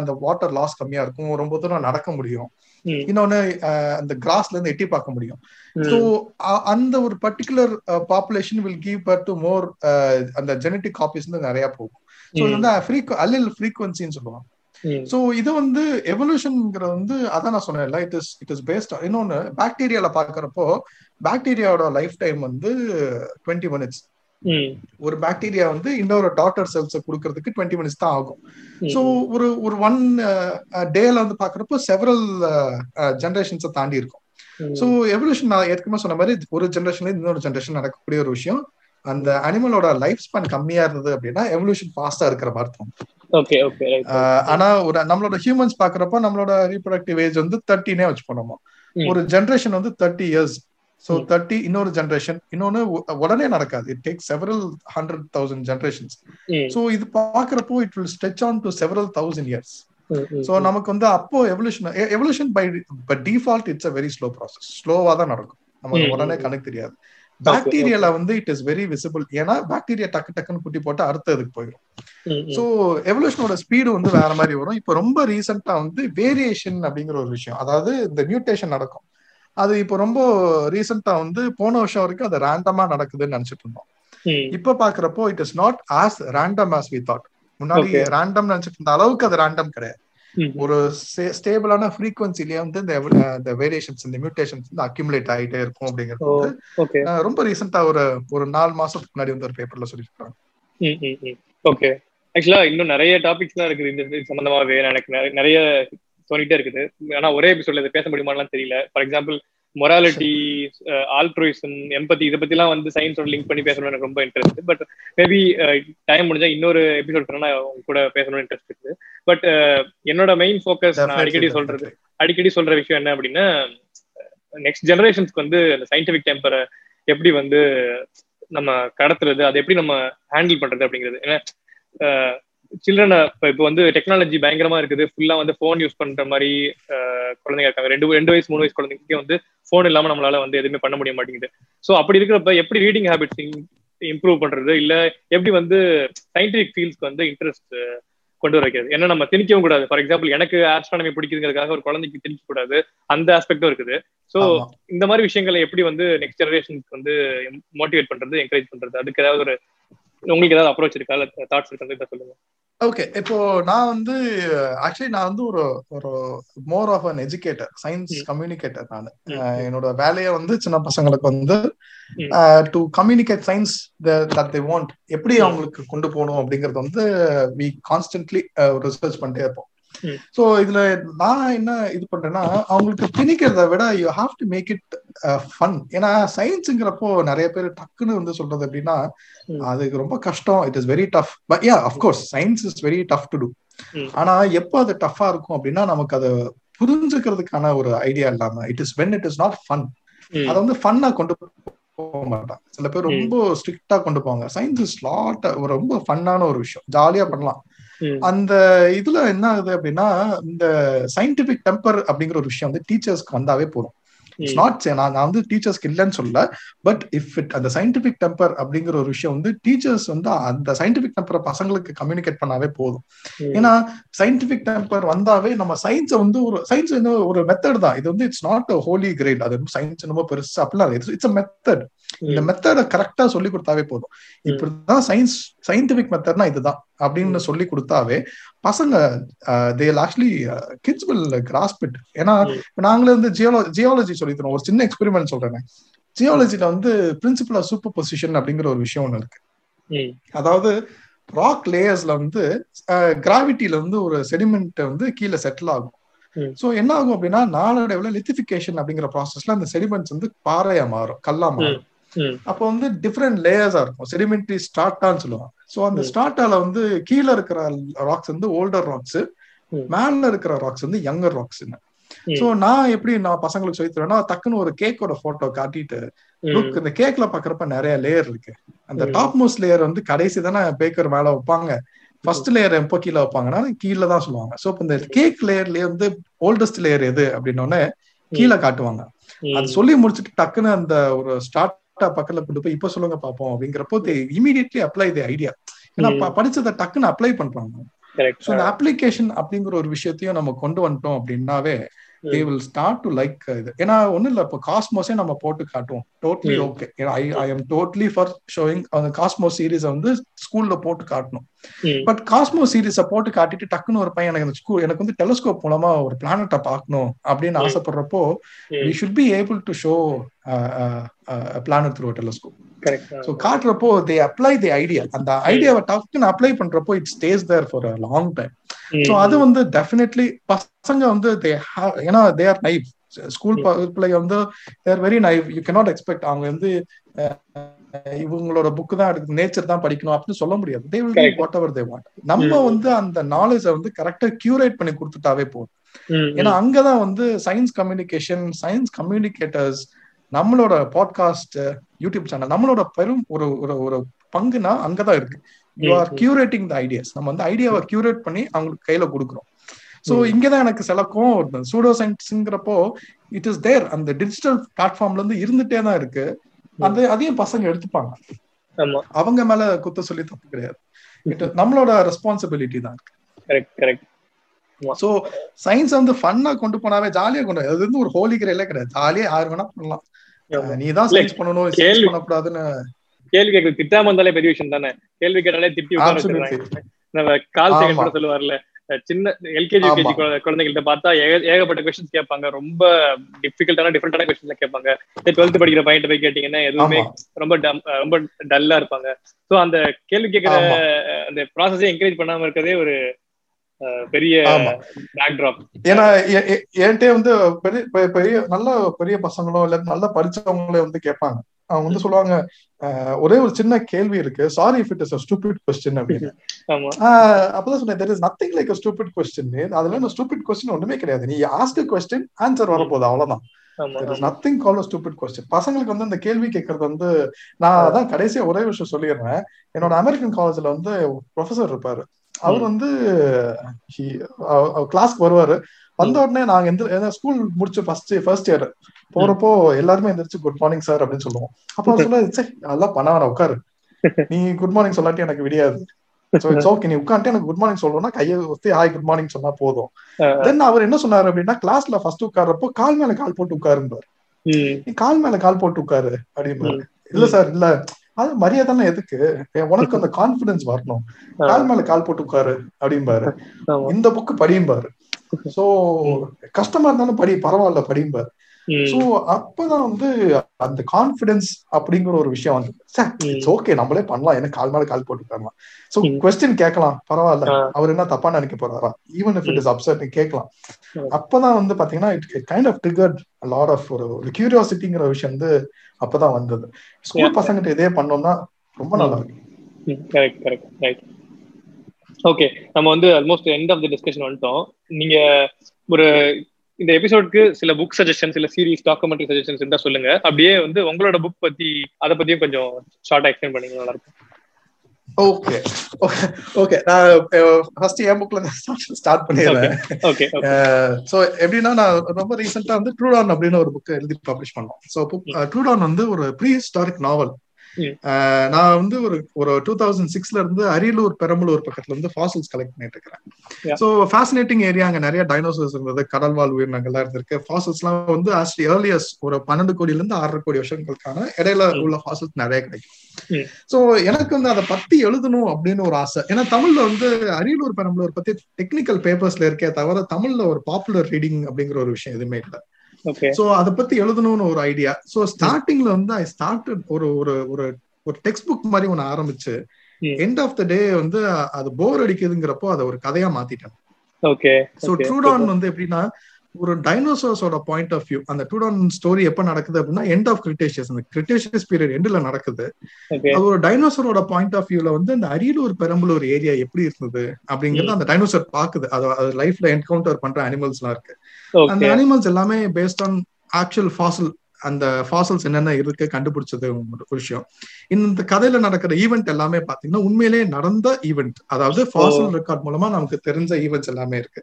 B: அந்த வாட்டர் லாஸ் கம்மியா இருக்கும். ரொம்ப தூரம் நடக்க முடியும். இன்னொன்னு அந்த கிராஸ்ல இருந்து எட்டி பார்க்க முடியும். ஸோ அந்த ஒரு particular population will give birth to more அந்த ஜெனட்டிக் காப்பீஸ் வந்து நிறைய போகும். ஸோ இது வந்து அல்லில் ஃப்ரீக்வன்சின்னு சொல்லுவாங்க. சோ இது வந்து எவல்யூஷன்ங்கிறது வந்து அதான் நான் சொன்னேன்ல it is it is based இன்னொன்னு பாக்டீரியால பாக்குறப்போ பாக்டீரியாவோட லைஃப் டைம் வந்து டுவெண்ட்டி மினிட்ஸ் ஒரு பாக்டீரியா வந்து இன்னொரு டாட்டர் செல்ஸ் கொடுக்கறதுக்கு டுவெண்ட்டி மினிட்ஸ் தான் ஆகும். ஸோ ஒரு ஒரு ஒன் டேல வந்து பாக்குறப்போ செவரல் ஜென்ரேஷன்ஸை தாண்டி இருக்கும். ஸோ எவல்யூஷன் நான் ஏற்கனவே சொன்ன மாதிரி ஒரு ஜென்ரேஷன்ல இன்னொரு ஜென்ரேஷன் நடக்கக்கூடிய ஒரு விஷயம். அந்த அனிமலோட லைஃப் ஸ்பேன் கம்மியா இருந்தது அப்படின்னா எவல்யூஷன் ஃபாஸ்டா இருக்கிற மாதிரி தோணும். ஆனா ஒரு நம்மளோட ஹியூமன்ஸ் பாக்குறப்போ நம்மளோட ரீப்ரொடக்டிவ் ஏஜ் வந்து தேர்ட்டினே வச்சு போனோமா ஒரு ஜென்ரேஷன் வந்து தேர்ட்டி இயர்ஸ் ஸோ தேர்ட்டி இன்னொரு ஜென்ரேஷன் இன்னொன்னு உடனே நடக்காது. It take several hundred thousand generations so இது பாக்குறப்போ it will stretch on to several thousand years so நமக்கு வந்து அப்போ evolution evolution by by default it's a very slow process ஸ்லோவா தான் நடக்கும். நமக்கு உடனே கணக்கு தெரியாது. பாக்டீரியால வந்து இட் இஸ் வெரி விசிபிள் ஏன்னா பாக்டீரியா டக்கு டக்குன்னு குட்டி போட்டு அடுத்த இதுக்கு போயிடும் ஸோ எவல்யூஷனோட ஸ்பீடு வந்து வேற மாதிரி வரும். இப்போ ரொம்ப ரீசெண்டா வந்து வேரியேஷன் அப்படிங்கிற ஒரு விஷயம். அதாவது இந்த மியூட்டேஷன் நடக்கும். அது இப்போ ரொம்ப ரீசெண்டா வந்து போன வருஷம் வரைக்கும் அது ரேண்டமா நடக்குதுன்னு நினைச்சிட்டு இருந்தோம். இப்ப பாக்குறப்போ it is not as random as we thought முன்னாடி ரேண்டம் நினைச்சிட்டு இருந்த அளவுக்கு அது ரேண்டம் கிடையாது. ஒரு ஸ்டேபிளான ஃப்ரீக்வன்சிலேயே வந்து இந்த வேரியேஷன்ஸ் இந்த மியூட்டேஷன்ஸ் வந்து அக்யூமுலேட் ஆகிட்டே இருக்கும் அப்படிங்கிறது வந்து ரொம்ப ரீசெண்டா ஒரு ஒரு நாலு மாசத்துக்கு முன்னாடி வந்து ஒரு பேப்பர்ல சொல்லியிருக்காங்க.
A: ஓகே ஆக்சுவலா இன்னும் நிறைய டாபிக்ஸ் தான் இருக்குது இந்த சம்பந்தமாவே எனக்கு நிறைய தோணிட்டே இருக்குது. ஆனா ஒரே எபிசோட்ல இதை பேச முடியுமாலாம் தெரியல. For example morality altruism empathy இதை பத்திலாம் வந்து சயின்ஸோட லிங்க் பண்ணி பேசணும்னு எனக்கு ரொம்ப இன்ட்ரெஸ்ட் பட் மேபி டைம் முடிஞ்சா இன்னொரு எபிசோட் பண்ணா உங்க கூட பேசணும்னு இன்ட்ரெஸ்ட் இருக்குது. பட் என்னோட மெயின் ஃபோக்கஸ் நான் அடிக்கடி சொல்றது அடிக்கடி சொல்ற விஷயம் என்ன அப்படின்னா நெக்ஸ்ட் ஜெனரேஷன்ஸ்க்கு வந்து அந்த சயின்டிபிக் டெம்பரை எப்படி வந்து நம்ம கடத்துறது அதை எப்படி நம்ம ஹேண்டில் பண்றது அப்படிங்கிறது. ஏன்னா சில்ட்ரனை இப்போ இப்போ வந்து டெக்னாலஜி பயங்கரமா இருக்குது. ஃபுல்லா வந்து ஃபோன் யூஸ் பண்ற மாதிரி குழந்தைங்க இருக்காங்க. ரெண்டு ரெண்டு வயசு மூணு வயசு குழந்தைங்க வந்து ஃபோன் இல்லாம நம்மளால வந்து எதுவுமே பண்ண முடிய மாட்டேங்குது. ஸோ அப்படி இருக்கிறப்ப எப்படி ரீடிங் ஹேபிட்ஸ் இம்ப்ரூவ் பண்றது? இல்ல எப்படி வந்து சயின்டிபிக் ஃபீல்ட்ஸ்க்கு வந்து இன்ட்ரெஸ்ட் கொண்டு வர வைக்கிறது? ஏன்னா நம்ம திணிக்கவும் கூடாது. ஃபார் எக்ஸாம்பிள் எனக்கு ஆஸ்ட்ரானமி பிடிக்கிறதுக்காக ஒரு குழந்தைக்கு திணிக்க கூடாது. அந்த ஆஸ்பெக்டும் இருக்குது. ஸோ இந்த மாதிரி விஷயங்களை எப்படி வந்து நெக்ஸ்ட் ஜெனரேஷனுக்கு வந்து மோட்டிவேட் பண்றது என்கரேஜ் பண்றது? அதுக்கு ஏதாவது ஒரு உங்களுக்கு ஏதாவது அப்ரோச் இருக்கா? இல்ல தாட்ஸ் இருக்கா? சொல்லுங்க.
B: ஓகே இப்போ நான் வந்து ஆக்சுவலி நான் வந்து ஒரு ஒரு more of an educator science communicator நான். என்னோட வேலையை வந்து சின்ன பசங்களுக்கு வந்து to communicate science that they want எப்படி அவங்களுக்கு கொண்டு போகணும் அப்படிங்கறது வந்து வி கான்ஸ்டன்ட்லி ரிசர்ச் பண்ணிட்டே இருப்போம். சோ இதுல நான் என்ன இது பண்றேன்னா அவங்களுக்கு திணிக்கிறத விட you have to make it fun ஏன்னா சயின்ஸுங்கிறப்போ நிறைய பேர் டக்குன்னு வந்து சொல்றது அப்படின்னா அதுக்கு ரொம்ப கஷ்டம். It is very tough but yeah of course science is very tough to do ஆனா எப்போ அது டஃபா இருக்கும் அப்படின்னா நமக்கு அதை புரிஞ்சுக்கிறதுக்கான ஒரு ஐடியா இல்லாம it is when it is not fun அதை வந்து ஃபன்னா கொண்டு போக மாட்டான். சில பேர் ரொம்ப ஸ்ட்ரிக்டா கொண்டு போவாங்க. சயின்ஸ் இஸ் லாட் ரொம்ப ஃபன்னான ஒரு விஷயம். ஜாலியா பண்ணலாம். அந்த இதுல என்ன ஆகுது அப்படின்னா இந்த சயின்டிபிக் டெம்பர் அப்படிங்கிற ஒரு விஷயம் வந்து டீச்சர்ஸ்க்கு வந்தாவே போதும். இட்ஸ் நாட் நான் வந்து டீச்சர்ஸ்க்கு இல்லைன்னு சொல்லல பட் இஃப் இட் அந்த சயின்டிபிக் டெம்பர் அப்படிங்கிற ஒரு விஷயம் வந்து டீச்சர்ஸ் வந்து அந்த சயின்டிபிக் டெம்பரை பசங்களுக்கு கம்யூனிகேட் பண்ணாவே போதும். ஏன்னா சயின்டிபிக் டெம்பர் வந்தாவே நம்ம சயின்ஸை வந்து ஒரு சயின்ஸ் வந்து ஒரு மெத்தட் தான். இது வந்து இட்ஸ் நாட் ஹோலி கிரேட் அது சயின்ஸ் ரொம்ப பெருசு அப்படிலாம் இட்ஸ் அ மெத்தட் இந்த மெத்தடை கரெக்டா சொல்லி கொடுத்தாவே போதும். இப்படிதான் சயின்ஸ் சயின்டிபிக் மெத்தட்னா இதுதான் அப்படின்னு சொல்லி கொடுத்தாவே பசங்க they actually kids will grasp it ஏன்னா நாங்களே வந்து ஜியாலோ ஜியாலஜி சொல்லி தரோம் ஒரு சின்ன எக்ஸ்பெரிமெண்ட் சொல்றேன். ஜியாலஜில வந்து பிரின்சிபல் ஆஃப் சூப்பர் பொசிஷன் அப்படிங்கிற ஒரு விஷயம் ஒண்ணு இருக்கு. அதாவது ராக் லேயர்ஸ்ல வந்து கிராவிட்டில வந்து ஒரு செடிமெண்ட் வந்து கீழே செட்டில் ஆகும். சோ என்ன ஆகும் அப்படின்னா நாளடைவுல லித்திபிகேஷன் அப்படிங்கிற ப்ராசஸ்ல அந்த செடிமெண்ட்ஸ் வந்து பாறையா மாறும் கல்லா மாறும். அப்போ வந்து டிஃப்ரெண்ட் லேயர்ஸா இருக்கும். செடிமெண்ட்ரி ஸ்டார்டான்னு சொல்லுவாங்க. சோ அந்த ஸ்டார்டால வந்து கீழே இருக்கிற ராக்ஸ் வந்து ஓல்டர் ராக்ஸ் மேல இருக்கிற ராக்ஸ் வந்து யங்கர் ராக்ஸ் சோ நான் எப்படி நான் பசங்களுக்கு சொல்லி டக்குன்னு ஒரு கேக்கோட போட்டோ காட்டிட்டு லுக் இந்த கேக்ல பாக்குறப்ப நிறைய லேயர் இருக்கு. அந்த டாப் மோஸ்ட் லேயர் வந்து கடைசி தானே பேக்கர் மேல வைப்பாங்க. ஃபர்ஸ்ட் லேயர் எப்போ கீழே வைப்பாங்கன்னா கீழே தான் சொல்லுவாங்க. சோ இந்த கேக் லேயர்லயே வந்து ஓல்டஸ்ட் லேயர் எது அப்படின்னோடனே கீழே காட்டுவாங்க. அது சொல்லி முடிச்சுட்டு டக்குன்னு அந்த ஒரு ஸ்டார்ட் பக்கத்துல கொண்டு போய் இப்ப சொல்லுங்க பாப்போம் அப்படிங்கிறப்போ இமீடியட்லி அப்ளை தி ஐடியா ஏன்னா படிச்சதை டக்குன்னு அப்ளை பண்றாங்க ஸோ இந்த அப்ளிகேஷன் அப்படிங்கிற ஒரு விஷயத்தையும் நம்ம கொண்டு வந்துட்டோம் அப்படின்னாவே they will start to like இது. ஏன்னா ஒன்றும் இல்லை இப்போ காஸ்மோஸே நம்ம போட்டு காட்டுவோம். Totally okay I I am totally for showing அந்த காஸ்மோஸ் சீரீஸை வந்து ஸ்கூல்ல போட்டு காட்டணும். பட் காஸ்மோ சீரீஸை போட்டு காட்டிட்டு டக்குன்னு ஒரு பையன் எனக்கு ஸ்கூல் எனக்கு வந்து டெலஸ்கோப் மூலமா ஒரு பிளானட்டை பார்க்கணும் அப்படின்னு ஆசைப்படுறப்போ we should be able to show planet through telescope so காட்டுறப்போ they apply the idea அந்த ஐடியாவை டக்குன்னு அப்ளை பண்றப்போ it stays there for long time so அது வந்து டெஃபினெட்லி பசங்க வந்து தே ஏன்னா தே ஆர் நைவ் ஸ்கூல் பிள்ளைங்க வந்து they're very naive you cannot expect அவங்க வந்து இவங்களோட புக் தான் எடுத்து நேச்சர் தான் படிக்கணும் அப்படின்னு சொல்ல முடியாது. They will whatever they want நம்ம வந்து அந்த நாலேஜை வந்து கரெக்டா கியூரேட் பண்ணி கொடுத்துட்டாவே போதும். ஏன்னா அங்கதான் வந்து சயின்ஸ் கம்யூனிகேஷன் சயின்ஸ் கம்யூனிகேட்டர்ஸ் நம்மளோட பாட்காஸ்ட் யூடியூப் சேனல் நம்மளோட பெரும் ஒரு ஒரு ஒரு பங்குனா அங்கதான் இருக்கு. You are curating the ideas நம்ம வந்து ஐடியாவை கியூரேட் பண்ணி அவங்களுக்கு கையில கொடுக்குறோம். ஸோ இங்கதான் எனக்கு சிலக்கும் சூடோ சயின்ஸ்ங்கிறப்போ இட் இஸ் தேர் அந்த டிஜிட்டல் பிளாட்ஃபார்ம்ல இருந்து இருந்துட்டே தான் இருக்கு. அந்த அதையும் பசங்க எடுத்துப்பாங்க. அவங்க மேல குத்த சொல்லி தப்பு கிடையாது. நம்மளோட ரெஸ்பான்சிபிலிட்டி தான்.
A: இருக்கு
B: சோ சயின்ஸ் வந்து ஃபன்னா கொண்டு போனாவே ஜாலியா கொண்டு அது வந்து ஒரு ஹோலி கிரேலே கிடையாது. ஜாலியா யாரு வேணா பண்ணலாம். நீ தான் சயின்ஸ் பண்ணணும் சயின்ஸ் பண்ணக்கூடாதுன்னு.
A: கேள்வி கேட்க திட்டாம இருந்தாலே பெரிய விஷயம் தானே? கேள்வி கேட்டாலே திட்டி நம்ம கால் செகண்ட் சொல்லுவார்ல. சின்ன எல்கேஜி யூகேஜி குழந்தைகள்ட்ட பார்த்தா ஏகப்பட்ட கொஸ்டின்ஸ் கேட்பாங்க. ரொம்ப டிஃபிகல்ட்டான டிஃப்ரெண்டான கொஸ்டின்ஸ் கேட்பாங்க. டுவெல்த் படிக்கிற பையன் போய் கேட்டீங்கன்னா எதுவுமே ரொம்ப ரொம்ப டல்லா இருப்பாங்க. சோ அந்த கேள்வி கேட்கிற அந்த ப்ராசஸை என்கரேஜ் பண்ணாம இருக்கிறதே ஒரு பெரிய பேக்ட்ராப்
B: ஏன்னா என்கிட்ட வந்து பெரிய பெரிய நல்ல பெரிய பசங்களோ இல்ல நல்லா படிச்சவங்களே வந்து கேட்பாங்க. அவங்க வந்து சொல்லுவாங்க ஒரே ஒரு சின்ன கேள்வி இருக்கு. Sorry if it is stupid question அப்படின்னு. அப்பதான் சொன்னேன் there is nothing like stupid question அதுல ஸ்டூபிட் கொஸ்டின் ஒண்ணுமே கிடையாது. நீ ஆஸ்க் கொஸ்டின் ஆன்சர் வரப்போகுது அவ்வளவுதான். நத்திங் கால் ஸ்டூபிட் கொஸ்டின் பசங்களுக்கு வந்து இந்த கேள்வி கேட்கறது வந்து நான் அதான் கடைசியா ஒரே விஷயம் சொல்லிடுறேன். என்னோட அமெரிக்கன் காலேஜ்ல வந்து ப்ரொஃபசர் இருப்பாரு. அவர் வந்து கிளாஸ்க்கு வருவாரு. வந்த உடனே நாங்க எந்த ஸ்கூல் முடிச்சு ஃபர்ஸ்ட் ஃபர்ஸ்ட் இயர் போறப்போ எல்லாருமே எந்திரிச்சு குட் மார்னிங் சார் அப்படின்னு சொல்லுவோம். அப்ப அவர் சொல்ல சே அதெல்லாம் பண்ண வேணாம் உட்காரு. நீ குட் மார்னிங் சொல்லாட்டி எனக்கு விடியாது. சோ இட்ஸ் ஓகே நீ உட்காந்துட்டு எனக்கு குட் மார்னிங் சொல்லணும்னா கையை ஒத்தி ஹாய் குட் மார்னிங் சொன்னா போதும். தென் அவர் என்ன சொன்னாரு அப்படின்னா கிளாஸ்ல ஃபர்ஸ்ட் உட்கார்றப்போ கால் மேல கால் போட்டு உட்காருன்றாரு நீ கால் மேல கால் போட்டு உட்காரு அப்படின்பாரு இல்ல சார் இல்ல. அது மரியாதை எதுக்கு? உனக்கு அந்த கான்பிடன்ஸ் வரணும். கால் மேல கால் போட்டு உட்காரு அப்படிம்பாரு. இந்த புக்கு படியும்பாரு. சோ கஷ்டமா இருந்தாலும் படி பரவாயில்ல படியும்பாரு சோ அப்பதான் வந்து அந்த கான்பிடன்ஸ் அப்படிங்கிற ஒரு விஷயம் வந்து இட்ஸ் ஓகே நம்மளே பண்ணலாம். என்ன கால் மேல கால் போட்டு தரலாம். சோ கொஸ்டின் கேட்கலாம். பரவாயில்ல. அவர் என்ன தப்பா நினைக்க போறாரா? Even if it is upset கேட்கலாம். அப்பதான் வந்து பாத்தீங்கன்னா it kind of triggered lot of ஒரு ஒரு கியூரியாசிட்டிங்கிற விஷயம் வந்து அப்பதான் வந்தது. ஸ்கூல் பசங்கிட்ட இதே பண்ணோம்னா ரொம்ப நல்லா இருக்கும்.
A: கரெக்ட் கரெக்ட் ரைட் ஓகே நம்ம வந்து almost end of the discussion வந்துட்டோம். நீங்க ஒரு இந்த எபிசோட்க்கு சில புக் சஜஷன்ஸ் இல்ல சீரிஸ் டாக்குமெண்ட்ரி சஜஷன்ஸ் இருந்தா சொல்லுங்க. அப்படியே வந்து உங்களோட புக் பத்தி அதை பத்தியும் கொஞ்சம் ஷார்ட்டா எக்ஸ்பிளைன் பண்ணீங்க நல்லா இருக்கும்
B: ஓகே ஓகே நான் ஃபர்ஸ்ட் என் புக்ல ஸ்டார்ட் பண்ணிடுறேன்.
A: ஓகே
B: சோ எப்படின்னா நான் ரொம்ப ரீசெண்டா வந்து ட்ரூடான் அப்படின்னு ஒரு புக் எழுதி பப்ளிஷ் பண்ணோம். சோ ட்ரூடான் வந்து ஒரு ப்ரீ ஹிஸ்டாரிக் நாவல் நான் வந்து ஒரு ஒரு டூ தௌசண்ட் சிக்ஸ்ல இருந்து அரியலூர் பெரம்பலூர் பக்கத்துல இருந்து ஃபாசில்ஸ் கலெக்ட் பண்ணிட்டு இருக்கிறேன். ஸோ ஃபேசினேட்டிங் ஏரியா அங்க நிறைய டைனோசர்ஸ் இருந்தது. கடல்வாழ் உயிரினங்கள்லாம் இருந்திருக்கு. ஃபாசில்ஸ் எல்லாம் வந்து ஆஸ் ஏர்லியஸ் ஒரு பன்னெண்டு கோடியில இருந்து ஆறரை கோடி வருஷங்களுக்கான இடையில உள்ள ஃபாசில்ஸ் நிறைய கிடைக்கும். சோ எனக்கு வந்து அதை பத்தி எழுதணும் அப்படின்னு ஒரு ஆசை. ஏன்னா தமிழ்ல வந்து அரியலூர் பெரம்பலூர் பத்தி டெக்னிக்கல் பேப்பர்ஸ்ல இருக்கே தவிர தமிழ்ல ஒரு பாப்புலர் ரீடிங் அப்படிங்கிற ஒரு விஷயம் எதுவுமே இல்லை. சோ அத பத்தி எழுதணும்னு ஒரு ஐடியா சோ ஸ்டார்டிங்ல வந்து ஐ ஸ்டார்ட் ஒரு ஒரு ஒரு ஒரு டெக்ஸ்ட் புக் மாதிரி ஒண்ணு ஆரம்பிச்சு எண்ட் ஆஃப் த டே வந்து அது போர் அடிக்குதுங்கிறப்போ அதை ஒரு கதையா மாத்திட்டேன்.
A: ஓகே
B: சோ ட்ரூடான் வந்து எப்படின்னா ஒரு டைனோசர்ஸோட பாயிண்ட் ஆஃப் வியூ அந்த டூடான் ஸ்டோரி எப்ப நடக்குது அப்படின்னா எண்ட் ஆஃப் கிரிட்டேஷியஸ் அந்த கிரிட்டேஷியஸ் பீரியட் எண்ட்ல நடக்குது. அது ஒரு டைனோசரோட பாயிண்ட் ஆஃப் வியூல வந்து அந்த அரியலூர் பெரம்பலூர் ஏரியா எப்படி இருந்தது அப்படிங்கறது அந்த டைனோசர் பாக்குது. அது லைஃப்ல என்கவுண்டர் பண்ற அனிமல்ஸ் எல்லாம் இருக்கு அந்த அனிமல்ஸ் எல்லாமே பேஸ்ட் ஆன் ஆக்சுவல் ஃபாசில் அந்த ஃபாசல்ஸ் என்னென்ன இருக்கு கண்டுபிடிச்சது ஒரு விஷயம். இந்த கதையில நடக்கிற ஈவெண்ட் எல்லாமே பாத்தீங்கன்னா உண்மையிலேயே நடந்த ஈவெண்ட் அதாவது ஃபாசல் ரெக்கார்ட் மூலமா நமக்கு தெரிஞ்ச ஈவெண்ட்ஸ் எல்லாமே இருக்கு.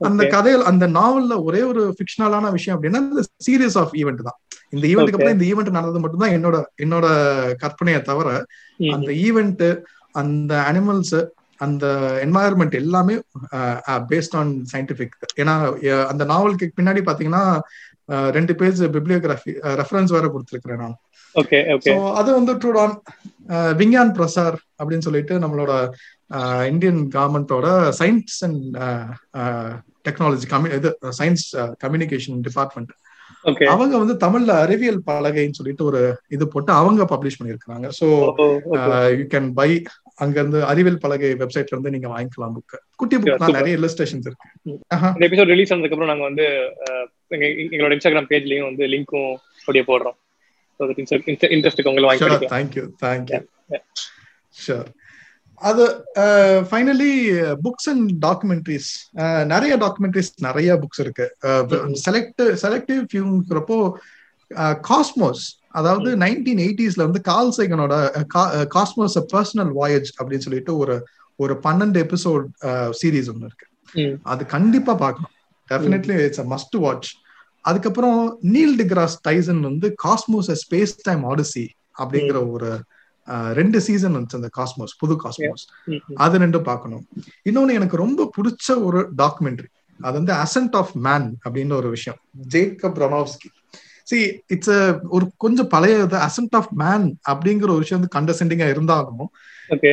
B: அந்த கதையில் அந்த நாவல்ல ஒரே ஒரு ஃபிக்ஷனலான விஷயம் அப்படின்னா இந்த சீரியஸ் ஆஃப் ஈவெண்ட் தான். இந்த ஈவெண்ட்டுக்கு அப்புறம் இந்த ஈவெண்ட் நடந்தது மட்டும்தான் என்னோட என்னோட கற்பனையை தவிர அந்த ஈவெண்ட் அந்த அனிமல்ஸ் அந்த என்வாயர்மெண்ட் எல்லாமே பேஸ்ட் ஆன் சயின்டிபிக் ஏன்னா அந்த நாவலுக்கு பின்னாடி பாத்தீங்கன்னா ரெண்டு பேஜ் பிப்ளியோகிராஃபி ரெஃபரன்ஸ் வேற கொடுத்துருக்கிறேன் நான். அது வந்து ட்ரூடான் விஞ்ஞான் பிரசார் அப்படின்னு சொல்லிட்டு நம்மளோட இந்தியன் கவர்மெண்டோட சயின்ஸ் அண்ட் டெக்னாலஜி கம்யூ இது சயின்ஸ் கம்யூனிகேஷன் டிபார்ட்மெண்ட் அவங்க வந்து தமிழ்ல அறிவியல் பலகைன்னு சொல்லிட்டு ஒரு இது போட்டு அவங்க பப்ளிஷ் பண்ணிருக்காங்க சோ யூ கேன் பை அங்க இருந்து அறிவியல் பலகை வெப்சைட்ல இருந்து நீங்க வாங்கிக்கலாம் புக் குட்டி புக் நிறைய இல்லஸ்ட்ரேஷன்ஸ் இருக்கு.
A: இந்த எபிசோட் ரிலீஸ் ஆனதுக்கு அப்புறம் நாங்க வந்து எங்களோட இன்ஸ்டாகிராம் பேஜ்லயும் வந்து லிங்க்கும் அப்படியே போடுறோம். இன்ட்ரெஸ்ட்டுக்கு உங்களை வாங்கி
B: thank you thank you sure அது ஃபைனலி புக்ஸ் அண்ட் டாக்குமெண்ட்ரிஸ் நிறைய டாக்குமெண்ட்ரிஸ் நிறைய புக்ஸ் இருக்கு. செலக்ட் செலக்டிவ் ஃபியூங்கிறப்போ காஸ்மோஸ் அதாவது நைன்டீன் எயிட்டிஸ்ல வந்து கால் சைகனோட காஸ்மோஸ் பர்சனல் வாயேஜ் அப்படின்னு சொல்லிட்டு ஒரு ஒரு பன்னெண்டு எபிசோட் சீரீஸ் ஒன்று இருக்கு. அது கண்டிப்பா பார்க்கணும். Definitely it's a must watch அதுக்கப்புறம் நீல் டிகிராஸ் டைசன் வந்து காஸ்மோஸ் ஸ்பேஸ் டைம் ஆடிசி அப்படிங்கிற ஒரு ரெண்டு சீசன் வந்துச்சு அந்த காஸ்மோஸ் புது காஸ்மோஸ் அது ரெண்டும் பார்க்கணும். இன்னொன்னு எனக்கு ரொம்ப பிடிச்ச ஒரு டாக்குமெண்ட்ரி அது வந்து அசன்ட் ஆஃப் மேன் அப்படின்னு ஒரு விஷயம். ஜேக்கப் ரொனாவ்ஸ்கி சி இட்ஸ் ஒரு கொஞ்சம் பழைய அசன்ட் ஆஃப் மேன் அப்படிங்கிற ஒரு விஷயம் வந்து கண்டசென்டிங்கா இருந்தாலும்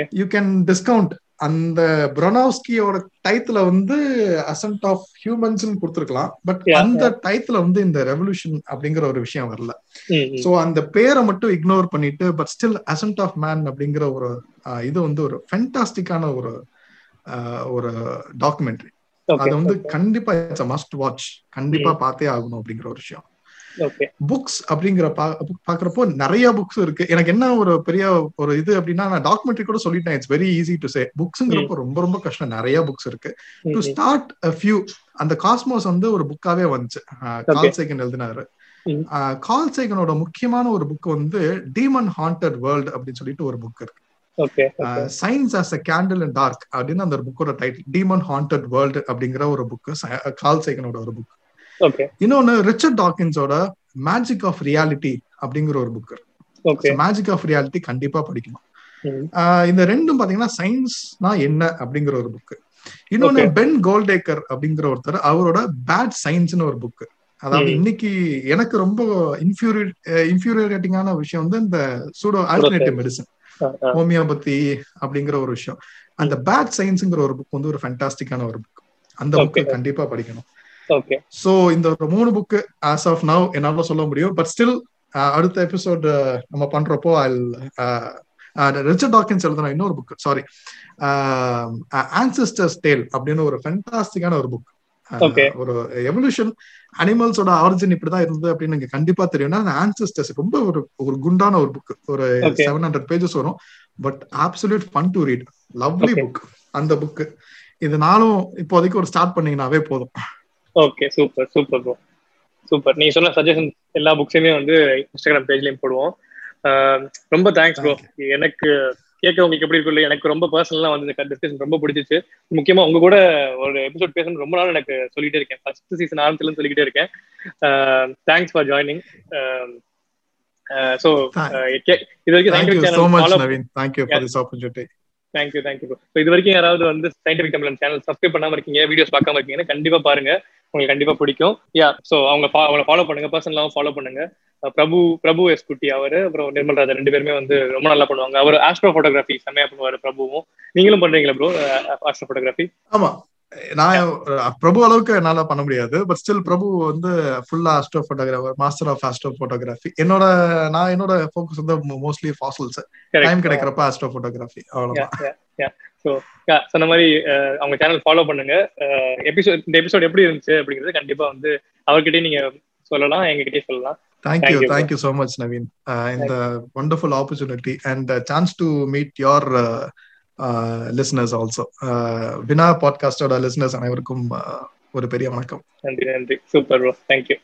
B: யூ கேன் டிஸ்கவுண்ட் அந்த பிரொனாவ்ஸ்கியோட டைத்துல வந்து அசன்ட் ஆஃப் ஹியூமன்ஸ் கொடுத்துருக்கலாம். பட் அந்த டைத்துல வந்து இந்த ரெவல்யூஷன் அப்படிங்கிற ஒரு விஷயம் வரல. சோ அந்த பேரை மட்டும் இக்னோர் பண்ணிட்டு but still ascent of man அப்படிங்கிற ஒரு இது வந்து ஒரு ஃபென்டாஸ்டிக்கான ஒரு ஒரு டாக்குமெண்ட்ரி அது வந்து கண்டிப்பா இட்ஸ் மஸ்ட் வாட்ச் கண்டிப்பா பார்த்தே ஆகணும் அப்படிங்கிற ஒரு விஷயம். புக்ஸ் அப்படிங்கிற பாக்குறப்போ நிறைய புக்ஸ் இருக்கு. எனக்கு என்ன ஒரு பெரிய ஒரு இது அப்படின்னா நான் டாக்குமெண்ட்ரி கூட சொல்லிட்டேன். It's very easy to say புக்ஸ்ங்கிறப்போ ரொம்ப ரொம்ப கஷ்டம். நிறைய புக்ஸ் இருக்கு. டு ஸ்டார்ட் அ ஃபியூ அந்த காஸ்மோஸ் வந்து ஒரு புக்காவே வந்துச்சு. கால் சேகன் எழுதினாரு. கால் சேகனோட முக்கியமான ஒரு புக் வந்து டீமன் ஹாண்டட் வேர்ல்ட் அப்படின்னு சொல்லிட்டு ஒரு புக் இருக்கு. Science as a candle and dark அப்படின்னு அந்த புக்கோட டைட்டில் டீமன் ஹாண்டட் வேர்ல்டு அப்படிங்கிற ஒரு புக் கால் சேகனோட ஒரு புக் இன்னொன்னு ரிச்சர்ட் டாக்கின்ஸோட மேஜிக் ஆஃப் ரியாலிட்டி அப்படிங்கிற ஒரு புக் மேஜிக் ஆஃப் ரியாலிட்டி கண்டிப்பா படிக்கணும். இந்த ரெண்டும் பாத்தீங்கன்னா சயின்ஸ்னா என்ன அப்படிங்கிற ஒரு புக் இன்னொன்னு பென் கோல்டேக்கர் அப்படிங்கிற ஒருத்தர் அவரோட பேட் சயின்ஸ்னு ஒரு புக் அதாவது. இன்னைக்கு எனக்கு ரொம்ப இன்ஃபியூரியேட் இன்ஃபியூரியேட்டிங்கான விஷயம் வந்து இந்த சூடோ ஆல்டர்னேட்டிவ் மெடிசன். ஹோமியோபதி அப்படிங்கிற ஒரு விஷயம். அந்த பேட் சயின்ஸ்ங்கிற ஒரு புக் வந்து ஒரு ஃபேண்டாஸ்டிக்கான ஒரு புக் அந்த புக்
A: Okay.
B: கண்டிப்பா படிக்கணும். சோ இந்த ஒரு மூணு புக் ஆஸ் ஆஃப் நவ் என்னால சொல்ல முடியும். பட் ஸ்டில் அடுத்த எபிசோட் நம்ம பண்றப்போ ஐ ரிச்சர்ட் டாக்கின்ஸ் எழுதுன இன்னொரு புக் சாரி ஆன்சிஸ்டர்ஸ் டேல் அப்படின்னு ஒரு ஃபென்டாஸ்டிக்கான ஒரு புக்
A: Okay.
B: ஒரு எவல்யூஷன் அனிமல்ஸோட ஆரிஜின் இப்படிதான் இருந்தது அப்படின்னு எனக்கு கண்டிப்பா தெரியும்னா ஆன்சிஸ்டர்ஸ் ரொம்ப ஒரு ஒரு குண்டான ஒரு புக் ஒரு. செவன் ஹண்ட்ரட் பேஜஸ் வரும். But absolute fun to read lovely. Book அந்த புக் இது நானும் இப்போதைக்கு ஒரு ஸ்டார்ட் பண்ணீங்கன்னாவே போதும்.
A: Okay super super bro super நீ சொன்ன சஜஷன் எல்லா புக்ஸையுமே வந்து இன்ஸ்டாகிராம் பேஜ்லயும் போடுவோம். ரொம்ப தேங்க்ஸ் ப்ரோ எனக்கு கேட்கறவங்களுக்கு எப்படி இருக்கும் இல்லையா எனக்கு ரொம்ப பர்சனலா வந்து இந்த டிஸ்கஷன் ரொம்ப பிடிச்சிச்சு. முக்கியமா உங்க கூட ஒரு எபிசோட் பேசணும் ரொம்ப நாள் எனக்கு சொல்லிட்டே இருக்கேன். ஃபர்ஸ்ட் சீசன் ஆரம்பத்துல இருந்து சொல்லிக்கிட்டே இருக்கேன். தேங்க்ஸ் ஃபார் ஜாயினிங் ஸோ இது வரைக்கும்
B: Thank you
A: scientific
B: so
A: channel
B: much,
A: follow
B: Naveen. Thank you
A: thank you thank you so இது வரைக்கும் யாராவது வந்து சயின்டிபிக் தமிழன் சேனல் சப்ஸ்கிரைப் பண்ணாம இருக்கீங்க வீடியோஸ் பார்க்காம இருக்கீங்கன்னா கண்டிப்பா பாருங்க. உங்களுக்கு கண்டிப்பா பிடிக்கும். யா ஸோ அவங்க அவங்கள ஃபாலோ பண்ணுங்க பர்சனலாவும் ஃபாலோ பண்ணுங்க. Uh, பிரபு பிரபு எஸ் குட்டி அவரு அப்புறம் நிர்மல் ராஜா ரெண்டு பேருமே வந்து ரொம்ப நல்லா பண்ணுவாங்க. அவர் ஆஸ்ட்ரோ போட்டோகிராஃபி செம்மையா பண்ணுவாரு பிரபுவும். நீங்களும் பண்றீங்களா ப்ரோ ஆஸ்ட்ரோ போட்டோகிராஃபி
B: ஆமா. நான் பிரபு அளவுக்கு என்னால பண்ண முடியாது. பட் ஸ்டில் பிரபு வந்து ஃபுல்லா astro photographer master of astro photography என்னோட நான் என்னோட ஃபோக்கஸ் வந்து மோஸ்ட்லி ஃபாசில்ஸ் டைம் கிடைக்கிறப்ப ஆஸ்ட்ரோ போட்டோகிராஃபி அவ்வளவுதான்
A: ஸோ சொன்ன மாதிரி அவங்க சேனல் ஃபாலோ பண்ணுங்க. எபிசோட் இந்த எபிசோட் எப்படி இருந்துச்சு அப்படிங்கறது கண்டிப்பா வந்து அவர்கிட்டயே நீங்க சொல்லலாம் எங்ககிட்டயே சொல்லலாம்.
B: Thank you thank you so much Naveen இந்த wonderful opportunity and chance to meet your listeners also வினா பாட்காஸ்டோட லிசனர்ஸ் அனைவருக்கும் uh, ஒரு பெரிய வணக்கம்.
A: நன்றி நன்றி. Super bro thank you